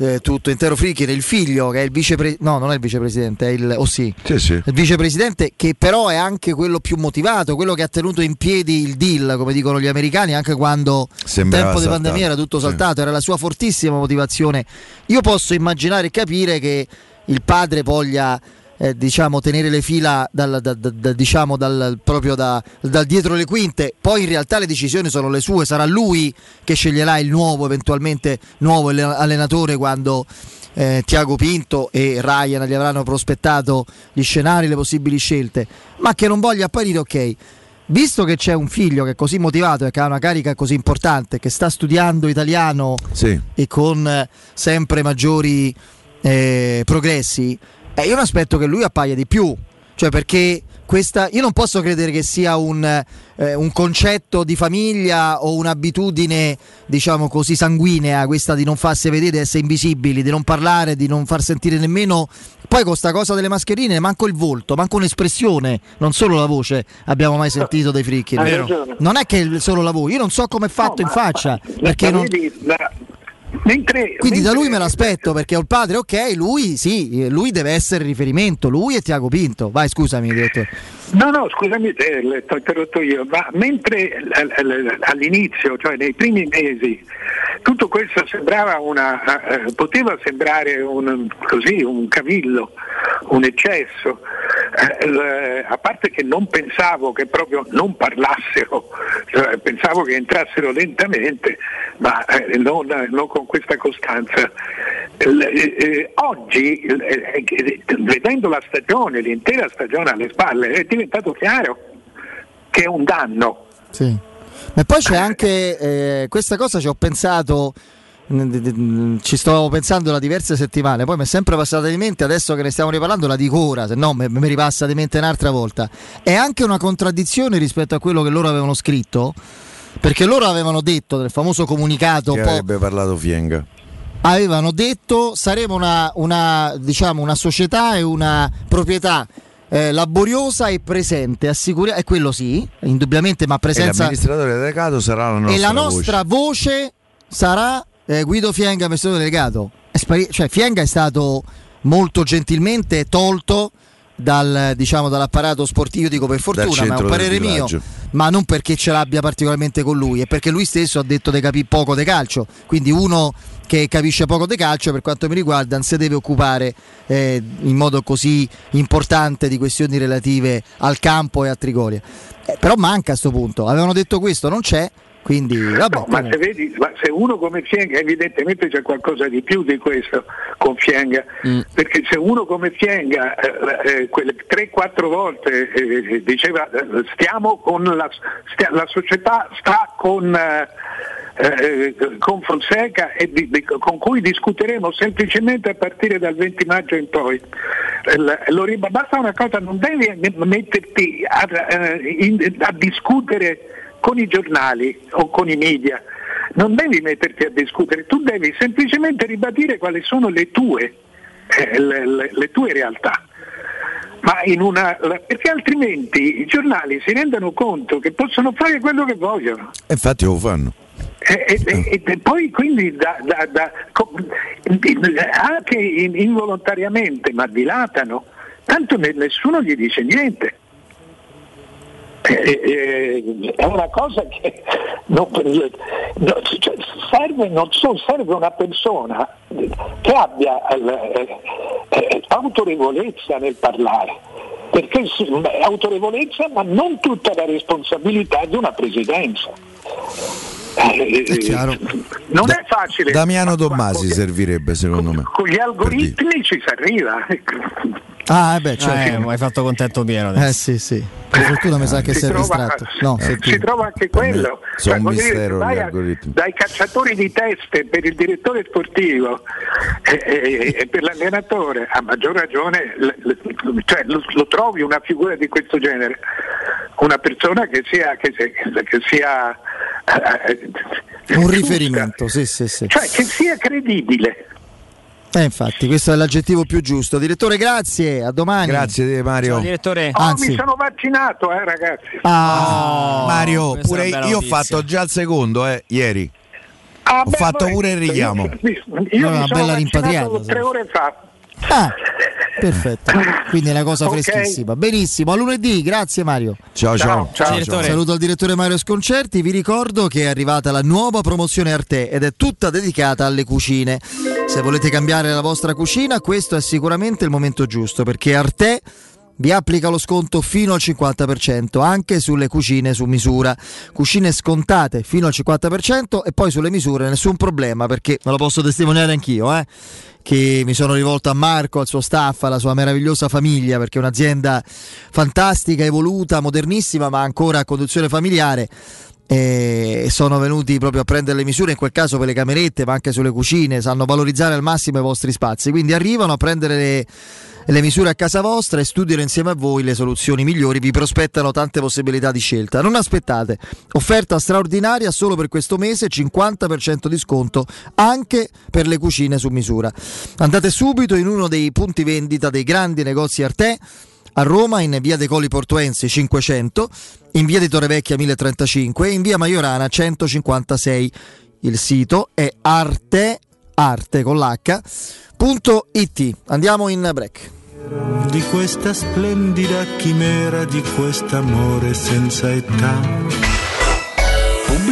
eh, tutto intero Fricchine, il figlio che è il vicepresidente, no non è il vicepresidente, è il, oh sì, il vicepresidente che però è anche quello più motivato, quello che ha tenuto in piedi il deal, come dicono gli americani, anche quando il tempo di pandemia era tutto sì. saltato, era la sua fortissima motivazione. Io posso immaginare e capire che il padre voglia eh, diciamo, tenere le fila dal, da- da- diciamo, dal- proprio da, dal dietro le quinte, poi in realtà le decisioni sono le sue, sarà lui che sceglierà il nuovo, eventualmente nuovo alle- allenatore quando eh, Tiago Pinto e Ryan gli avranno prospettato gli scenari, le possibili scelte, ma che non voglia apparire ok. Visto che c'è un figlio che è così motivato e che ha una carica così importante, che sta studiando italiano Sì. e con eh, sempre maggiori eh, progressi, eh, io mi aspetto che lui appaia di più. Cioè perché questa, io non posso credere che sia un, eh, un concetto di famiglia o un'abitudine, diciamo così, sanguinea, questa di non farsi vedere, di essere invisibili, di non parlare, di non far sentire nemmeno. Poi con sta cosa delle mascherine, manco il volto, manco un'espressione, non solo la voce abbiamo mai sentito dai fricchi. Non è che solo la voce, io non so come è fatto in faccia. Perché Ma non... vedi, la- mentre- Quindi da mentre- lui me l'aspetto perché ho il padre, ok, lui sì, eh, lui deve essere riferimento, lui e Tiago Pinto. Vai, scusami, direttore. No, no, scusami te, le- ti ho interrotto io, ma mentre l- l- all'inizio, cioè nei primi mesi, tutto questo sembrava una, eh, poteva sembrare un, così, un cavillo, un eccesso, eh, a parte che non pensavo che proprio non parlassero, cioè, pensavo che entrassero lentamente, ma eh, non, non con questa costanza. Eh, eh, oggi, eh, vedendo la stagione, l'intera stagione alle spalle, è diventato chiaro che è un danno. Sì. Ma poi c'è anche eh, questa cosa, ci ho pensato, d- mh, ci sto pensando da diverse settimane, poi mi è sempre passata di mente, adesso che ne stiamo riparlando la dico ora, se no mi ripassa di mente un'altra volta. È anche una contraddizione rispetto a quello che loro avevano scritto, perché loro avevano detto nel famoso comunicato Che avrebbe parlato Fienga. avevano detto saremo una, una, diciamo, una società e una proprietà eh, laboriosa e presente, assicura- e quello sì, indubbiamente, ma E presenza l'amministratore delegato sarà la nostra e la voce. nostra voce, sarà eh, Guido Fienga, amministratore delegato. Spari- cioè, Fienga è stato molto gentilmente tolto dal, diciamo, dall'apparato sportivo, dico per fortuna, ma è un parere mio, ma non perché ce l'abbia particolarmente con lui, è perché lui stesso ha detto di capire poco di calcio, quindi uno che capisce poco di calcio per quanto mi riguarda non si deve occupare eh, in modo così importante di questioni relative al campo e a Trigoria. Eh, però manca a sto punto, avevano detto questo, non c'è, quindi vabbè. No, ma, se vedi, ma se uno come Fienga, evidentemente c'è qualcosa di più di questo con Fienga, perché se uno come Fienga eh, eh, quelle 3-4 volte eh, diceva eh, stiamo con la, stia- la società sta con, eh, eh, con Fonseca e di- di- con cui discuteremo semplicemente a partire dal 20 maggio in poi. Eh, l- lo riba- basta una cosa, non devi metterti a, eh, in- a discutere con i giornali o con i media, non devi metterti a discutere, tu devi semplicemente ribadire quali sono le tue, eh, le, le- le tue realtà. Ma in una, perché altrimenti i giornali si rendono conto che possono fare quello che vogliono. E infatti lo fanno. E, e- e- e poi quindi da- da- da- anche in- involontariamente, ma dilatano, tanto ne- nessuno gli dice niente. Eh, eh, è una cosa che non- no, cioè, serve, non so, serve una persona che abbia eh, autorevolezza nel parlare, perché autorevolezza ma non tutta la responsabilità di una presidenza. Eh, eh, non è facile. Damiano Tommasi servirebbe secondo me. Con gli algoritmi ci si arriva. Ah, eh beh, certo. Eh, ma hai fatto contento pieno Eh sì, sì. Per fortuna mi sa che Si si è trova- distratto. No, si senti. trova anche quello. sono un dire, mistero gli vai a- algoritmi. dai cacciatori di teste per il direttore sportivo e, e- e per l'allenatore, a maggior ragione l- l- cioè, lo, lo trovi una figura di questo genere, una persona che sia, che sia, che sia eh, eh, Un riferimento, sì, sì, sì. cioè che sia credibile. Eh, infatti, questo è l'aggettivo più giusto. Direttore, grazie, a domani. Grazie Mario. Ciao, direttore. Oh, Anzi. mi sono vaccinato, eh, ragazzi. Ah, Mario, questa pure è una bella io ho notizia. fatto già il secondo, eh, ieri. Ah, Ho beh, fatto pure il richiamo. Io, io Una mi sono bella rimpatriata, tre ore fa. Ah, perfetto. Quindi è una cosa Ok. freschissima. Benissimo, a lunedì, grazie Mario. Ciao ciao. Ciao, direttore. Saluto il direttore Mario Sconcerti, vi ricordo che è arrivata la nuova promozione Arte ed è tutta dedicata alle cucine. Se volete cambiare la vostra cucina, questo è sicuramente il momento giusto perché Arte vi applica lo sconto fino al 50% anche sulle cucine su misura. Cucine scontate fino al 50% e poi sulle misure nessun problema perché me lo posso testimoniare anch'io, eh? Che mi sono rivolto a Marco, al suo staff, alla sua meravigliosa famiglia perché è un'azienda fantastica, evoluta, modernissima ma ancora a conduzione familiare. E sono venuti proprio a prendere le misure in quel caso per le camerette ma anche sulle cucine sanno valorizzare al massimo i vostri spazi. Quindi arrivano a prendere le, le misure a casa vostra e studiano insieme a voi le soluzioni migliori vi prospettano tante possibilità di scelta non aspettate offerta straordinaria solo per questo mese 50% di sconto anche per le cucine su misura andate subito in uno dei punti vendita dei grandi negozi Arte a Roma in via De Colli Portuensi 500, in via di Torrevecchia 1035 e in via Maiorana 156. Il sito è arte, arte con l'H, punto it. Andiamo in break. Di questa splendida chimera, di quest'amore senza età.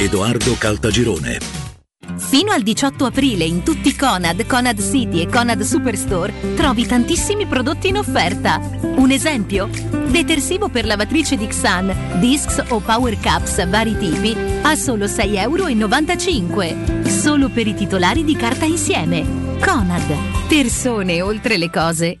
Edoardo Caltagirone. Fino al 18 aprile in tutti Conad, Conad City e Conad Superstore trovi tantissimi prodotti in offerta. Un esempio? Detersivo per lavatrice Dixan, Discs o Power Cups vari tipi a solo 6,95 euro. Solo per i titolari di carta insieme. Conad. Persone oltre le cose.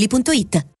ValentinoAutomobili.it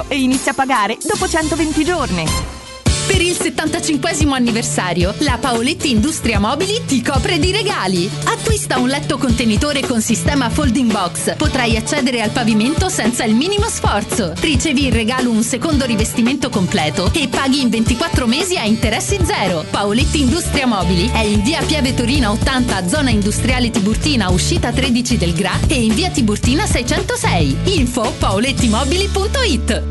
e inizia a pagare dopo 120 giorni. Per il 75 anniversario, la Paoletti Industria Mobili ti copre di regali. Acquista un letto contenitore con sistema folding box. Potrai accedere al pavimento senza il minimo sforzo. Ricevi in regalo un secondo rivestimento completo e paghi in 24 mesi a interessi zero. Paoletti Industria Mobili è in via Piave Torina 80, zona industriale Tiburtina, uscita 13 del Gra e in via Tiburtina 606. Info paolettimobili.it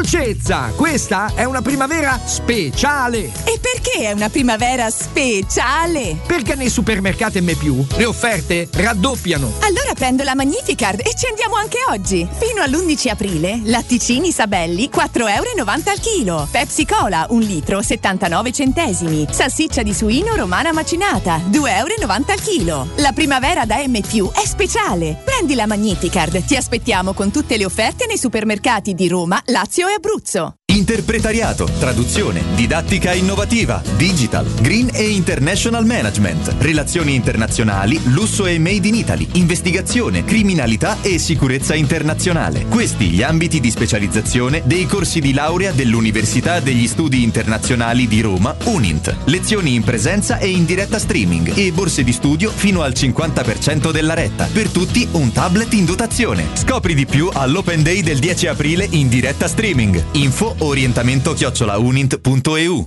Dolcezza, questa è una primavera speciale. E perché è una primavera speciale? Perché nei supermercati M+, le offerte raddoppiano. Allora prendo la Magnificard e ci andiamo anche oggi. Fino all'11 aprile, latticini Sabelli 4,90 euro al chilo. Pepsi Cola 1 litro 79 centesimi. Salsiccia di suino romana macinata 2,90 euro al chilo. La primavera da M+, è speciale. Prendi la Magnificard. Ti aspettiamo con tutte le offerte nei supermercati di Roma, Lazio e Abruzzo. Interpretariato, traduzione, didattica innovativa, digital, green e international management, relazioni internazionali, lusso e made in Italy, investigazione, criminalità e sicurezza internazionale. Questi gli ambiti di specializzazione dei corsi di laurea dell'Università degli Studi Internazionali di Roma, UNINT. Lezioni in presenza e in diretta streaming e borse di studio fino al 50% della retta. Per tutti un tablet in dotazione. Scopri di più all'Open Day del 10 aprile in diretta streaming. Info orientamento chiocciolaunint.eu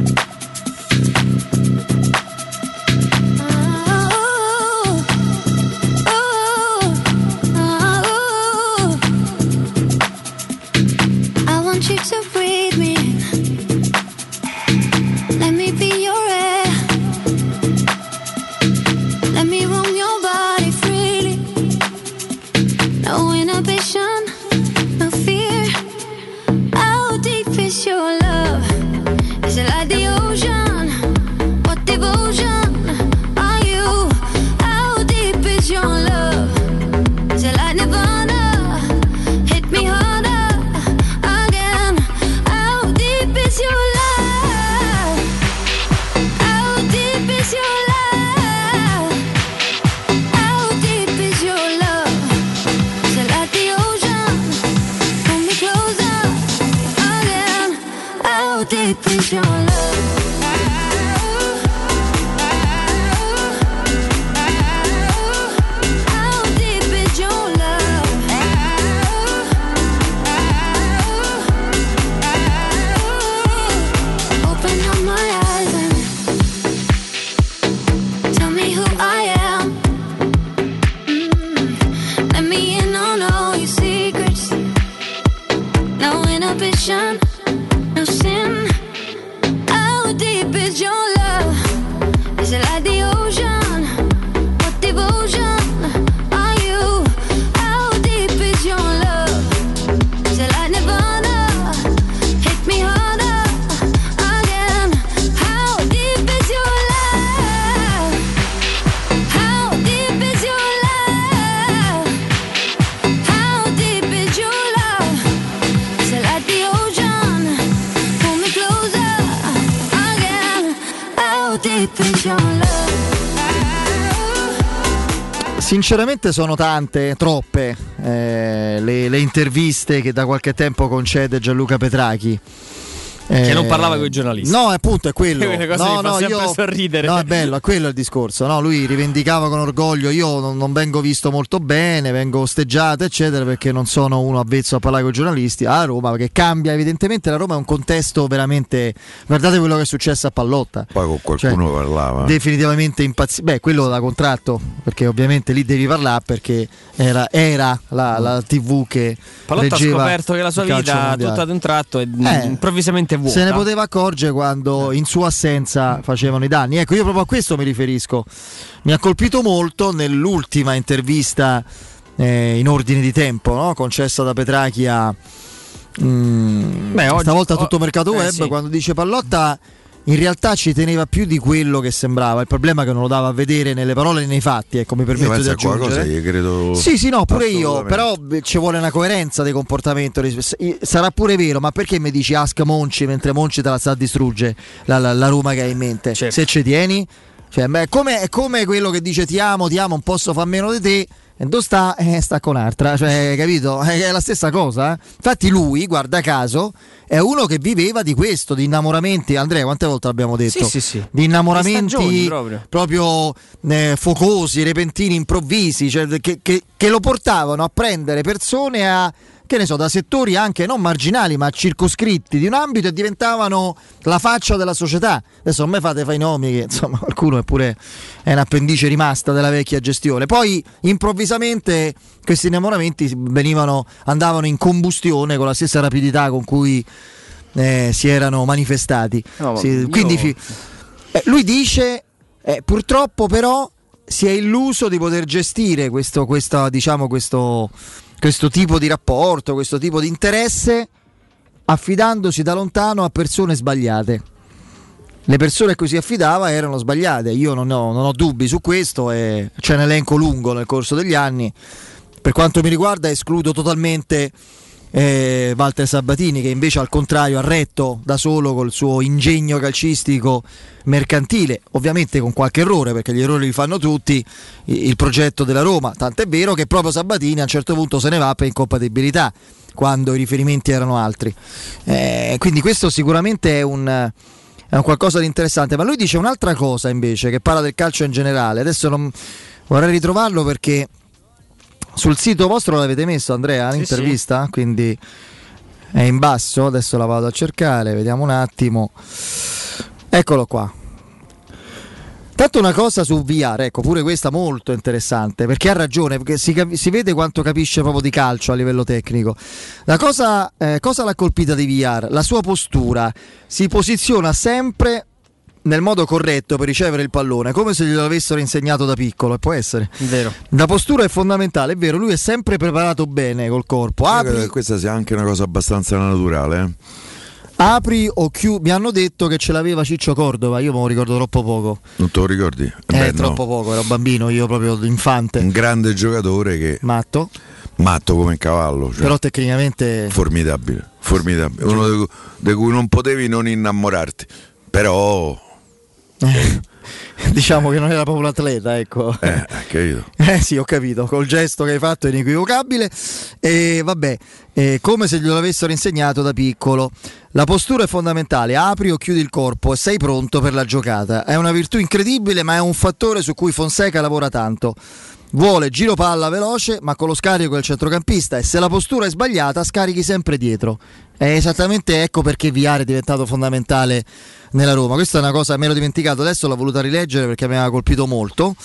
your life. Sinceramente sono tante, troppe eh, le, le interviste che da qualche tempo concede Gianluca Petrachi. Che non Eh, parlava con i giornalisti. No, appunto è quello. No, no, io, sorridere. no, è bello, è quello il discorso. No, lui rivendicava con orgoglio: io non, non vengo visto molto bene, vengo osteggiato, eccetera, perché non sono uno avvezzo a parlare con i giornalisti. A Roma, che cambia evidentemente. La Roma è un contesto veramente. Guardate quello che è successo a Pallotta. Poi con qualcuno parlava. Definitivamente impazzito. Beh, quello da contratto, perché ovviamente lì devi parlare perché era, era la, la TV che. Pallotta ha scoperto che la sua vita tutta ad un tratto è Eh, improvvisamente vuota. Se ne poteva accorgere quando in sua assenza facevano i danni. Ecco, io proprio a questo mi riferisco. Mi ha colpito molto nell'ultima intervista eh, in ordine di tempo, no? concessa da Petrachi a. mm, Beh, oggi- stavolta tutto mercato eh, web, sì. quando dice Pallotta. In realtà ci teneva più di quello che sembrava. Il problema è che non lo dava a vedere nelle parole e nei fatti. Ecco, mi Io permetto di penso a qualcosa aggiungere. gli credo. Sì, sì, no, pure io, però ci vuole una coerenza di comportamento. Sarà pure vero, ma perché mi dici Ask Monci mentre Monci te la sta a distruggere la, la- la Roma che hai in mente? Se ci tieni? Cioè, beh, è, come, è come quello che dice ti amo, ti amo, non posso far meno di te. E dove sta? Eh, sta con un'altra, cioè, capito? Eh, È la stessa cosa. eh. Infatti, lui, guarda caso, è uno che viveva di questo, di innamoramenti. Andrea, quante volte l'abbiamo detto? Sì, sì, sì. Di innamoramenti proprio. proprio eh, focosi, repentini, improvvisi, cioè, che, che- che lo portavano a prendere persone a, che ne so, da settori anche non marginali ma circoscritti di un ambito e diventavano la faccia della società. Adesso non me fate fai nomi, che insomma qualcuno è pure è un'appendice rimasta della vecchia gestione. Poi improvvisamente questi innamoramenti venivano, andavano in combustione con la stessa rapidità con cui eh, si erano manifestati. No, ma Sì, io- quindi fi- eh, lui dice, eh, purtroppo però si è illuso di poter gestire questo, questa, diciamo, questo, questo tipo di rapporto, questo tipo di interesse, affidandosi da lontano a persone sbagliate. Le persone a cui si affidava erano sbagliate, io non ho, non ho dubbi su questo e c'è un elenco lungo nel corso degli anni. Per quanto mi riguarda escludo totalmente eh, Walter Sabatini che invece al contrario ha retto da solo col suo ingegno calcistico mercantile, ovviamente con qualche errore perché gli errori li fanno tutti, il progetto della Roma, tant'è vero che proprio Sabatini a un certo punto se ne va per incompatibilità quando i riferimenti erano altri. Eh, quindi questo sicuramente è un, è un qualcosa di interessante, ma lui dice un'altra cosa invece che parla del calcio in generale, adesso non, vorrei ritrovarlo perché sul sito vostro l'avete messo Andrea l'intervista? Quindi è in basso, adesso la vado a cercare, vediamo un attimo. Eccolo qua. Tanto una cosa su VR, ecco, pure questa molto interessante, perché ha ragione, perché si, capi- si vede quanto capisce proprio di calcio a livello tecnico. La cosa, eh, cosa l'ha colpita di VR? La sua postura, si posiziona sempre nel modo corretto per ricevere il pallone, come se glielo avessero insegnato da piccolo, e può essere. Vero. La postura è fondamentale, è vero, lui è sempre preparato bene col corpo. Io credo Apri, che questa sia anche una cosa abbastanza naturale. eh. apri o chiudi. Mi hanno detto che ce l'aveva Ciccio Cordova, io me lo ricordo troppo poco. Non te lo ricordi? Eh Eh, beh, no. troppo poco, ero bambino, io proprio infante. Un grande giocatore che. Matto. Matto come un cavallo. cioè, Però tecnicamente Formidabile, formidabile. Uno di cui non potevi non innamorarti. Però. diciamo che non era proprio un atleta, ecco. Eh, capito. Eh sì, ho capito, col gesto che hai fatto è inequivocabile. E vabbè, eh, come se glielo avessero insegnato da piccolo. La postura è fondamentale, apri o chiudi il corpo e sei pronto per la giocata. È una virtù incredibile, ma è un fattore su cui Fonseca lavora tanto. Vuole giro palla veloce, ma con lo scarico del centrocampista e se la postura è sbagliata scarichi sempre dietro. È esattamente ecco perché Viare è diventato fondamentale nella Roma. Questa è una cosa, me l'ho dimenticato, adesso l'ho voluta rileggere perché mi aveva colpito molto.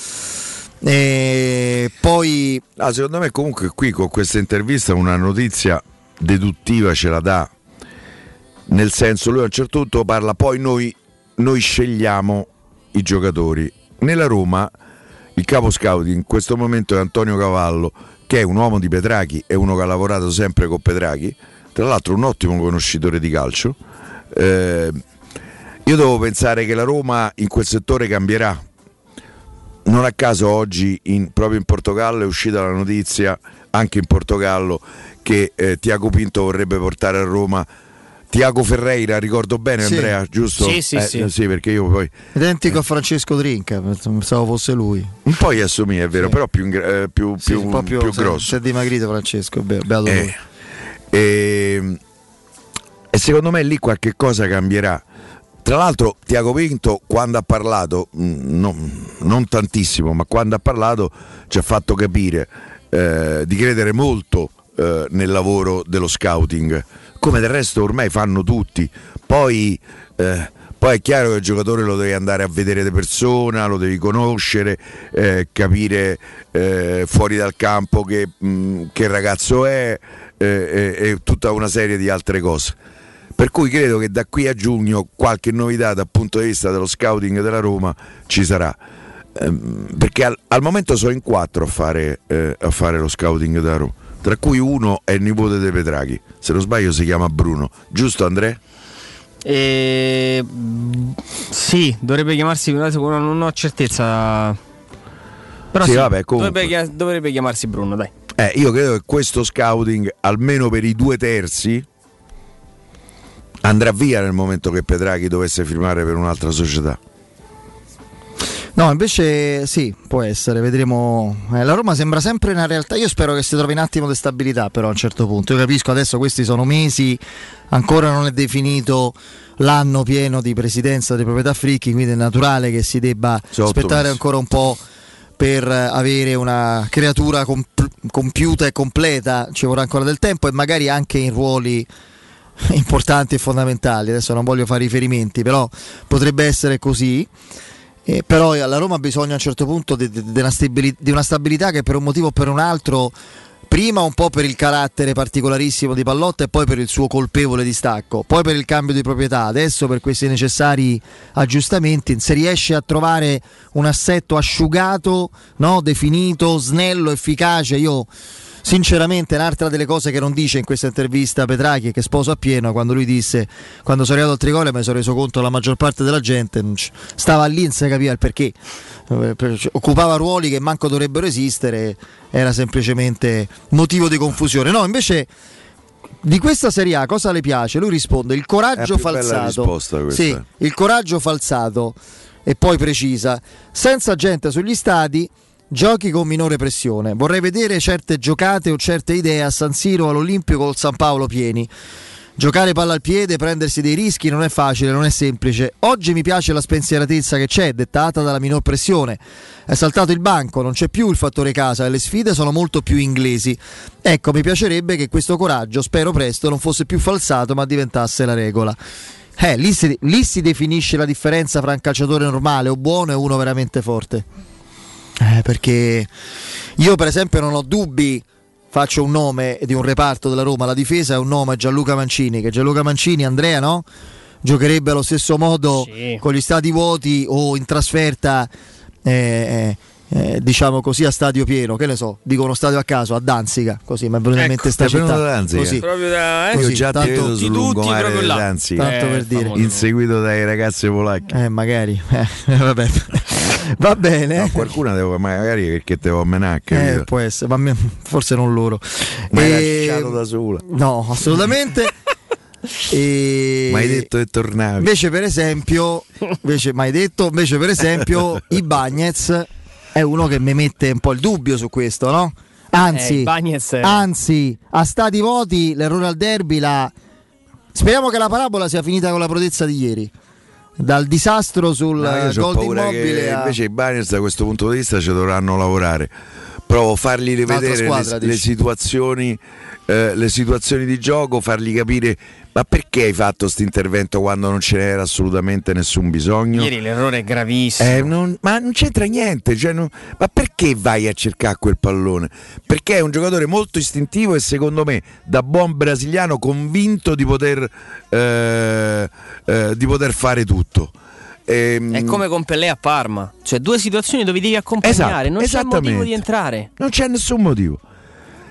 E poi Ah, secondo me comunque qui con questa intervista una notizia deduttiva ce la dà. Nel senso, lui a un certo punto parla, poi noi, noi scegliamo i giocatori. Nella Roma il capo scout in questo momento è Antonio Cavallo, che è un uomo di Petrachi, è uno che ha lavorato sempre con Petrachi, tra l'altro un ottimo conoscitore di calcio. Eh, io devo pensare che la Roma in quel settore cambierà. Non a caso oggi in- proprio in Portogallo è uscita la notizia, anche in Portogallo, che eh, Tiago Pinto vorrebbe portare a Roma Tiago Ferreira, ricordo bene Sì. Andrea, giusto? Sì, sì, Eh, sì. perché io poi Identico a Francesco Trinca, pensavo fosse lui. un po' gli assomiglia, è vero, però più, eh, più, Sì, più- un po' più, più grosso. Si è dimagrito Francesco, è vero, beato Eh, lui. e, e secondo me lì qualche cosa cambierà. Tra l'altro Tiago Pinto quando ha parlato, mh, non, non tantissimo, ma quando ha parlato ci ha fatto capire eh, di credere molto eh, nel lavoro dello scouting, come del resto ormai fanno tutti. Poi, eh, poi è chiaro che il giocatore lo devi andare a vedere di persona, lo devi conoscere, eh, capire eh, fuori dal campo che, mh, che ragazzo è eh, e tutta una serie di altre cose. Per cui credo che da qui a giugno qualche novità dal punto di vista dello scouting della Roma ci sarà. Ehm, perché al, al momento sono in quattro a fare, eh, a fare lo scouting della Roma, tra cui uno è il nipote dei Petraghi, se non sbaglio si chiama Bruno, giusto Andrea? E... Sì, dovrebbe chiamarsi, non ho certezza. Però Sì, sì, vabbè, dovrebbe, dovrebbe chiamarsi Bruno, dai. Eh, io credo che questo scouting, almeno per i due terzi, andrà via nel momento che Petraghi dovesse firmare per un'altra società. No, invece sì, può essere, vedremo. Eh, la Roma sembra sempre una realtà. Io spero che si trovi un attimo di stabilità, però a un certo punto. Io capisco adesso questi sono mesi, ancora non è definito l'anno pieno di presidenza di proprietà fricchi, quindi è naturale che si debba Sono otto aspettare mesi. ancora un po' per avere una creatura comp- compiuta e completa. Ci vorrà ancora del tempo e magari anche in ruoli importanti e fondamentali. Adesso non voglio fare riferimenti, però potrebbe essere così. Eh, però alla Roma bisogna a un certo punto di, di- una di una stabilità che per un motivo o per un altro, prima un po' per il carattere particolarissimo di Pallotta e poi per il suo colpevole distacco, poi per il cambio di proprietà, adesso per questi necessari aggiustamenti, se riesce a trovare un assetto asciugato, no? definito, snello, efficace, io sinceramente un'altra delle cose che non dice in questa intervista Petraghi e che sposo appieno quando lui disse quando sono arrivato al Trigole mi sono reso conto che la maggior parte della gente non c- stava lì non si capiva il perché. Eh, occupava ruoli che manco dovrebbero esistere era semplicemente motivo di confusione. No invece di questa Serie A cosa le piace? Lui risponde il coraggio falsato. sì, il coraggio falsato e poi precisa. Senza gente sugli stadi giochi con minore pressione vorrei vedere certe giocate o certe idee a San Siro all'Olimpico col San Paolo pieni Giocare palla al piede, prendersi dei rischi non è facile, non è semplice. Oggi mi piace la spensieratezza che c'è, dettata dalla minor pressione. È saltato il banco, non c'è più il fattore casa e le sfide sono molto più inglesi. Ecco, mi piacerebbe che questo coraggio, spero presto, non fosse più falsato ma diventasse la regola. Eh, lì si, lì si definisce la differenza fra un calciatore normale o buono e uno veramente forte. Eh, perché io per esempio non ho dubbi, faccio un nome di un reparto della Roma, la difesa è un nome Gianluca Mancini, che Gianluca Mancini, Andrea no? Giocherebbe allo stesso modo Sì. con gli stati vuoti o in trasferta, eh, eh, eh, diciamo così, a stadio pieno, che ne so, dico uno stadio a caso, a Danzica, così mi è in mente sta Ecco, ti è venuto città. da Danzica? Così. Proprio da, eh? Così, Io già ti tanto- vedo di sul tutti lungomare proprio di là. Danzica, Tanto Eh, per dire. famoso. inseguito dai ragazzi polacchi. Eh, magari, eh, vabbè. Va bene. No, qualcuna devo magari perché te vuoi menare, Eh, può essere, ma me- forse non loro. Ma hai E- lasciato da sola. No, assolutamente. e... Ma hai detto che tornavi. Invece, per esempio, invece, mai detto, invece, per esempio, i Bagnets è uno che mi mette un po' il dubbio su questo, no? Eh, Anzi, è- anzi, a stati voti l'errore al derby la... Speriamo che la parabola sia finita con la prodezza di ieri. Dal disastro sul No, gol di immobile a... invece i Bagnets da questo punto di vista ci dovranno lavorare. Provo a fargli rivedere squadra, le, le situazioni, eh, le situazioni di gioco, fargli capire ma perché hai fatto questo intervento quando non ce n'era assolutamente nessun bisogno. Ieri l'errore è gravissimo. Eh, non- ma non c'entra niente, cioè non- ma perché vai a cercare quel pallone? Perché è un giocatore molto istintivo e secondo me da buon brasiliano convinto di poter, eh, eh, di poter fare tutto. Ehm, È come con Pelé a Parma, cioè due situazioni dove devi accompagnare, Esatto, non c'è motivo di entrare. Non c'è nessun motivo.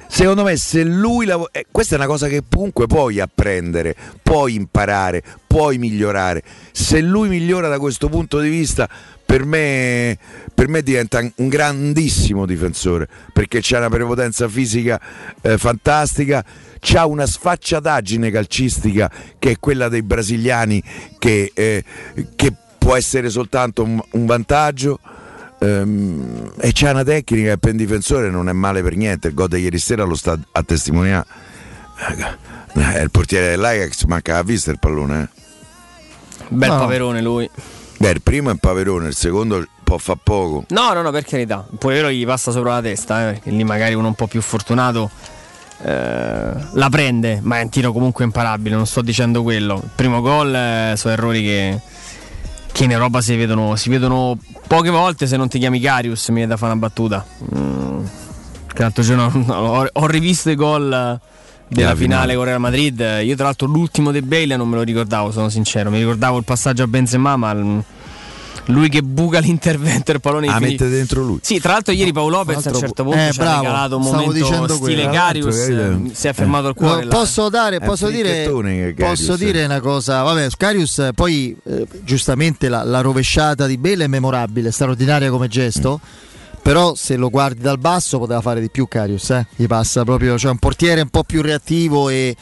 Secondo me se lui lav- eh, questa è una cosa che comunque puoi apprendere, puoi imparare, puoi migliorare. Se lui migliora da questo punto di vista, per me, per me diventa un grandissimo difensore perché c'ha una prepotenza fisica eh, fantastica, c'ha una sfacciataggine calcistica che è quella dei brasiliani che, eh, che può essere soltanto un, un vantaggio. Ehm, e c'ha una tecnica che per un difensore non è male per niente. Il gol di ieri sera lo sta a testimoniare. Eh, il portiere dell'Ajax manca la vista il pallone. Eh. Bel No. paperone lui. Beh, il primo è un paperone, il secondo può far poco. No, no, no, per carità. Poi vero gli passa sopra la testa, eh, perché lì magari uno un po' più fortunato eh, la prende, ma è un tiro comunque imparabile, non sto dicendo quello. Il primo gol eh, sono errori che, che in Europa si vedono, si vedono poche volte se non ti chiami Carius, mi viene da fare una battuta. Mm, che l'altro giorno ho, ho rivisto i gol della Della finale finale. con Real Madrid. Io tra l'altro l'ultimo De Bale non me lo ricordavo, sono sincero. Mi ricordavo il passaggio a Benzema, ma il- lui che buca l'intervento il pallone Ah, finì- mette dentro lui. Sì, tra l'altro ieri Paolo Lopez a un certo punto eh, ci ha regalato un momento stile. Carius, eh, si è fermato il cuore. No, posso dare, un posso dire, posso eh. dire una cosa. Vabbè, Scarius eh, poi eh, giustamente la, la rovesciata di Bale è memorabile, straordinaria come gesto. Però se lo guardi dal basso poteva fare di più Carius, eh? gli passa proprio, cioè un portiere un po' più reattivo e,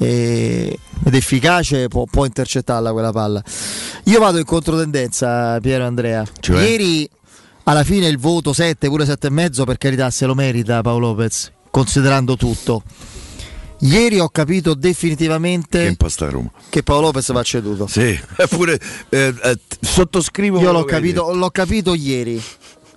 e- ed efficace può, può intercettarla quella palla. Io vado in controtendenza, Piero Andrea. Cioè? Ieri alla fine il voto 7, pure 7 e mezzo, per carità se lo merita Paolo Lopez, considerando tutto. Ieri ho capito definitivamente Che che Paolo Lopez va ceduto. Sì, eppure eh, eh, sottoscrivo. Io l'ho capito, l'ho capito ieri.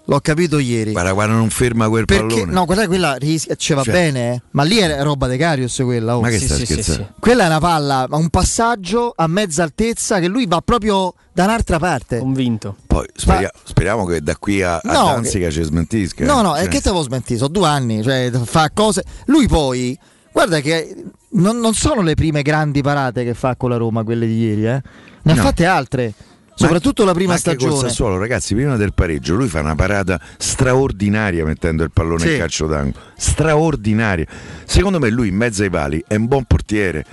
L'ho capito ieri. Guarda, quando non ferma quel Perché pallone. no, guarda quella ris- ci va Cioè. bene, eh. ma lì è roba di Carius quella. oh. Ma che Sì, stai sì, scherzando? sì. Quella è una palla, un passaggio a mezza altezza che lui va proprio da un'altra parte. Convinto. Poi speria- speriamo che da qui a, a No, Danzica ci smentisca. No, eh. no, Cioè, è che te lo smentì, sono due anni, cioè fa cose. Lui poi, guarda che non, non sono le prime grandi parate che fa con la Roma, quelle di ieri, eh. Ne ha No. fatte altre. Soprattutto la prima stagione. Sassuolo, ragazzi, prima del pareggio, lui fa una parata straordinaria mettendo il pallone Sì. in calcio d'angolo. Straordinaria. Secondo me lui in mezzo ai pali è un buon portiere.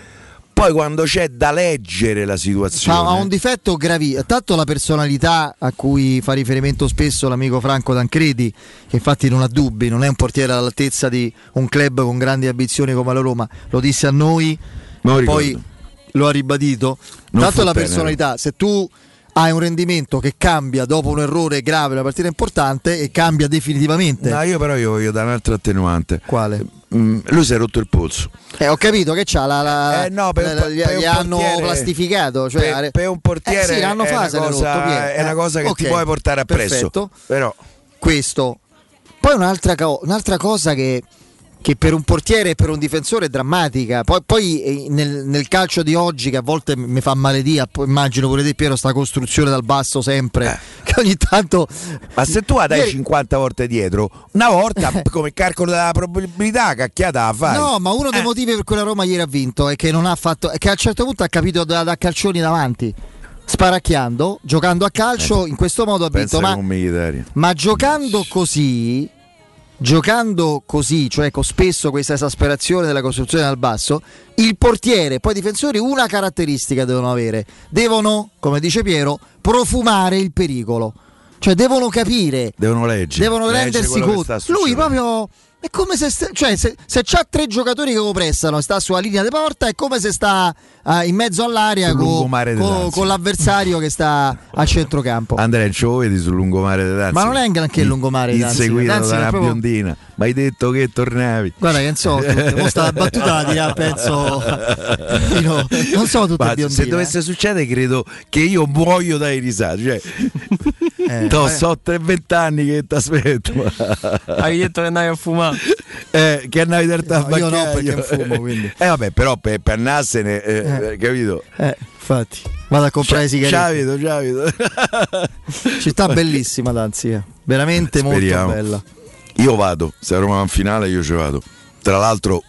Poi quando c'è da leggere la situazione. Ha, un difetto gravissimo, tanto la personalità a cui fa riferimento spesso l'amico Franco Tancredi, che infatti non ha dubbi, non è un portiere all'altezza di un club con grandi ambizioni come la Roma, lo disse a noi, poi lo ha ribadito. Non tanto la bene, personalità, se tu hai un rendimento che cambia dopo un errore grave, una partita importante e cambia definitivamente. No, io però io voglio dare un altro attenuante. Quale? Mm, lui si è rotto il polso. Eh, ho capito che c'ha la, la- Eh, no, per la- gli, per gli hanno portiere- plastificato. Cioè, per, per un portiere eh sì, l'anno è, fa una cosa, rotto, è una Eh, cosa che ok, ti puoi portare appresso. perfetto. Però questo. Poi un'altra, un'altra cosa che, che per un portiere e per un difensore è drammatica. Poi, poi, eh, nel, nel calcio di oggi, che a volte mi fa male dia, poi immagino pure te Piero, sta costruzione dal basso sempre, che ogni tanto... Eh. Ma se tu la dai Ieri- 50 volte dietro, una volta come calcolo della probabilità, cacchiata la fai. No, ma uno dei Eh. motivi per cui la Roma ieri ha vinto è che non ha fatto. è che a un certo punto ha capito da, da calcioni davanti. Sparacchiando, giocando a calcio, in questo modo ha Eh, vinto. Ma, ma giocando così, giocando così, cioè con spesso questa esasperazione della costruzione dal basso, il portiere e poi i difensori una caratteristica devono avere. Devono, come dice Piero, profumare il pericolo. Cioè devono capire Devono leggere. devono rendersi conto. Lui proprio è come se, sta- cioè, se, se c'ha tre giocatori che lo pressano e sta sulla linea di porta, è come se sta ah, in mezzo all'aria Sul co- con l'avversario che sta a centrocampo. Andrea, ce lo vedi sul lungomare di Danzica? Ma non è anche il lungomare di Danzica. Inseguito Danzica da è una proprio- biondina. Ma hai detto che tornavi. Guarda che non so, tutte, la battuta la dirà, penso. Pino, non so tutte Ma biondine. se dovesse succedere, credo che io muoio dai risate. Cioè, Eh, to, eh. so 30 anni che ti aspetto. Hai detto che andavi a fumare. Eh, che andavi del No, io no, tabaccaio. perché fumo, quindi. Eh vabbè, però per, per annarsene, eh, Eh. capito? Eh, infatti, vado a comprare i sigareti. Ciao, ciao. Città bellissima, Danzica. Veramente Speriamo. molto bella. Io vado, se Roma va in finale io ci vado. Tra l'altro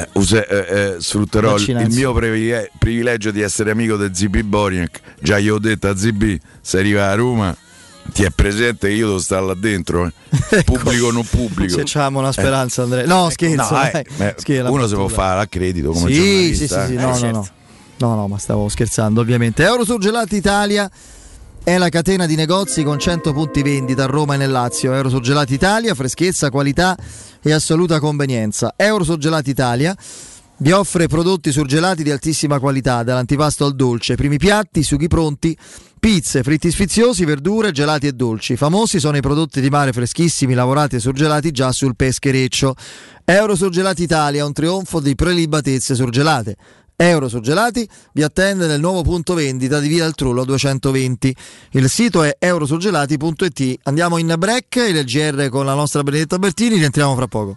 eh, use- eh, eh, sfrutterò il, il mio privile- privilegio di essere amico del ZB Boriac. Già io ho detto a ZB, se arriva a Roma Ti è presente che io devo stare là dentro? eh? Pubblico o non pubblico? Se c'hanno una speranza, Andrea. No, scherzo. No, eh, eh, Scherzo, uno si può fare l'accredito come Sì, sì, sì, sì, eh. no, no, no. No, no, ma stavo scherzando, ovviamente. Eurosurgelati Italia è la catena di negozi con 100 punti vendita a Roma e nel Lazio. Eurosurgelati Italia, freschezza, qualità e assoluta convenienza. Eurosurgelati Italia vi offre prodotti surgelati di altissima qualità, dall'antipasto al dolce, primi piatti, sughi pronti, pizze, fritti sfiziosi, verdure, gelati e dolci. Famosi sono i prodotti di mare freschissimi, lavorati e surgelati già sul peschereccio. Eurosurgelati Italia, un trionfo di prelibatezze surgelate. Euro Surgelati vi attende nel nuovo punto vendita di Via del Trullo 220. Il sito è eurosurgelati.it. Andiamo in break, il GR con la nostra Benedetta Bertini, rientriamo fra poco.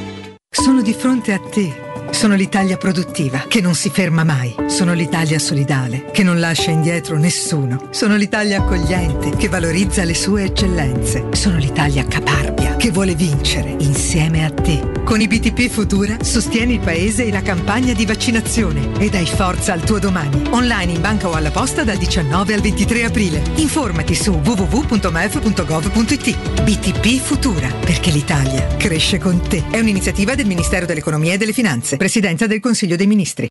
Sono di fronte a te. Sono l'Italia produttiva, che non si ferma mai. Sono l'Italia solidale, che non lascia indietro nessuno. Sono l'Italia accogliente, che valorizza le sue eccellenze. Sono l'Italia caparbia, che vuole vincere insieme a te. Con i BTP Futura sostieni il paese e la campagna di vaccinazione e dai forza al tuo domani. Online in banca o alla posta dal 19 al 23 aprile. Informati su www.mef.gov.it. BTP Futura, perché l'Italia cresce con te. È un'iniziativa del Ministero dell'Economia e delle Finanze. Presidenza del Consiglio dei Ministri.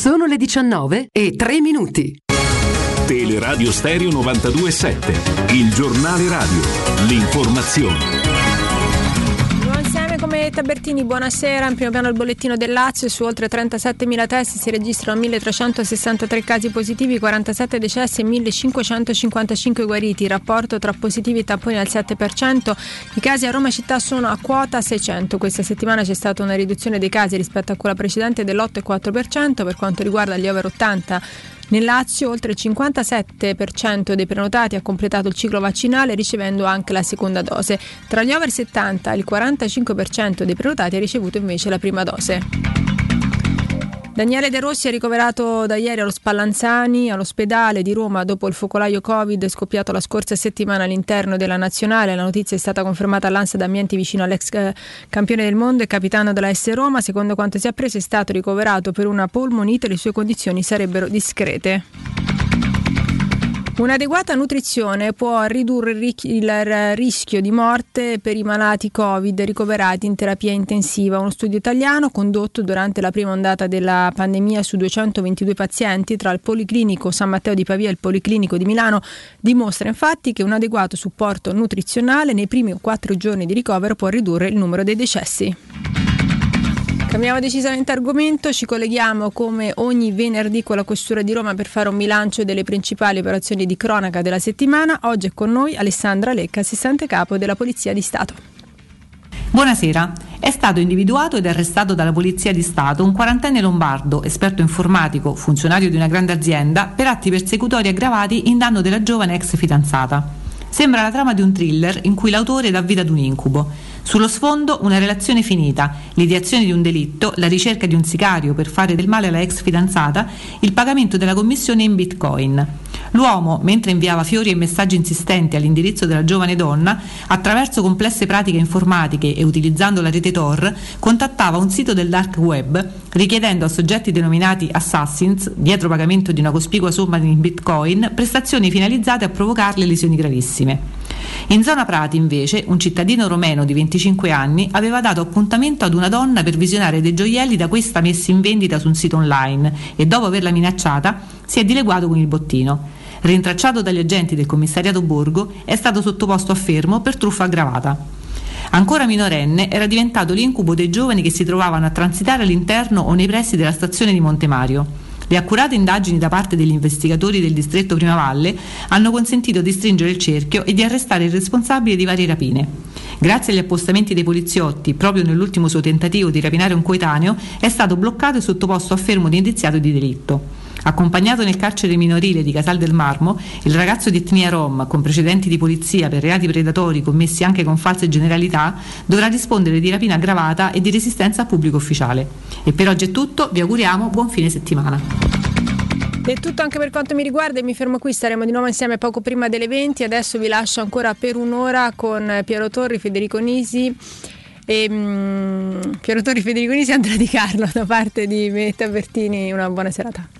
Sono le 19 e 3 minuti. Teleradio Stereo 92.7, il giornale radio, l'informazione. Come Tabertini, buonasera. In primo piano il bollettino del Lazio. Su oltre 37.000 test si registrano 1.363 casi positivi, 47 decessi e 1.555 guariti. Il rapporto tra positivi e tamponi al 7%. I casi a Roma città sono a quota 600. Questa settimana c'è stata una riduzione dei casi rispetto a quella precedente dell'8,4%. Per quanto riguarda gli over 80 nel Lazio oltre il 57% dei prenotati ha completato il ciclo vaccinale ricevendo anche la seconda dose. Tra gli over 70 il 45% dei prenotati ha ricevuto invece la prima dose. Daniele De Rossi è ricoverato da ieri allo Spallanzani, all'ospedale di Roma, dopo il focolaio Covid scoppiato la scorsa settimana all'interno della nazionale. La notizia è stata confermata all'Ansa d'Ambienti vicino all'ex eh, campione del mondo e capitano della S Roma. Secondo quanto si è appreso è stato ricoverato per una polmonite e le sue condizioni sarebbero discrete. Un'adeguata nutrizione può ridurre il rischio di morte per i malati Covid ricoverati in terapia intensiva. Uno studio italiano condotto durante la prima ondata della pandemia su 222 pazienti tra il Policlinico San Matteo di Pavia e il Policlinico di Milano dimostra infatti che un adeguato supporto nutrizionale nei primi quattro giorni di ricovero può ridurre il numero dei decessi. Cambiamo decisamente argomento, ci colleghiamo come ogni venerdì con la Questura di Roma per fare un bilancio delle principali operazioni di cronaca della settimana. Oggi è con noi Alessandra Lecca, assistente capo della Polizia di Stato. Buonasera. È stato individuato ed arrestato dalla Polizia di Stato un quarantenne lombardo, esperto informatico, funzionario di una grande azienda, per atti persecutori aggravati in danno della giovane ex fidanzata. Sembra la trama di un thriller in cui l'autore dà vita ad un incubo. Sullo sfondo una relazione finita, l'ideazione di un delitto, la ricerca di un sicario per fare del male alla ex fidanzata, il pagamento della commissione in bitcoin. L'uomo, mentre inviava fiori e messaggi insistenti all'indirizzo della giovane donna, attraverso complesse pratiche informatiche e utilizzando la rete Tor, contattava un sito del dark web richiedendo a soggetti denominati assassins, dietro pagamento di una cospicua somma in bitcoin, prestazioni finalizzate a provocarle lesioni gravissime. In zona Prati, invece, un cittadino romeno di 25 anni aveva dato appuntamento ad una donna per visionare dei gioielli da questa messi in vendita su un sito online e dopo averla minacciata si è dileguato con il bottino. Rintracciato dagli agenti del commissariato Borgo, è stato sottoposto a fermo per truffa aggravata. Ancora minorenne era diventato l'incubo dei giovani che si trovavano a transitare all'interno o nei pressi della stazione di Montemario. Le accurate indagini da parte degli investigatori del distretto Primavalle hanno consentito di stringere il cerchio e di arrestare il responsabile di varie rapine. Grazie agli appostamenti dei poliziotti, proprio nell'ultimo suo tentativo di rapinare un coetaneo, è stato bloccato e sottoposto a fermo di indiziato di delitto. Accompagnato nel carcere minorile di Casal del Marmo, il ragazzo di etnia rom, con precedenti di polizia per reati predatori commessi anche con false generalità, dovrà rispondere di rapina aggravata e di resistenza a pubblico ufficiale. E per oggi è tutto, vi auguriamo buon fine settimana. È tutto anche per quanto mi riguarda e mi fermo qui, staremo di nuovo insieme poco prima delle 20, adesso vi lascio ancora per un'ora con Piero Torri, Federico Nisi e um, Piero Torri, Federico Nisi e Andrea Di Carlo da parte di Metta Bertini, una buona serata.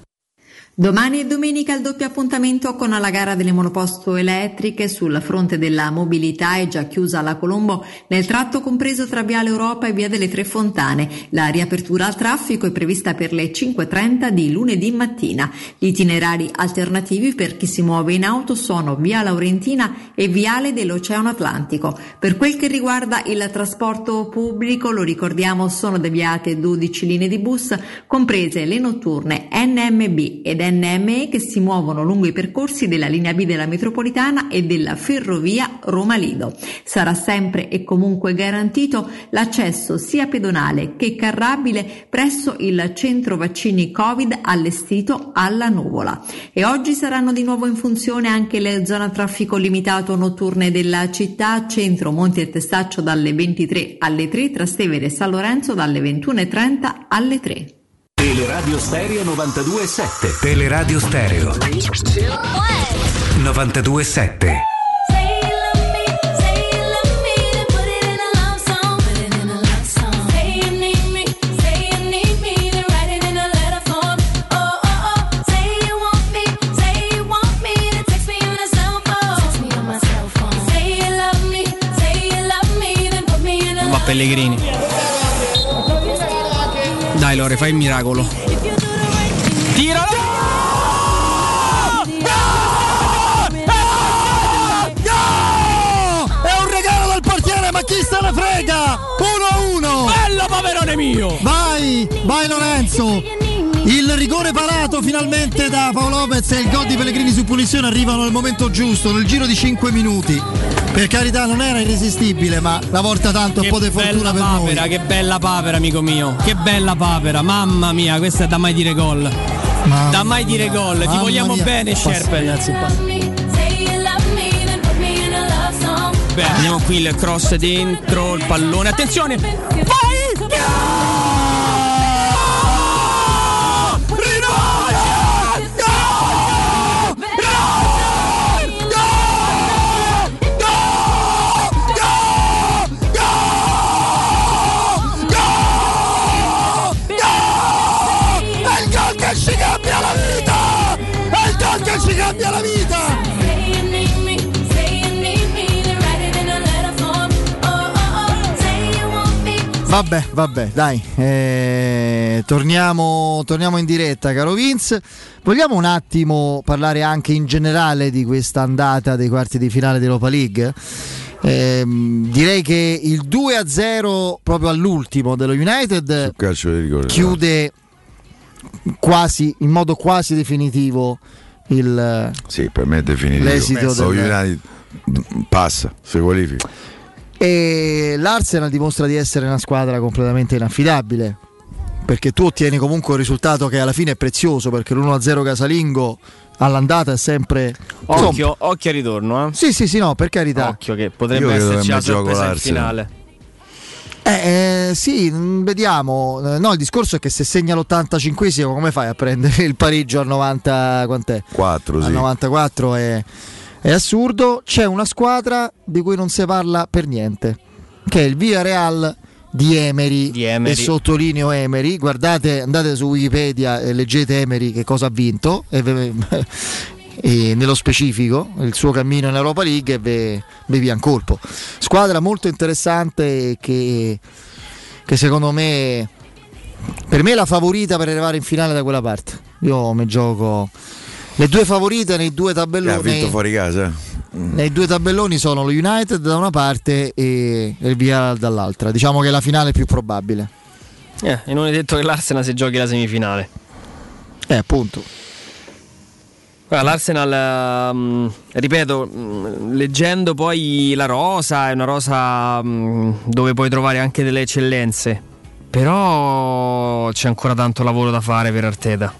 Domani e domenica il doppio appuntamento con la gara delle monoposto elettriche sul fronte della mobilità è già chiusa la Colombo nel tratto compreso tra Viale Europa e Via delle Tre Fontane. La riapertura al traffico è prevista per le 5.30 di lunedì mattina. Gli itinerari alternativi per chi si muove in auto sono Via Laurentina e Viale dell'Oceano Atlantico. Per quel che riguarda il trasporto pubblico, lo ricordiamo, sono deviate 12 linee di bus, comprese le notturne NMB ed NME che si muovono lungo i percorsi della linea B della metropolitana e della ferrovia Roma-Lido. Sarà sempre e comunque garantito l'accesso sia pedonale che carrabile presso il centro vaccini Covid allestito alla Nuvola. E oggi saranno di nuovo in funzione anche le zone a traffico limitato notturne della città, centro Monti e Testaccio dalle 23 alle 3, Trastevere e San Lorenzo dalle 21.30 alle 3. Teleradio Stereo 92.7 Teleradio Stereo 92.7 Ma Pellegrini. Dai Lore, fai il miracolo. Tira! È un regalo dal portiere, ma chi se ne frega? 1-1. Bello Paverone mio! Vai, vai Lorenzo. Il rigore parato finalmente da Paolo Lopez e il gol di Pellegrini su punizione arrivano nel momento giusto, nel giro di 5 minuti. Per carità non era irresistibile, ma la volta tanto un po' di fortuna per papera, noi. che bella papera, amico mio. Che bella papera, mamma mia, questa è da mai dire gol. Da mai dire gol, ti Mamma vogliamo mia. bene, Sherpen. ragazzi, Beh, vediamo qui il cross dentro, il pallone, attenzione! Vai! Vabbè, vabbè, dai, eh, torniamo, torniamo in diretta, caro Vince. Vogliamo un attimo parlare anche in generale di questa andata dei quarti di finale dell'Europa League? Ehm, direi che il 2-0 proprio all'ultimo dello United rigore. chiude quasi, in modo quasi definitivo il, Sì, per me è definitivo. L'esito Lo del- United passa, si qualifica. E l'Arsenal dimostra di essere una squadra completamente inaffidabile. Perché tu ottieni comunque un risultato che alla fine è prezioso. Perché l'1-0 casalingo all'andata è sempre. Occhio, occhio al ritorno, eh. Sì, sì, sì, no, per carità. Occhio che potrebbe Io esserci la sorpresa in finale. Eh, eh, sì, mh, vediamo. Eh, No, il discorso è che se segna l'85esimo, come fai a prendere il pareggio al 90? Quant'è? 4, Al sì. 94 è, è assurdo. C'è una squadra di cui non si parla per niente, che è il Villarreal di Emery, Di Emery. e sottolineo Emery. Guardate, andate su Wikipedia e leggete Emery che cosa ha vinto. E ve- e nello specifico il suo cammino in Europa League e ve- ve via in colpo. Squadra molto interessante che, che secondo me per me è la favorita per arrivare in finale da quella parte. Io mi gioco le due favorite nei due Che ha vinto tabelloni. fuori casa. Nei due tabelloni sono lo United da una parte e il Villarreal dall'altra. Diciamo che è la finale più probabile. Eh, e non è detto che l'Arsenal si giochi la semifinale. Eh, appunto. Guarda, L'Arsenal, ehm, ripeto, mh, leggendo poi la rosa, è una rosa dove puoi trovare anche delle eccellenze. Però c'è ancora tanto lavoro da fare per Arteta.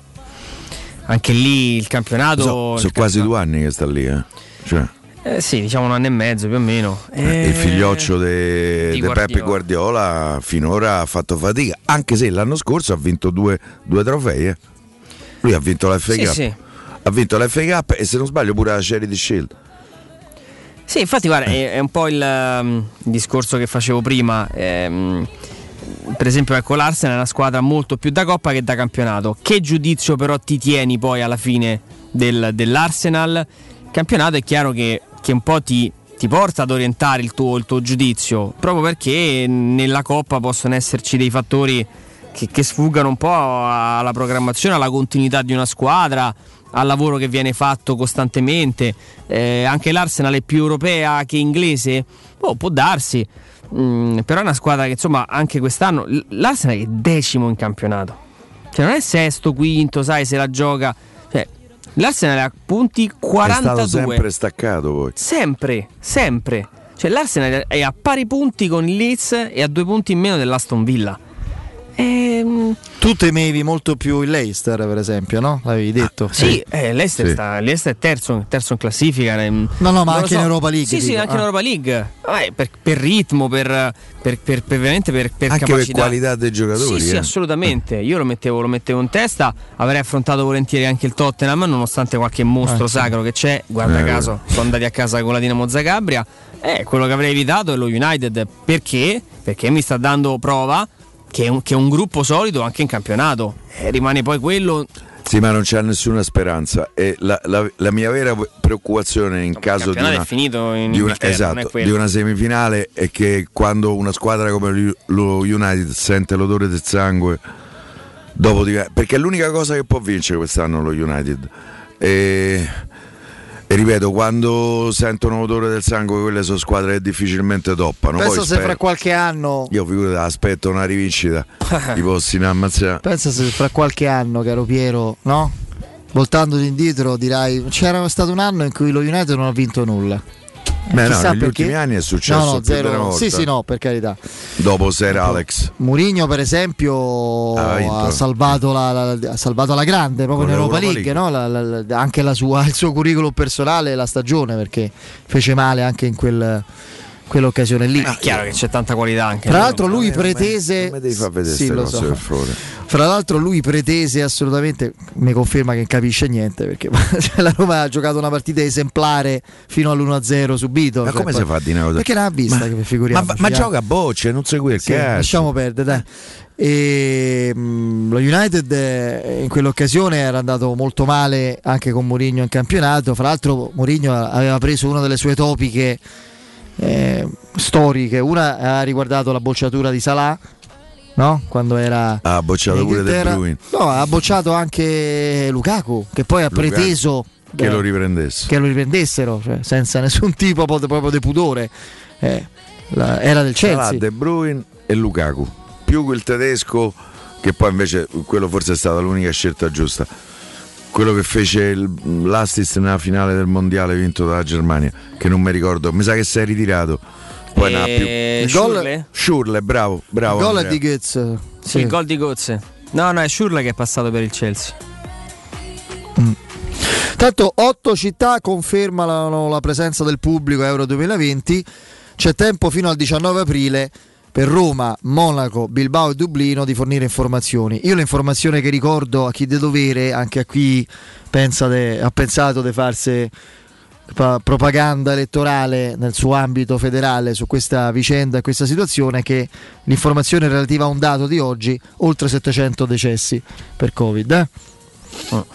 Anche lì il campionato. So- il sono quasi due anni che sta lì. Eh. Cioè, Eh sì, diciamo un anno e mezzo più o meno. eh, il figlioccio di di Peppe Guardiola finora ha fatto fatica, anche se l'anno scorso ha vinto due, due trofei. eh. Lui ha vinto la FA Sì, Cup. sì. ha vinto la FA Cup e se non sbaglio pure la Charity Shield. Sì, infatti, guarda, è, è un po' il, um, discorso che facevo prima. ehm, per esempio, ecco, l'Arsenal è una squadra molto più da coppa che da campionato. Che giudizio però ti tieni poi alla fine del- dell'Arsenal? Campionato è chiaro che, che un po' ti, ti porta ad orientare il tuo, il tuo giudizio, proprio perché nella coppa possono esserci dei fattori che, che sfuggano un po' alla programmazione, alla continuità di una squadra, al lavoro che viene fatto costantemente. Eh, anche l'Arsenal è più europea che inglese? Oh, può darsi. Mm, però è una squadra che insomma anche quest'anno l'Arsenal è decimo in campionato. Cioè non è sesto, quinto, sai se la gioca. Cioè, l'Arsenal ha punti È 42. stato sempre staccato poi. Sempre, sempre. Cioè l'Arsenal è a pari punti con il Leeds e a due punti in meno dell'Aston Villa. Ehm, Tu temevi molto più il Leicester, per esempio, no? L'avevi detto. Sì, eh, Leicester, Sì. sta- Leicester è terzo, terzo in classifica. ehm, No, no, ma anche in Europa League, Sì, sì, anche in Ah. Europa League. Eh, per, per ritmo, per, per, per- per- veramente per, per Anche per capacità. qualità dei giocatori, Sì, sì, eh. assolutamente. Io lo mettevo, lo mettevo in testa. Avrei affrontato volentieri anche il Tottenham, nonostante qualche mostro sì. sacro che c'è. Guarda Eh, caso, sono andati a casa con la Dinamo Zagabria. Eh, quello che avrei evitato è lo United. Perché? Perché mi sta dando prova che è un, che è un gruppo solido anche in campionato. Eh, rimane poi quello Sì, ma non c'è nessuna speranza. E la, la- la mia vera preoccupazione in caso di una, in di una- esatto, di una semifinale è che quando una squadra come lo- lo United sente l'odore del sangue, dopo di- perché è l'unica cosa che può vincere quest'anno lo United. E, e ripeto, quando sentono l'odore del sangue, quelle sono squadre che difficilmente toppano. Penso Poi se spero- fra qualche anno. Io figurati, aspetto una rivincita, i posti in ammazzare. Pensa se fra qualche anno, caro Piero, no? Voltandoti indietro dirai c'era stato un anno in cui lo United non ha vinto nulla. Beh, no, negli perché. ultimi anni è successo no, no, zero. Sì, sì, no, per carità. Dopo Sir Alex. Mourinho, per esempio, Ha vinto. ha salvato la, la- ha salvato la grande proprio Con in Europa League, no? La- anche la sua- il suo curriculum personale, la stagione, perché fece male anche in quel- quell'occasione lì. È chiaro che c'è tanta qualità anche. Tra l'altro lui pretese Non mi devi far vedere Sì, lo so. Fra l'altro lui pretese assolutamente, mi conferma che non capisce niente perché cioè, la Roma ha giocato una partita esemplare fino all'1-0 subito. Ma cioè, come poi- si fa una cosa? Perché non ha vista, Ma- che figuriamoci, Ma, ma gioca a bocce, non segue il Sì, calcio. lasciamo perdere, dai. E, mh, lo United eh, in quell'occasione era andato molto male anche con Mourinho in campionato. Fra l'altro, Mourinho aveva preso una delle sue topiche eh, storiche. Una ha riguardato la bocciatura di Salah, no? Quando era Ha bocciato pure De. Bruyne. No, ha bocciato anche Lukaku, che poi ha Lukaku, preteso che lo riprendesse. che lo riprendessero, cioè, senza nessun tipo proprio, di pudore. Eh, la- era del Salah, Chelsea. De Bruyne e Lukaku. Più quel tedesco, che poi invece quello forse è stata l'unica scelta giusta. Quello che fece il- l'Astis nella finale del mondiale vinto dalla Germania, che non mi ricordo, mi sa che si è ritirato. Poi non ha più. Eh, Il gol- Schürrle? Schurle, bravo, bravo. Il gol di Goetz. Sì, il gol di Gozze. No, no, è Schurle che è passato per il Chelsea. Tanto otto città confermano la presenza del pubblico Euro 2020. C'è tempo fino al 19 aprile per Roma, Monaco, Bilbao e Dublino di fornire informazioni. Io l'informazione che ricordo a chi de dovere, anche a chi pensa de- ha pensato di farsi pa- propaganda elettorale nel suo ambito federale su questa vicenda e questa situazione che l'informazione relativa a un dato di oggi oltre 700 decessi per Covid. eh?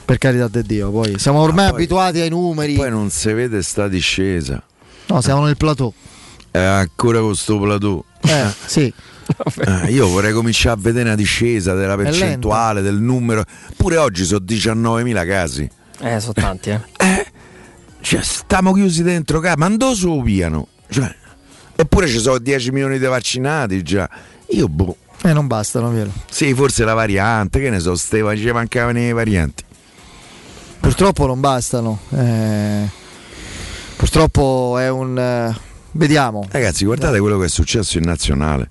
Per carità di Dio, poi siamo ormai poi- abituati ai numeri. Poi non si vede sta discesa. No, siamo nel plateau. È ancora con sto plateau. Eh, sì. Eh, io vorrei cominciare a vedere una discesa della percentuale, del numero. Pure oggi sono 19.000 casi. Eh, sono tanti, eh. Cioè, stiamo chiusi dentro casa, ma dove sono piano? Cioè, eppure ci sono 10 milioni di vaccinati già. Io boh. Eh, non bastano, vero? Sì, forse la variante, che ne so, Stefano, ci mancavano i varianti. Purtroppo non bastano. eh, purtroppo è un. Eh, vediamo. Ragazzi, guardate quello che è successo in nazionale.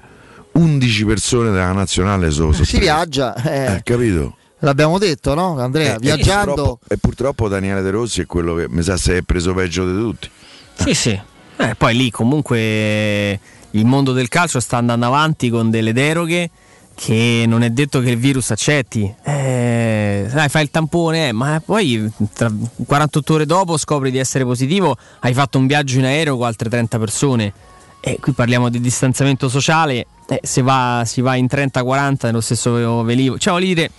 11 persone della nazionale sono Si viaggia, eh, Eh, capito? l'abbiamo detto, no? Andrea, Eh, viaggiando. E purtroppo, e purtroppo Daniele De Rossi è quello che mi sa se è preso peggio di tutti. Sì, sì. Eh, poi lì comunque il mondo del calcio sta andando avanti con delle deroghe che non è detto che il virus accetti. Eh, dai, fai il tampone, eh, ma poi tra 48 ore dopo scopri di essere positivo, hai fatto un viaggio in aereo con altre 30 persone. E qui parliamo di distanziamento sociale, eh, se va, si va in 30-40 nello stesso velivo. Cioè, voglio dire,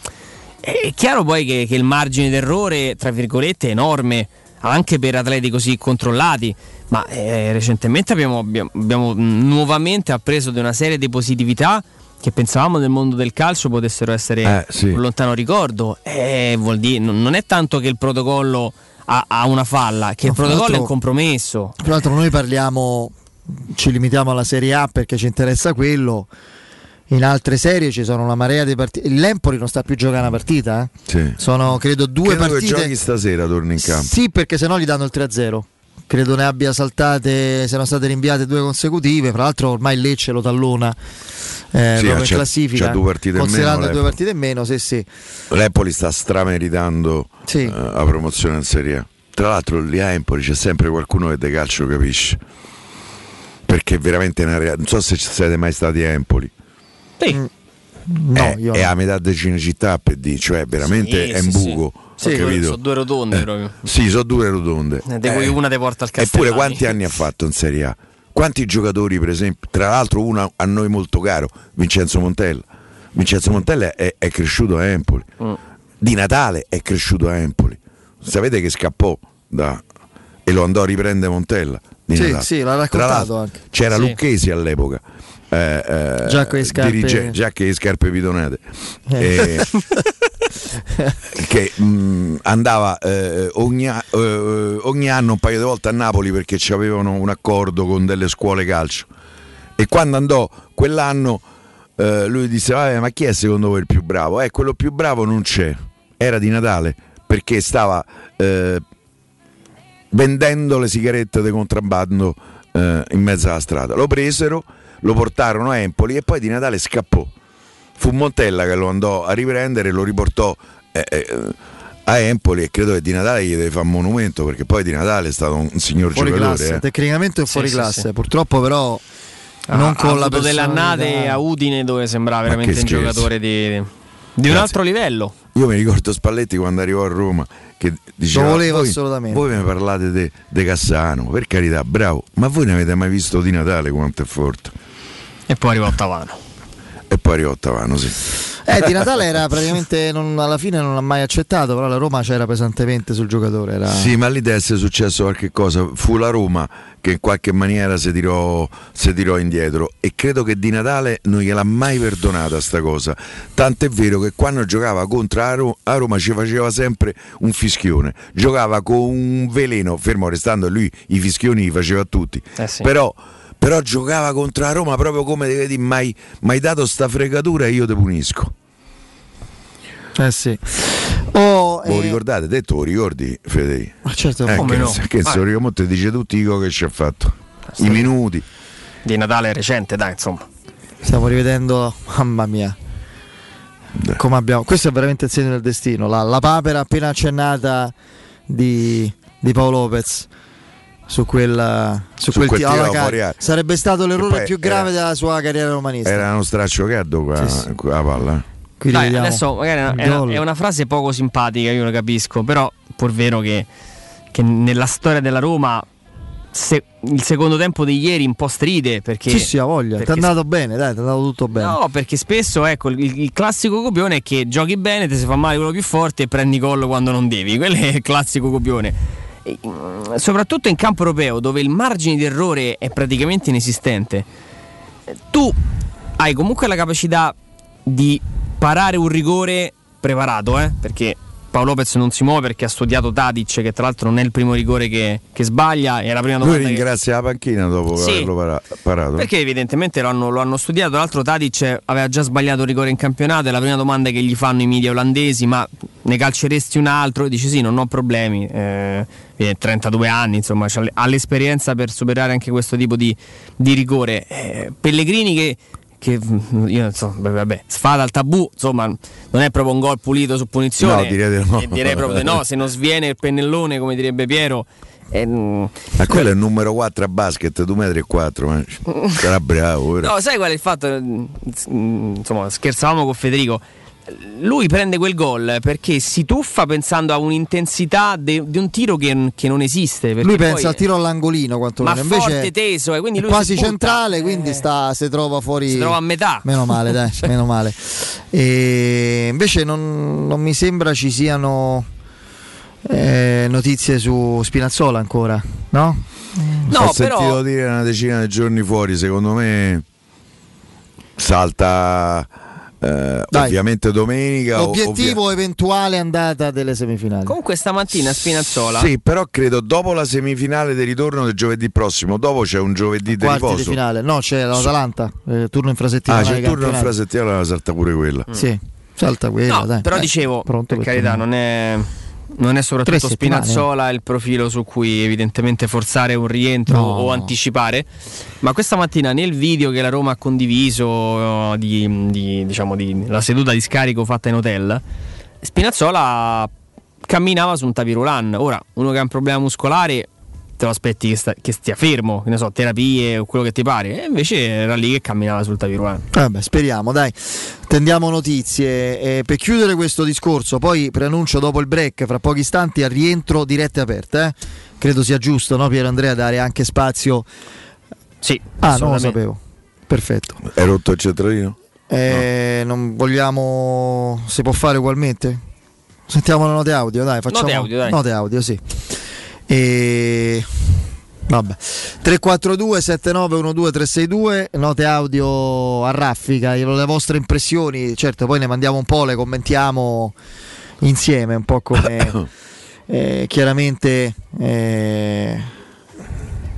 è chiaro poi che, che il margine d'errore, tra virgolette, è enorme, anche per atleti così controllati. Ma eh, recentemente abbiamo, abbiamo, abbiamo nuovamente appreso di una serie di positività che pensavamo nel mondo del calcio potessero essere Eh, sì. un lontano ricordo. Eh, vuol dire, non non è tanto che il protocollo ha, ha una falla, che No, il protocollo è un compromesso. Tra l'altro noi parliamo, ci limitiamo alla Serie A perché ci interessa quello. In altre serie ci sono una marea di partite. L'Empoli non sta più giocando una partita. eh. Sì. Sono credo due Credo che partite. giochi stasera, torni in campo. Sì, perché sennò gli danno il 3-0. Credo ne abbia saltate, siano state rinviate due consecutive. Fra l'altro ormai il Lecce lo tallona eh, Sì, proprio in c'ha- classifica. c'ha due partite in considerando meno, due partite in meno, sì, sì. L'Empoli sta strameritando eh, la promozione in Serie A. Tra l'altro lì a Empoli c'è sempre qualcuno che de calcio capisce. Perché veramente è una rea- non so se ci siete mai stati a Empoli. Sì. No, è, io è no. a metà del Cinecittà per dire, cioè veramente Sì, è un sì, buco. sì. Sì, sono due rotonde Eh, proprio. Sì, sono due rotonde. Eh, di cui una te porta al Eppure Castellani. quanti anni ha fatto in Serie A? Quanti giocatori, per esempio, tra l'altro uno a noi molto caro, Vincenzo Montella. Vincenzo Montella è, è cresciuto a Empoli. Mm. Di Natale è cresciuto a Empoli. Sapete che scappò da- e lo andò a riprendere Montella. Di Sì, Natale. sì, l'ha Tra raccontato l'altro anche. C'era Sì. Lucchesi all'epoca. Eh, eh, e scarpe- dirige- giacche e scarpe pitonate. Eh. Eh, che mh, andava eh, ogni, eh, ogni anno un paio di volte a Napoli perché ci avevano un accordo con delle scuole calcio e quando andò quell'anno lui disse "Vabbè, ma chi è secondo voi il più bravo? Eh, quello più bravo non c'è era di Natale perché stava vendendo le sigarette di contrabbando in mezzo alla strada lo presero lo portarono a Empoli e poi di Natale scappò fu Montella che lo andò a riprendere e lo riportò eh, eh, a Empoli e credo che di Natale gli deve fare un monumento perché poi di Natale è stato un signor Fuori giocatore classe, eh. tecnicamente è fuori Sì, sì, classe. sì. Purtroppo, però, Ha- non ha con la delle annate a Udine dove sembrava veramente un giocatore di, di un Grazie. altro livello. Io mi ricordo Spalletti quando arrivò a Roma che diceva Lo voleva voi, assolutamente." voi mi parlate di De Cassano, per carità, bravo, ma voi ne avete mai visto di Natale quanto è forte? E poi arrivò Ottavano. E poi arrivò Ottavano, sì. Eh, Di Natale era praticamente non- alla fine non l'ha mai accettato, però la Roma c'era pesantemente sul giocatore. Era... Sì, ma lì deve essere successo qualche cosa. Fu la Roma che in qualche maniera si tirò, si tirò indietro e credo che Di Natale non gliel'ha mai perdonata sta cosa. Tant'è vero che quando giocava contro la Ro- a Roma ci faceva sempre un fischione. Giocava con un veleno, fermo restando lui i fischioni li faceva a tutti. Eh sì. Però però giocava contro la Roma proprio come vedi mai, mai dato sta fregatura e io te punisco. Eh sì. Oh, lo eh, ricordate? Detto, lo ricordi Federico? Ma certo, Eh, come che, no? che Vai. se lo ricordo, te dice tutti i che ci ha fatto. I minuti. Di Natale recente, dai, insomma. Stiamo rivedendo, mamma mia. Come abbiamo... Questo è veramente il segno del destino. La, la papera appena accennata di, di Paolo Lopez su quel, su Su quel quel tiro tiro. Sarebbe stato l'errore più grave era- della sua carriera romanista. Era uno straccio caldo qua, Sì, sì. qua la palla. eh. Qui Dai, adesso magari è una, è una- frase poco simpatica, io lo capisco, però pur vero che, che nella storia della Roma se- il secondo tempo di ieri un po' stride perché... Sì, sì, ha voglia. Ti è andato bene, dai, ti è andato tutto bene. No, perché spesso ecco, il, il classico copione è che giochi bene, ti si fa male quello più forte e prendi gol quando non devi. Quello è il classico copione. E, mm, soprattutto in campo europeo, dove il margine di errore è praticamente inesistente, eh, tu hai comunque la capacità di parare un rigore preparato, eh? perché Paolo Lopez non si muove perché ha studiato Tadic, che tra l'altro non è il primo rigore che, che sbaglia. È la prima Lui domanda che- ringrazia la panchina dopo Sì. averlo para- parato. perché evidentemente lo hanno, lo hanno studiato. Tra l'altro Tadic aveva già sbagliato il rigore in campionato. È la prima domanda che gli fanno i media olandesi: ma ne calceresti un altro? E dice sì, non ho problemi. Eh, viene 32 anni, insomma, ha l'esperienza per superare anche questo tipo di, di rigore. Eh, Pellegrini che. Che mm, io non so, vabbè, sfada al tabù, insomma, non è proprio un gol pulito su punizione. No, direi di no. E direi proprio di no, se non sviene il pennellone, come direbbe Piero, eh, mm, Ma quello è il numero 4 a basket, 2 metri e 4, eh. sarà bravo. ora. No, sai qual è il fatto? Mm, Insomma, scherzavamo con Federico. Lui prende quel gol perché si tuffa pensando a un'intensità di un tiro che, che non esiste. Lui poi- pensa al tiro all'angolino quanto Ma invece forte, teso, e quindi è lui quasi centrale, quindi sta, si trova fuori. Si trova a metà. Meno male, dai, meno male. E invece non, non mi sembra ci siano eh, notizie su Spinazzola ancora, no? No, Ho però- sentito dire una decina di giorni fuori, secondo me salta eh, Dai. ovviamente domenica. o- Obiettivo eventuale andata delle semifinali. Comunque stamattina Spinazzola. Sì, però credo dopo la semifinale di ritorno del giovedì prossimo, dopo c'è un giovedì di Quarti di riposo. finale, no, c'è l'Atalanta, eh, turno in frasettina. Ah, c'è il turno in frasettiana, salta pure quella. Sì, salta quella, No, dai. però Eh, dicevo, pronto per carità, non è, non è soprattutto. Spinazzola il profilo su cui evidentemente forzare un rientro No. o anticipare. Ma questa mattina nel video che la Roma ha condiviso eh, di, di, diciamo, di la seduta di scarico fatta in hotel, Spinazzola camminava su un tapirulan. Ora, uno che ha un problema muscolare te lo aspetti che, sta- che stia fermo, che ne so, terapie o quello che ti pare. E invece era lì che camminava sul tapirulan. Vabbè, speriamo, dai. Tendiamo notizie. Eh, per chiudere questo discorso, poi preannuncio dopo il break, fra pochi istanti, al rientro dirette aperte. eh. Credo sia giusto, no, Piero Andrea, dare anche spazio. Sì, Ah, non lo sapevo. Perfetto. È rotto il centralino? Eh, Non vogliamo. Si può fare ugualmente? Sentiamo le note audio, dai. Facciamo Note audio, dai. Note audio, sì. E. Vabbè. 342 7912 362 note audio a raffica, le vostre impressioni, certo poi ne mandiamo un po', le commentiamo insieme, un po' come eh, chiaramente eh,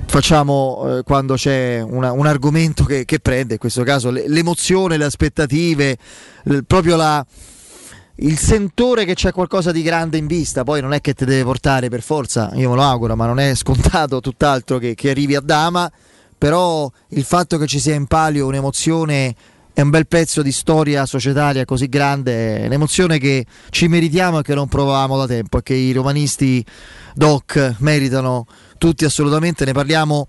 facciamo eh, quando c'è una- un argomento che, che prende, in questo caso le- l'emozione, le aspettative, l- proprio la, il sentore che c'è qualcosa di grande in vista, poi non è che ti deve portare per forza, io me lo auguro, ma non è scontato tutt'altro che, che arrivi a Dama, però il fatto che ci sia in palio un'emozione e un bel pezzo di storia societaria così grande, è un'emozione che ci meritiamo e che non provavamo da tempo e che i romanisti doc meritano tutti assolutamente, ne parliamo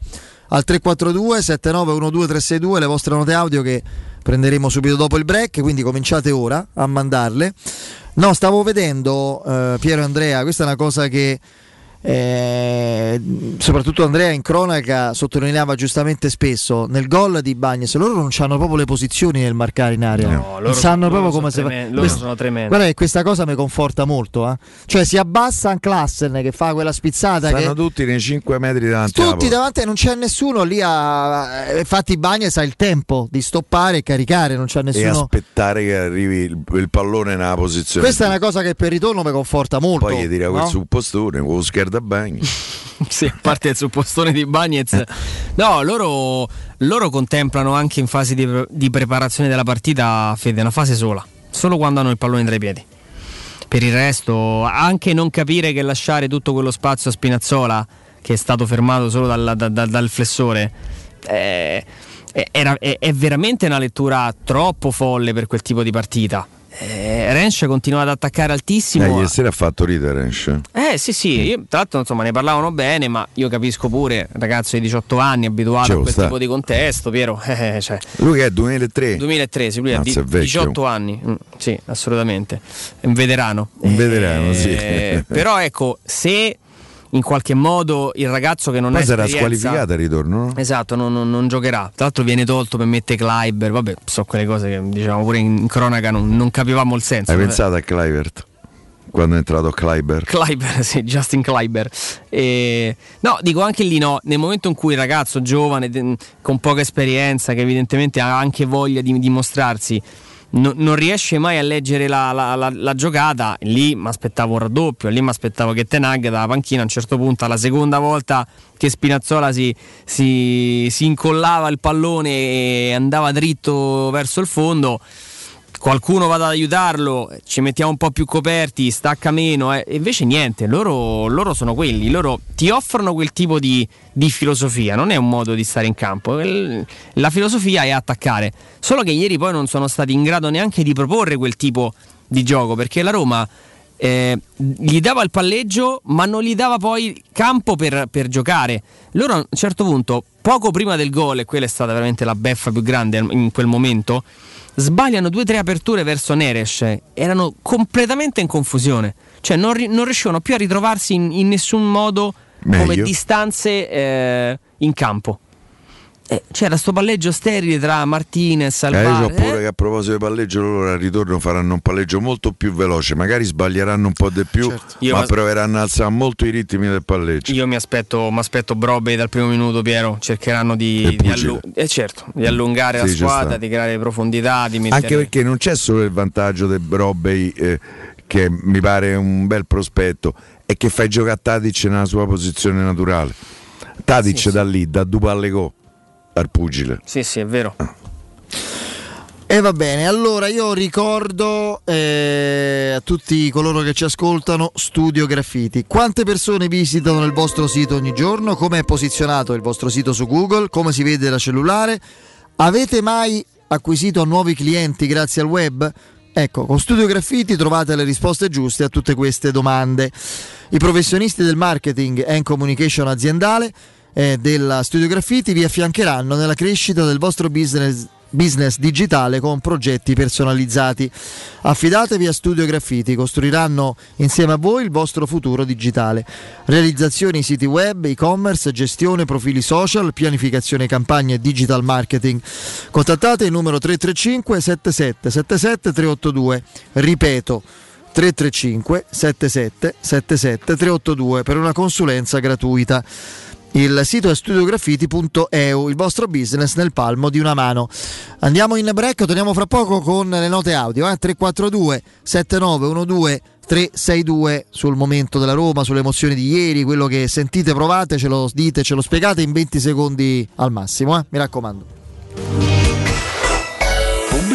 al 342 7912 362 le vostre note audio che prenderemo subito dopo il break, quindi cominciate ora a mandarle. No, stavo vedendo eh, Piero Andrea, questa è una cosa che eh, soprattutto Andrea in cronaca sottolineava giustamente spesso nel gol di Bagnes loro non hanno proprio le posizioni nel marcare in area No, non loro- sanno loro proprio come si fa tremen- loro Quest- sono tremendi. guarda che questa cosa mi conforta molto eh. cioè si abbassa un Klassen che fa quella spizzata Stanno che tutti nei 5 metri davanti tutti davanti non c'è nessuno lì a eh, infatti Bagnes ha il tempo di stoppare e caricare non c'è e nessuno aspettare che arrivi il, il pallone nella posizione. questa è una cosa che per ritorno mi conforta molto Poi gli tira quel no? suppostone, con scherzo a bagno. sì, a parte il suppostone di Bagnez. No, loro, loro contemplano anche in fase di, di preparazione della partita, Fede, una fase sola, solo quando hanno il pallone tra i piedi. Per il resto, anche non capire che lasciare tutto quello spazio a Spinazzola, che è stato fermato solo dal, da- da- dal flessore, eh, è, è- è veramente una lettura troppo folle per quel tipo di partita. Eh, Rensch continua ad attaccare altissimo. Eh, ieri sera ha fatto ridere. Rensch. Eh sì sì, io, tra l'altro insomma ne parlavano bene, ma io capisco pure, ragazzo di 18 anni, abituato Ci a quel stare. tipo di contesto, Piero, eh, cioè, Lui che è 2003? 2003, sì, lui ha di- Mazza, è vecchio. 18 anni, Mm, sì, assolutamente, è un veterano. Un veterano, sì. Eh, però ecco, se in qualche modo il ragazzo che non Poi ha sarà squalificato al ritorno. no? Esatto, non, non- non giocherà. Tra l'altro viene tolto per mettere Kleiber, vabbè, so quelle cose che diciamo pure in cronaca non, non capivamo il senso. Hai pensato a Clivert? Quando è entrato Kleiber? Kleiber, sì, Justin Kleiber. E, no, dico anche lì no, nel momento in cui il ragazzo giovane, con poca esperienza, che evidentemente ha anche voglia di dimostrarsi, no- non riesce mai a leggere la, la- la- la giocata, lì mi aspettavo un raddoppio, lì mi aspettavo che Tenag dalla panchina a un certo punto, alla seconda volta che Spinazzola si, si- si incollava il pallone e andava dritto verso il fondo qualcuno vada ad aiutarlo, ci mettiamo un po' più coperti, stacca meno, eh. invece niente, loro, loro sono quelli, loro ti offrono quel tipo di, di filosofia, non è un modo di stare in campo, la filosofia è attaccare, solo che ieri poi non sono stati in grado neanche di proporre quel tipo di gioco, perché la Roma eh, gli dava il palleggio, ma non gli dava poi campo per, per giocare. Loro a un certo punto, poco prima del gol, e quella è stata veramente la beffa più grande in quel momento, sbagliano due o tre aperture verso Neres, erano completamente in confusione, cioè non, ri- non riuscivano più a ritrovarsi in, in nessun modo come Meglio. distanze eh, in campo. Eh, c'era sto palleggio sterile tra Martinez, Eh, io Alvaro. ho paura che a proposito di palleggio loro al ritorno faranno un palleggio molto più veloce, magari sbaglieranno un po' di più, Certo. Ma ma- proveranno a alzare molto i ritmi del palleggio. Io mi aspetto, mi aspetto Brobe dal primo minuto, Piero. Cercheranno di, E di, allu- eh, certo, di allungare Sì, la squadra, di creare profondità, di mettere. Anche perché non c'è solo il vantaggio del Brobbey, eh, che mi pare un bel prospetto, è che fai giocare Tadic nella sua posizione naturale. Tadic da lì, da due palle go al pugile. Sì, sì, è vero. E va bene, allora io ricordo eh, a tutti coloro che ci ascoltano Studio Graffiti. Quante persone visitano il vostro sito ogni giorno? Come è posizionato il vostro sito su Google? Come si vede da cellulare? Avete mai acquisito nuovi clienti grazie al web? Ecco, con Studio Graffiti trovate le risposte giuste a tutte queste domande. I professionisti del marketing and communication aziendale eh, della Studio Graffiti vi affiancheranno nella crescita del vostro business business digitale con progetti personalizzati. Affidatevi a Studio Graffiti, costruiranno insieme a voi il vostro futuro digitale. Realizzazioni siti web, e-commerce, gestione profili social, pianificazione campagne e digital marketing. Contattate il numero 335 77 77 382. Ripeto 335 77 77 382 per una consulenza gratuita. Il sito è studiograffiti.eu, il vostro business nel palmo di una mano. Andiamo in break, torniamo fra poco con le note audio. Eh? 342 7912 362 sul momento della Roma, sulle emozioni di ieri, quello che sentite, provate, ce lo dite, ce lo spiegate in 20 secondi al massimo. Eh? Mi raccomando.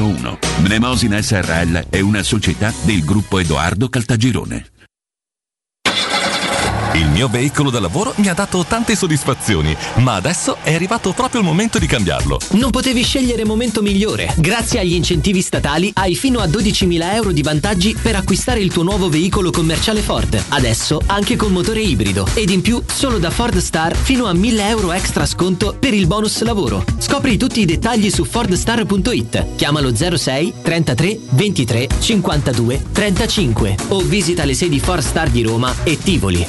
0401. Mnemosina SRL è una società del gruppo Edoardo Caltagirone. Il mio veicolo da lavoro mi ha dato tante soddisfazioni, ma adesso è arrivato proprio il momento di cambiarlo. Non potevi scegliere momento migliore. Grazie agli incentivi statali hai fino a 12.000 euro di vantaggi per acquistare il tuo nuovo veicolo commerciale Ford. Adesso anche con motore ibrido. Ed in più solo da Ford Star fino a 1.000 euro extra sconto per il bonus lavoro. Scopri tutti i dettagli su fordstar.it. Chiamalo 06 33 23 52 35 o visita le sedi Ford Star di Roma e Tivoli.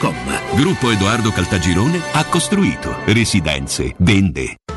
Gruppo Edoardo Caltagirone ha costruito residenze, vende.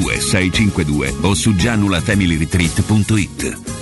652 o su gianulafamilyretreat.it.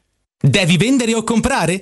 Devi vendere o comprare?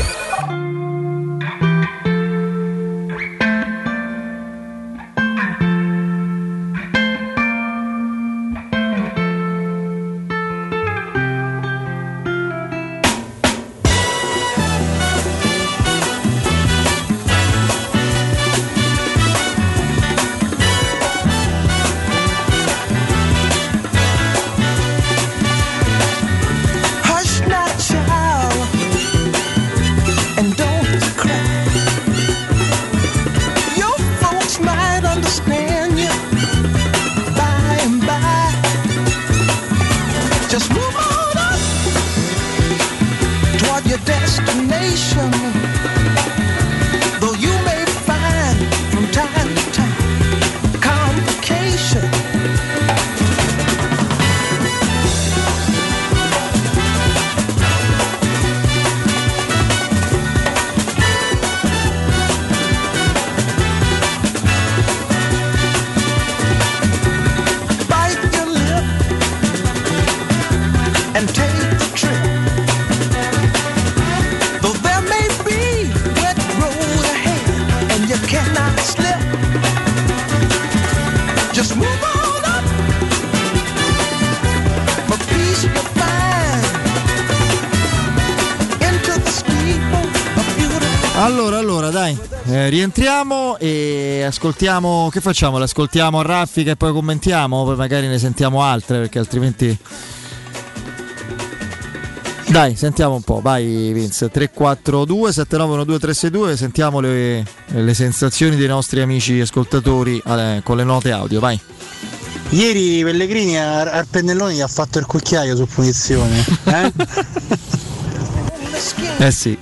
Rientriamo e ascoltiamo. Che facciamo? L'ascoltiamo a raffica e poi commentiamo? Poi magari ne sentiamo altre perché altrimenti. Dai, sentiamo un po', vai Vince. 342 7912 362, sentiamo le, le sensazioni dei nostri amici ascoltatori eh, con le note audio, vai. Ieri Pellegrini al pennellone gli ha fatto il cucchiaio su punizione. Eh? Eh sì,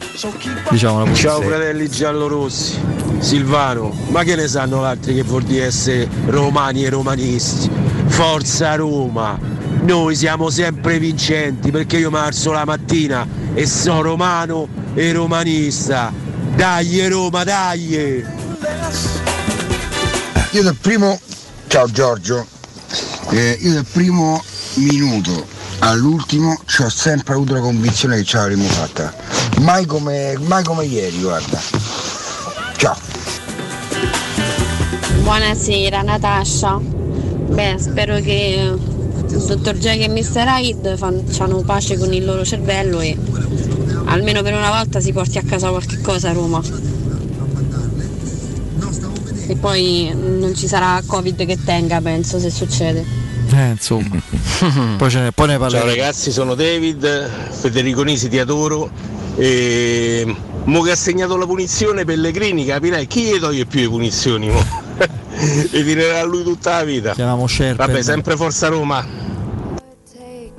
diciamo la Ciao fratelli giallorossi, Silvano, ma che ne sanno altri che vuol dire essere romani e romanisti? Forza Roma! Noi siamo sempre vincenti perché io mi alzo la mattina e sono romano e romanista. Dai Roma, dai! Io dal primo, ciao Giorgio, Eh, io dal primo minuto all'ultimo ci ho sempre avuto la convinzione che ce l'avremmo fatta. Mai come, mai come ieri, guarda. Ciao. Buonasera Natascia. Beh, spero che il dottor Jack e Mr. Hyde fanno pace con il loro cervello e almeno per una volta si porti a casa qualche cosa a Roma. E poi non ci sarà Covid che tenga, penso, se succede. Eh, insomma. poi, ce ne, poi ne Ciao parleremo. ragazzi, sono David, Federico Nisi ti adoro. E mo che ha segnato la punizione Pellegrini, capirai chi gli toglie più le punizioni mo? e tirerà a lui tutta la vita. Chiamiamo Sherpen. Vabbè, sempre Forza Roma.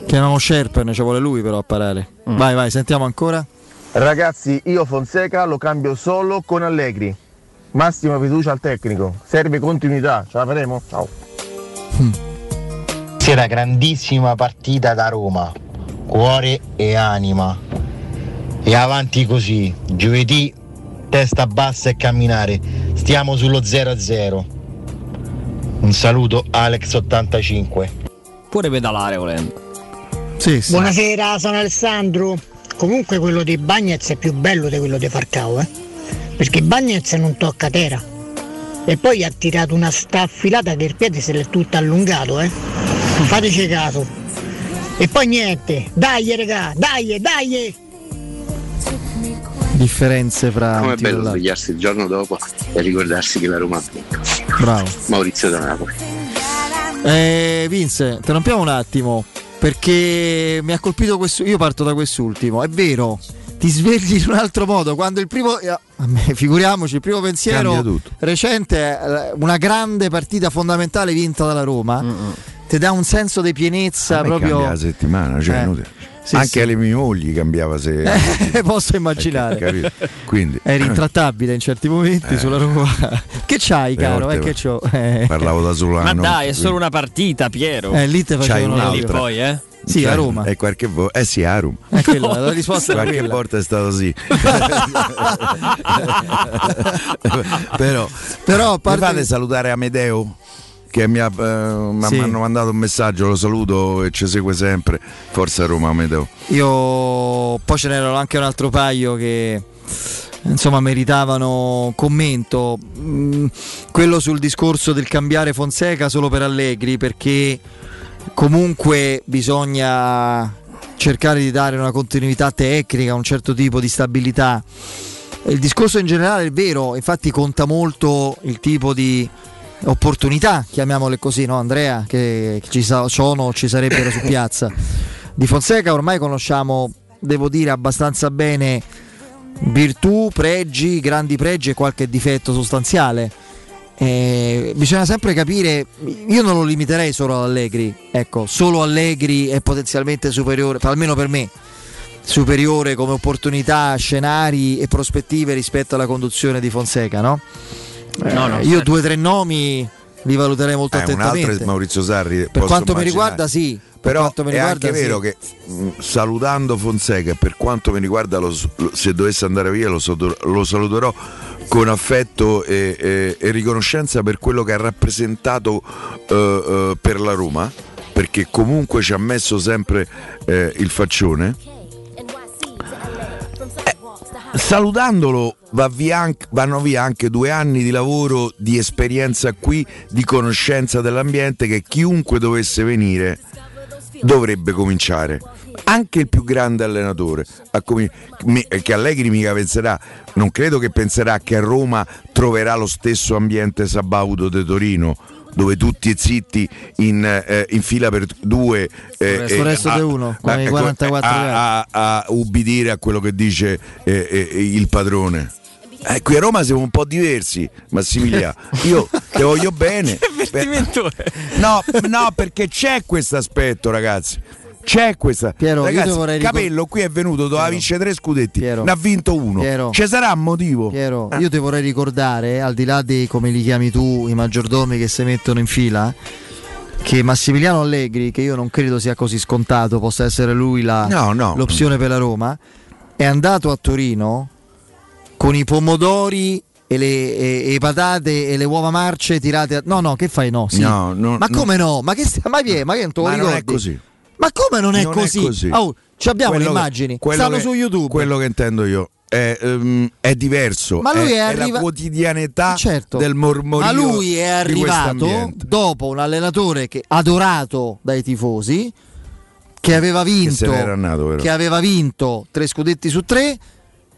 Chiamiamo Sherpen, ci vuole lui però a parare. Mm. Vai, vai, sentiamo ancora. Ragazzi, io Fonseca lo cambio solo con Allegri. Massima fiducia al tecnico. Serve continuità. Ce la faremo? Ciao. Sera grandissima partita da Roma, cuore e anima. E avanti così, giovedì testa bassa e camminare. Stiamo sullo 0-0. Un saluto Alex85. Pure pedalare volendo. Sì, Buonasera, sono Alessandro. Comunque quello di Bagnez è più bello di quello di Farcao, eh? Perché Bagnez non tocca terra. E poi ha tirato una staffilata che il piede se l'è tutto allungato, eh? Fateci caso. E poi niente, dai regà, dai, dai! Differenze fra Com'è un tiro e bello svegliarsi il giorno dopo e ricordarsi che la Roma ha vinto. Bravo. Maurizio da Napoli. Eh, Vince, interrompiamo un attimo perché mi ha colpito questo. Io parto da quest'ultimo. È vero, ti svegli in un altro modo. Quando il primo. eh, a me, figuriamoci, il primo pensiero recente è eh, una grande partita fondamentale vinta dalla Roma. Ti dà un senso di pienezza A me proprio. cambia la settimana, cioè Eh. Sì, Anche sì. alle mie mogli cambiava se. Eh, posso immaginare. Capito? Quindi. Eri intrattabile in certi momenti Eh. sulla Roma. che c'hai, Le caro? Eh, che c'ho? Eh. Parlavo da solo Ma dai, è solo quindi- una partita, Piero. Eh, lì te C'hai facevano un'altra. l'audio. Poi, eh? Sì, a Roma. E qualche volta. Eh sì, a Roma. È quella, la risposta qualche quella. volta è stato sì. Però, Però a mi parte- fate salutare Amedeo? Che mi ha, eh, Sì. hanno mandato un messaggio, lo saluto e ci segue sempre. Forza Roma Amedeo. Io poi ce n'erano anche un altro paio che insomma meritavano commento. Mm, quello sul discorso del cambiare Fonseca solo per Allegri, perché comunque bisogna cercare di dare una continuità tecnica, un certo tipo di stabilità. Il discorso in generale è vero, infatti conta molto il tipo di opportunità, chiamiamole così, no Andrea, che, ci sono ci sarebbero su piazza. Di Fonseca ormai conosciamo, devo dire, abbastanza bene virtù, pregi, grandi pregi e qualche difetto sostanziale. Eh, bisogna sempre capire, io non lo limiterei solo ad Allegri, ecco, solo Allegri è potenzialmente superiore, almeno per me, superiore come opportunità, scenari e prospettive rispetto alla conduzione di Fonseca, no? No, no, Eh, io certo. due o tre nomi li valuterei molto Eh, un altro attentamente. è Maurizio Sarri. Per posso quanto mi immaginare. riguarda, sì. Per Però quanto mi è riguarda, anche sì. vero che mh, salutando Fonseca, per quanto mi riguarda, lo- lo- se dovesse andare via lo, lo saluterò con affetto e, e- e riconoscenza per quello che ha rappresentato eh, eh, per la Roma, perché comunque ci ha messo sempre eh, il faccione. Eh, Salutandolo va via anche- vanno via anche due anni di lavoro, di esperienza qui, di conoscenza dell'ambiente che chiunque dovesse venire dovrebbe cominciare. Anche il più grande allenatore, comi- mi- che Allegri mica penserà, non credo che penserà che a Roma troverà lo stesso ambiente Sabaudo de Torino, dove tutti zitti in, eh, in fila per due Il resto- e- resto a- di uno, con i a- 44 a, a- a ubbidire a quello che dice eh, eh, il padrone. Eh, qui a Roma siamo un po' diversi, Massimiliano. Io te voglio bene. No, no, perché c'è questo aspetto, ragazzi. C'è questa. Piero, ragazzi, ti vorrei ricor- Capello qui è venuto, doveva Piero. vincere tre scudetti. Piero. Ne ha vinto uno. Piero. Ci sarà un motivo. Piero, Eh. io ti vorrei ricordare, al di là di come li chiami tu, i maggiordomi che si mettono in fila, che Massimiliano Allegri, che io non credo sia così scontato, possa essere lui la- No, no. l'opzione per la Roma, è andato a Torino con i pomodori e le, e- e patate e le uova marce tirate a... No, no, che fai no? Sì. No, ma come no? Ma che. Ma, vie- ma che non te lo Ma non è così. Ma come non è Non è così? così. Oh, ci abbiamo Quello le che- immagini, quello stanno che- su YouTube. Quello che intendo io è, ehm, è diverso. Ma lui è, è arriva- la quotidianità Certo. del mormorio. Ma lui è arrivato dopo un allenatore che adorato dai tifosi, che aveva vinto, andato, però. che aveva vinto tre scudetti su tre,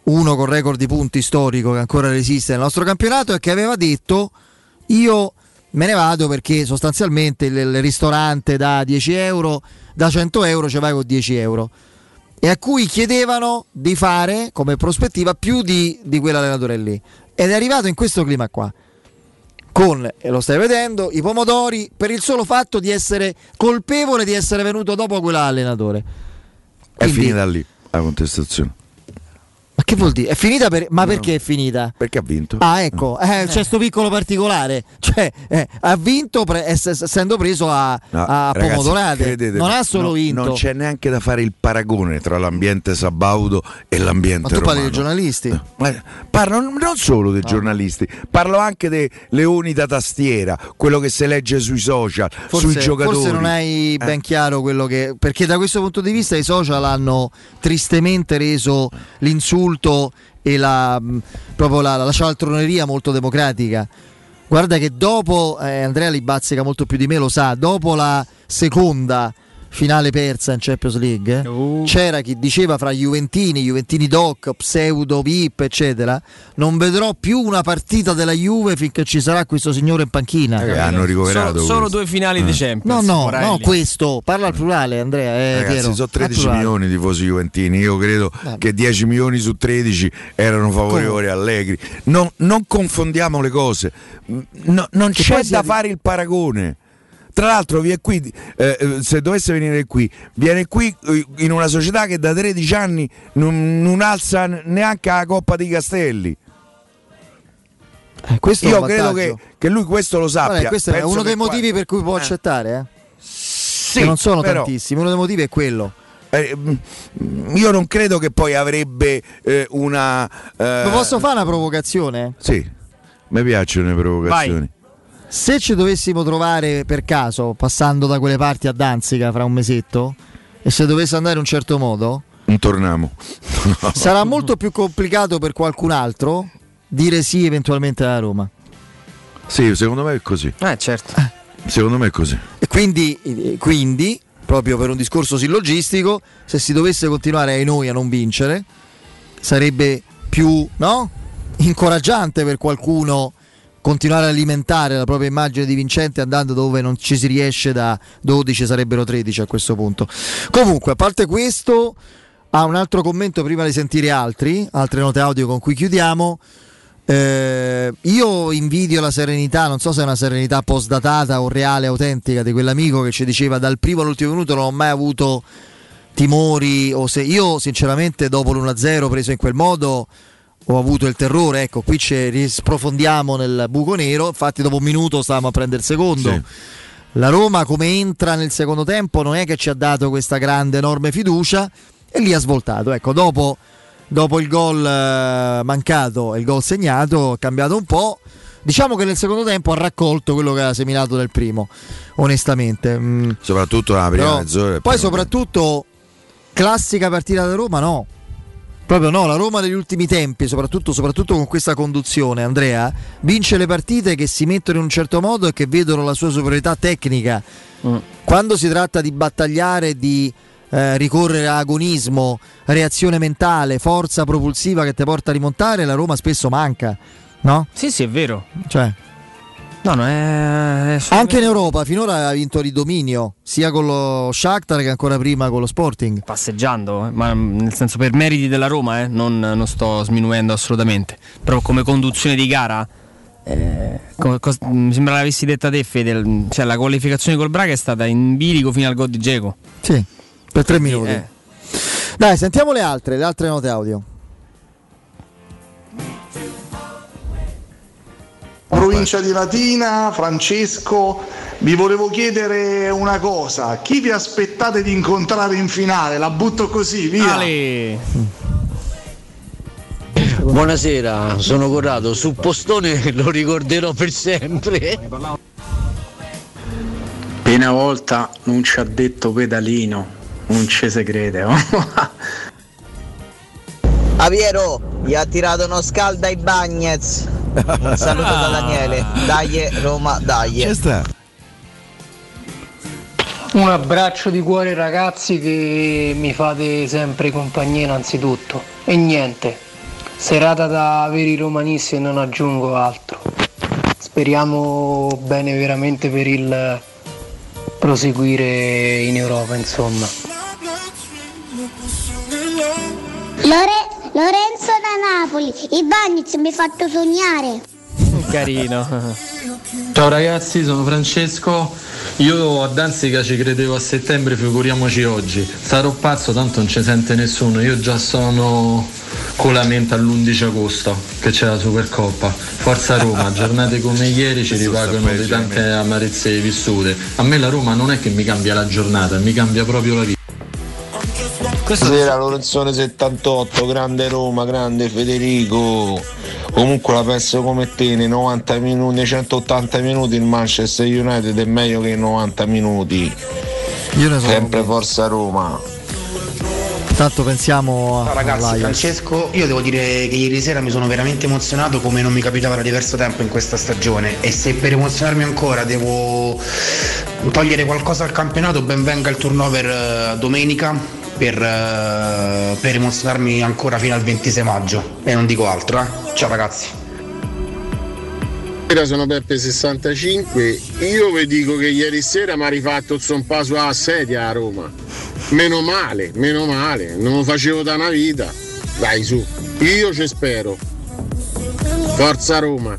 uno con record di punti storico che ancora resiste nel nostro campionato e che aveva detto io me ne vado perché sostanzialmente il, il ristorante da 10 euro, da 100 euro ci vai con 10 euro e a cui chiedevano di fare come prospettiva più di, di quell'allenatore lì. Ed è arrivato in questo clima qua. Con, e lo stai vedendo, i pomodori per il solo fatto di essere colpevole di essere venuto dopo quell'allenatore. È Quindi- finita lì la contestazione. Che vuol dire? È finita per... Ma perché è finita? Perché ha vinto. Ah, ecco, eh, c'è sto piccolo particolare. Cioè, eh, ha vinto pre- ess- essendo preso a, No, a pomodorate. non ha solo no- vinto. Non c'è neanche da fare il paragone tra l'ambiente sabaudo e l'ambiente Ma tu parli romano. dei giornalisti? Ma parlo non non solo dei giornalisti, parlo anche dei leoni da tastiera, quello che si legge sui social, Forse, sui giocatori. forse non hai ben Eh. chiaro quello che. Perché da questo punto di vista i social hanno tristemente reso l'insulto e la, mh, proprio la, la cialtroneria molto democratica. Guarda che dopo, eh, Andrea li bazzica molto più di me, lo sa, dopo la seconda finale persa in Champions League, Uh. c'era chi diceva fra Juventini, Juventini Doc, Pseudo VIP, eccetera, non vedrò più una partita della Juve finché ci sarà questo signore in panchina. Eh, hanno ricoverato Solo, solo due finali Eh. di No, Champions. no, Morelli. no, questo, parla al plurale Andrea, eh, Ragazzi, Piero, sono al 13 plurale. milioni di tifosi juventini. Io credo Vabbè. che 10 milioni su 13 erano favorevoli a Allegri. Non, non confondiamo le cose, No, non Che c'è poi si da fare il paragone. Tra l'altro, viene qui, eh, eh, se dovesse venire qui, viene qui eh, in una società che da 13 anni non, non alza neanche la Coppa dei Castelli. Eh, questo è Io credo che, che lui questo lo sappia. Guarda, questo è Penso uno che dei qua- motivi per cui può Eh. accettare, eh? Sì, che non sono però- tantissimi, uno dei motivi è quello. Eh, mm, io non credo che poi avrebbe eh, una. eh, Ma posso fare una provocazione? Sì, mi piacciono le provocazioni. Se ci dovessimo trovare per caso, passando da quelle parti a Danzica fra un mesetto, e se dovesse andare in un certo modo, Non torniamo. sarà molto più complicato per qualcun altro dire sì eventualmente alla Roma. Sì, secondo me è così. Eh, certo. Secondo me è così. E quindi, eh, quindi, proprio per un discorso sillogistico, se si dovesse continuare ai noi a non vincere, sarebbe più no? incoraggiante per qualcuno continuare a alimentare la propria immagine di vincente andando dove non ci si riesce da 12 sarebbero 13 a questo punto. Comunque, a parte questo, ha un altro commento prima di sentire altri, altre note audio con cui chiudiamo. Eh, io invidio la serenità, non so se è una serenità postdatata o reale, autentica di quell'amico che ci diceva dal primo all'ultimo minuto non ho mai avuto timori o se io sinceramente dopo l'1-0 preso in quel modo ho avuto il terrore, ecco qui ci risprofondiamo nel buco nero, infatti dopo un minuto stavamo a prendere il secondo. Sì. La Roma come entra nel secondo tempo non è che ci ha dato questa grande enorme fiducia e lì ha svoltato, ecco dopo dopo il gol eh, mancato e il gol segnato, ha cambiato un po'. Diciamo che nel secondo tempo ha raccolto quello che aveva seminato nel primo, onestamente. Mm, Soprattutto la prima però- mezz'ora. poi poi- soprattutto classica partita da Roma no. Proprio no, la Roma degli ultimi tempi, soprattutto, soprattutto con questa conduzione, Andrea, vince le partite che si mettono in un certo modo e che vedono la sua superiorità tecnica. Quando si tratta di battagliare, di eh, ricorrere a agonismo, reazione mentale, forza propulsiva che ti porta a rimontare, la Roma spesso manca, no? Sì, sì, è vero. Cioè, No, no, è... è anche in Europa finora ha vinto di dominio, sia con lo Shakhtar che ancora prima con lo Sporting. passeggiando, eh, ma nel senso per meriti della Roma, eh, non, non sto sminuendo assolutamente. Però come conduzione di gara, eh, co- cos- mi sembra l'avessi detta te, Fede, cioè la qualificazione col Braga è stata in bilico fino al gol di Geco. Sì, per tre minuti. eh. Dai, sentiamo le altre, le altre note audio. Provincia di Latina, Francesco, vi volevo chiedere una cosa, chi vi aspettate di incontrare in finale? La butto così, via. Buonasera, sono Corrado, su Postone lo ricorderò per sempre. Una volta non ci ha detto pedalino, non ci si crede. oh. Piero, gli ha tirato uno scaldo ai Bagnets. Un saluto da Daniele. Dai Roma, dai. Un abbraccio di cuore ragazzi che mi fate sempre compagnia innanzitutto. E niente, serata da veri romanisti e non aggiungo altro. Speriamo bene veramente per il proseguire in Europa, insomma. Lore- Lorenzo da Napoli, i Bagnets mi ha fatto sognare. Carino. Ciao ragazzi, sono Francesco. Io a Danzica ci credevo a settembre, figuriamoci oggi. Sarò pazzo, tanto non ci sente nessuno. Io già sono con la mente all'11 agosto che c'è la Supercoppa. Forza Roma, giornate come ieri ci ripagano di tante amarezze vissute. A me la Roma non è che mi cambia la giornata, mi cambia proprio la vita. Buonasera Lorenzone 78, grande Roma, grande Federico. Comunque la penso come te, nei 90 minuti, nei 180 minuti il Manchester United è meglio che i 90 minuti. Io ne sono Sempre forza Roma. Tanto pensiamo a Ciao ragazzi, all'Ajax. Francesco, io devo dire che ieri sera mi sono veramente emozionato come non mi capitava da diverso tempo in questa stagione e se per emozionarmi ancora devo togliere qualcosa al campionato, ben venga il turnover eh, domenica per, eh, per emozionarmi ancora fino al 26 maggio e non dico altro. eh. Ciao ragazzi. Sono Peppe65. Io vi dico che ieri sera mi ha rifatto il zompaso a sedia a Roma. Meno male, meno male, non lo facevo da una vita. Dai su, io ci spero. Forza Roma.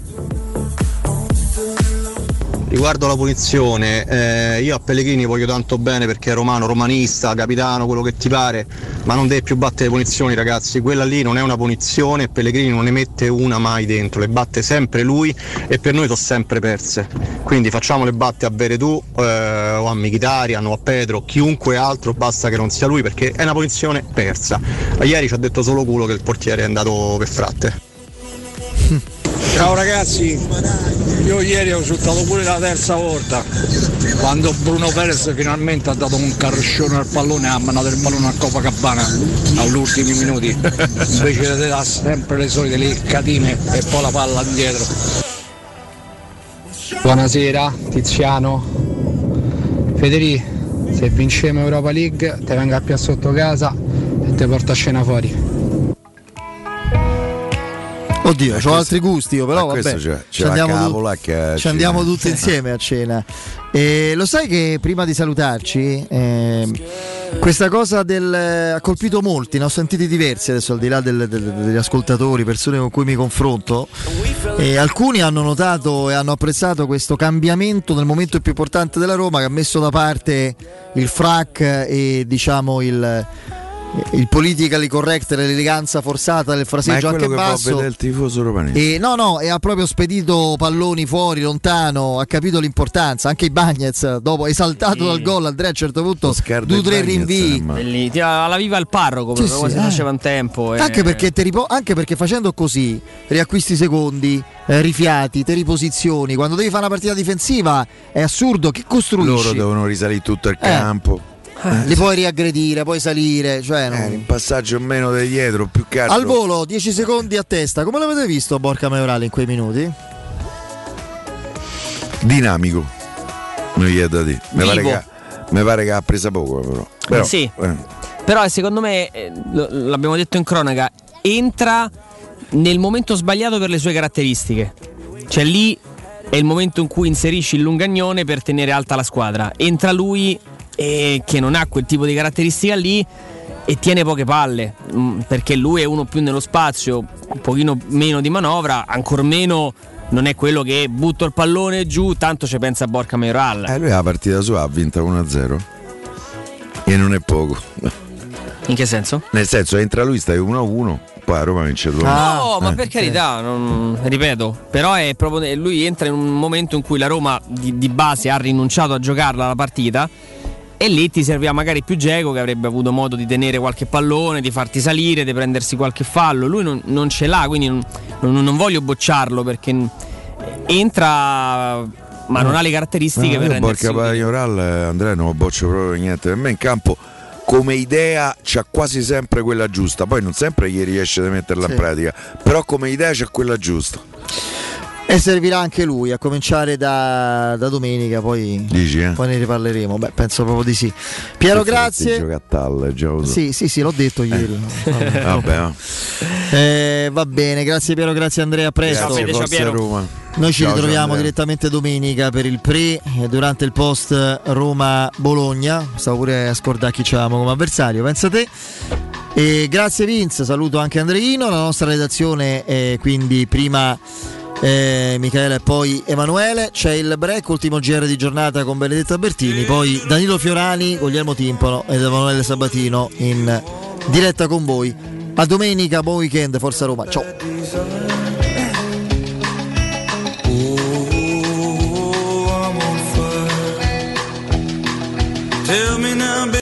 Riguardo la punizione, eh, io a Pellegrini voglio tanto bene perché è romano, romanista, capitano, quello che ti pare, ma non deve più battere punizioni ragazzi, quella lì non è una punizione, Pellegrini non ne mette una mai dentro, le batte sempre lui e per noi sono sempre perse. Quindi facciamo le batte a Veretù eh, o a Mkhitaryan o a Pedro, chiunque altro, basta che non sia lui perché è una punizione persa. Ieri ci ha detto solo culo che il portiere è andato per fratte. Ciao ragazzi, io ieri ho risultato pure la terza volta quando Bruno Perez finalmente ha dato un carroscione al pallone e ha mandato il pallone a Copacabana agli ultimi minuti invece di dare sempre le solite leccatine e poi la palla indietro. Buonasera Tiziano. Federico, se vinciamo Europa League ti venga più sotto casa e ti porto a cena fuori. Oddio, ho altri gusti io, però vabbè. c'è- ci c'è la andiamo, tu- a ci andiamo tutti insieme a cena. E lo sai che prima di salutarci, ehm, questa cosa del, ha colpito molti, ne ho sentiti diversi adesso al di là del- del- degli ascoltatori, persone con cui mi confronto. E alcuni hanno notato e hanno apprezzato questo cambiamento nel momento più importante della Roma che ha messo da parte il frac e diciamo il, il politically correct, l'eleganza forzata del fraseggio quello anche che può basso. vedere il tifoso. E no, no, e ha proprio spedito palloni fuori, lontano, ha capito l'importanza. Anche i Bagnets, dopo esaltato dal gol, Andrea a un certo punto, due tre rinvii. Alla viva il parroco, Sì, come sì, si eh. faceva un tempo. eh. Anche perché, te ripo- anche perché facendo così riacquisti secondi, eh, rifiati, te riposizioni. Quando devi fare una partita difensiva è assurdo. Che costruisci? Loro devono risalire tutto il Eh. campo. Li puoi riaggredire, puoi salire. Cioè, non- Eh, un passaggio in meno di dietro, più che. Al volo, 10 secondi a testa. Come l'avete visto Borca Maurale in quei minuti? Dinamico. Mi viene da dire. Mi pare, che, mi pare che ha presa poco, però. Però, Sì. eh. Però secondo me, eh, l'abbiamo detto in cronaca, entra nel momento sbagliato per le sue caratteristiche. Cioè lì è il momento in cui inserisci il lungagnone per tenere alta la squadra. Entra lui eh, che non ha quel tipo di caratteristica lì e tiene poche palle, mm, perché lui è uno più nello spazio, un pochino meno di manovra, ancor meno non è quello che butto il pallone giù, tanto ci pensa Borca Majoral. Eh, lui la partita sua ha vinto 1-0. E non è poco. In che senso? Nel senso, entra lui, stai 1-1, poi a Roma vince 2 No, ma per carità, non- ripeto, però è proprio lui entra in un momento in cui la Roma di, di base ha rinunciato a giocarla la partita e lì ti serviva magari più Geco che avrebbe avuto modo di tenere qualche pallone, di farti salire, di prendersi qualche fallo. Lui non, non ce l'ha, quindi non, non- non voglio bocciarlo perché entra ma non ha le caratteristiche per io rendersi Borca Majoral, eh, Andrea non lo boccio proprio niente. Per me in campo come idea c'ha quasi sempre quella giusta, poi non sempre gli riesce a metterla Sì. in pratica, però come idea c'è quella giusta. E servirà anche lui, a cominciare da, da domenica, poi, Dici, eh? poi ne riparleremo. Beh, penso proprio di sì. Piero, faresti grazie. giocare a Talle. Sì, sì, sì, l'ho detto ieri. Vabbè, va. Eh, va bene, grazie Piero, grazie Andrea, a presto. Grazie, forza Roma. Noi ci Ciao, ritroviamo Andrea. direttamente domenica per il pre e durante il post Roma-Bologna. Stavo pure a scordare chi c'avevamo come avversario, pensa te. E grazie Vince, saluto anche Andreino, la nostra redazione è quindi prima eh, Michele e poi Emanuele. C'è il break, ultimo GR di giornata con Benedetta Bertini, poi Danilo Fiorani, Guglielmo Timpano ed Emanuele Sabatino in diretta con voi. A domenica, buon weekend, Forza Roma. Ciao.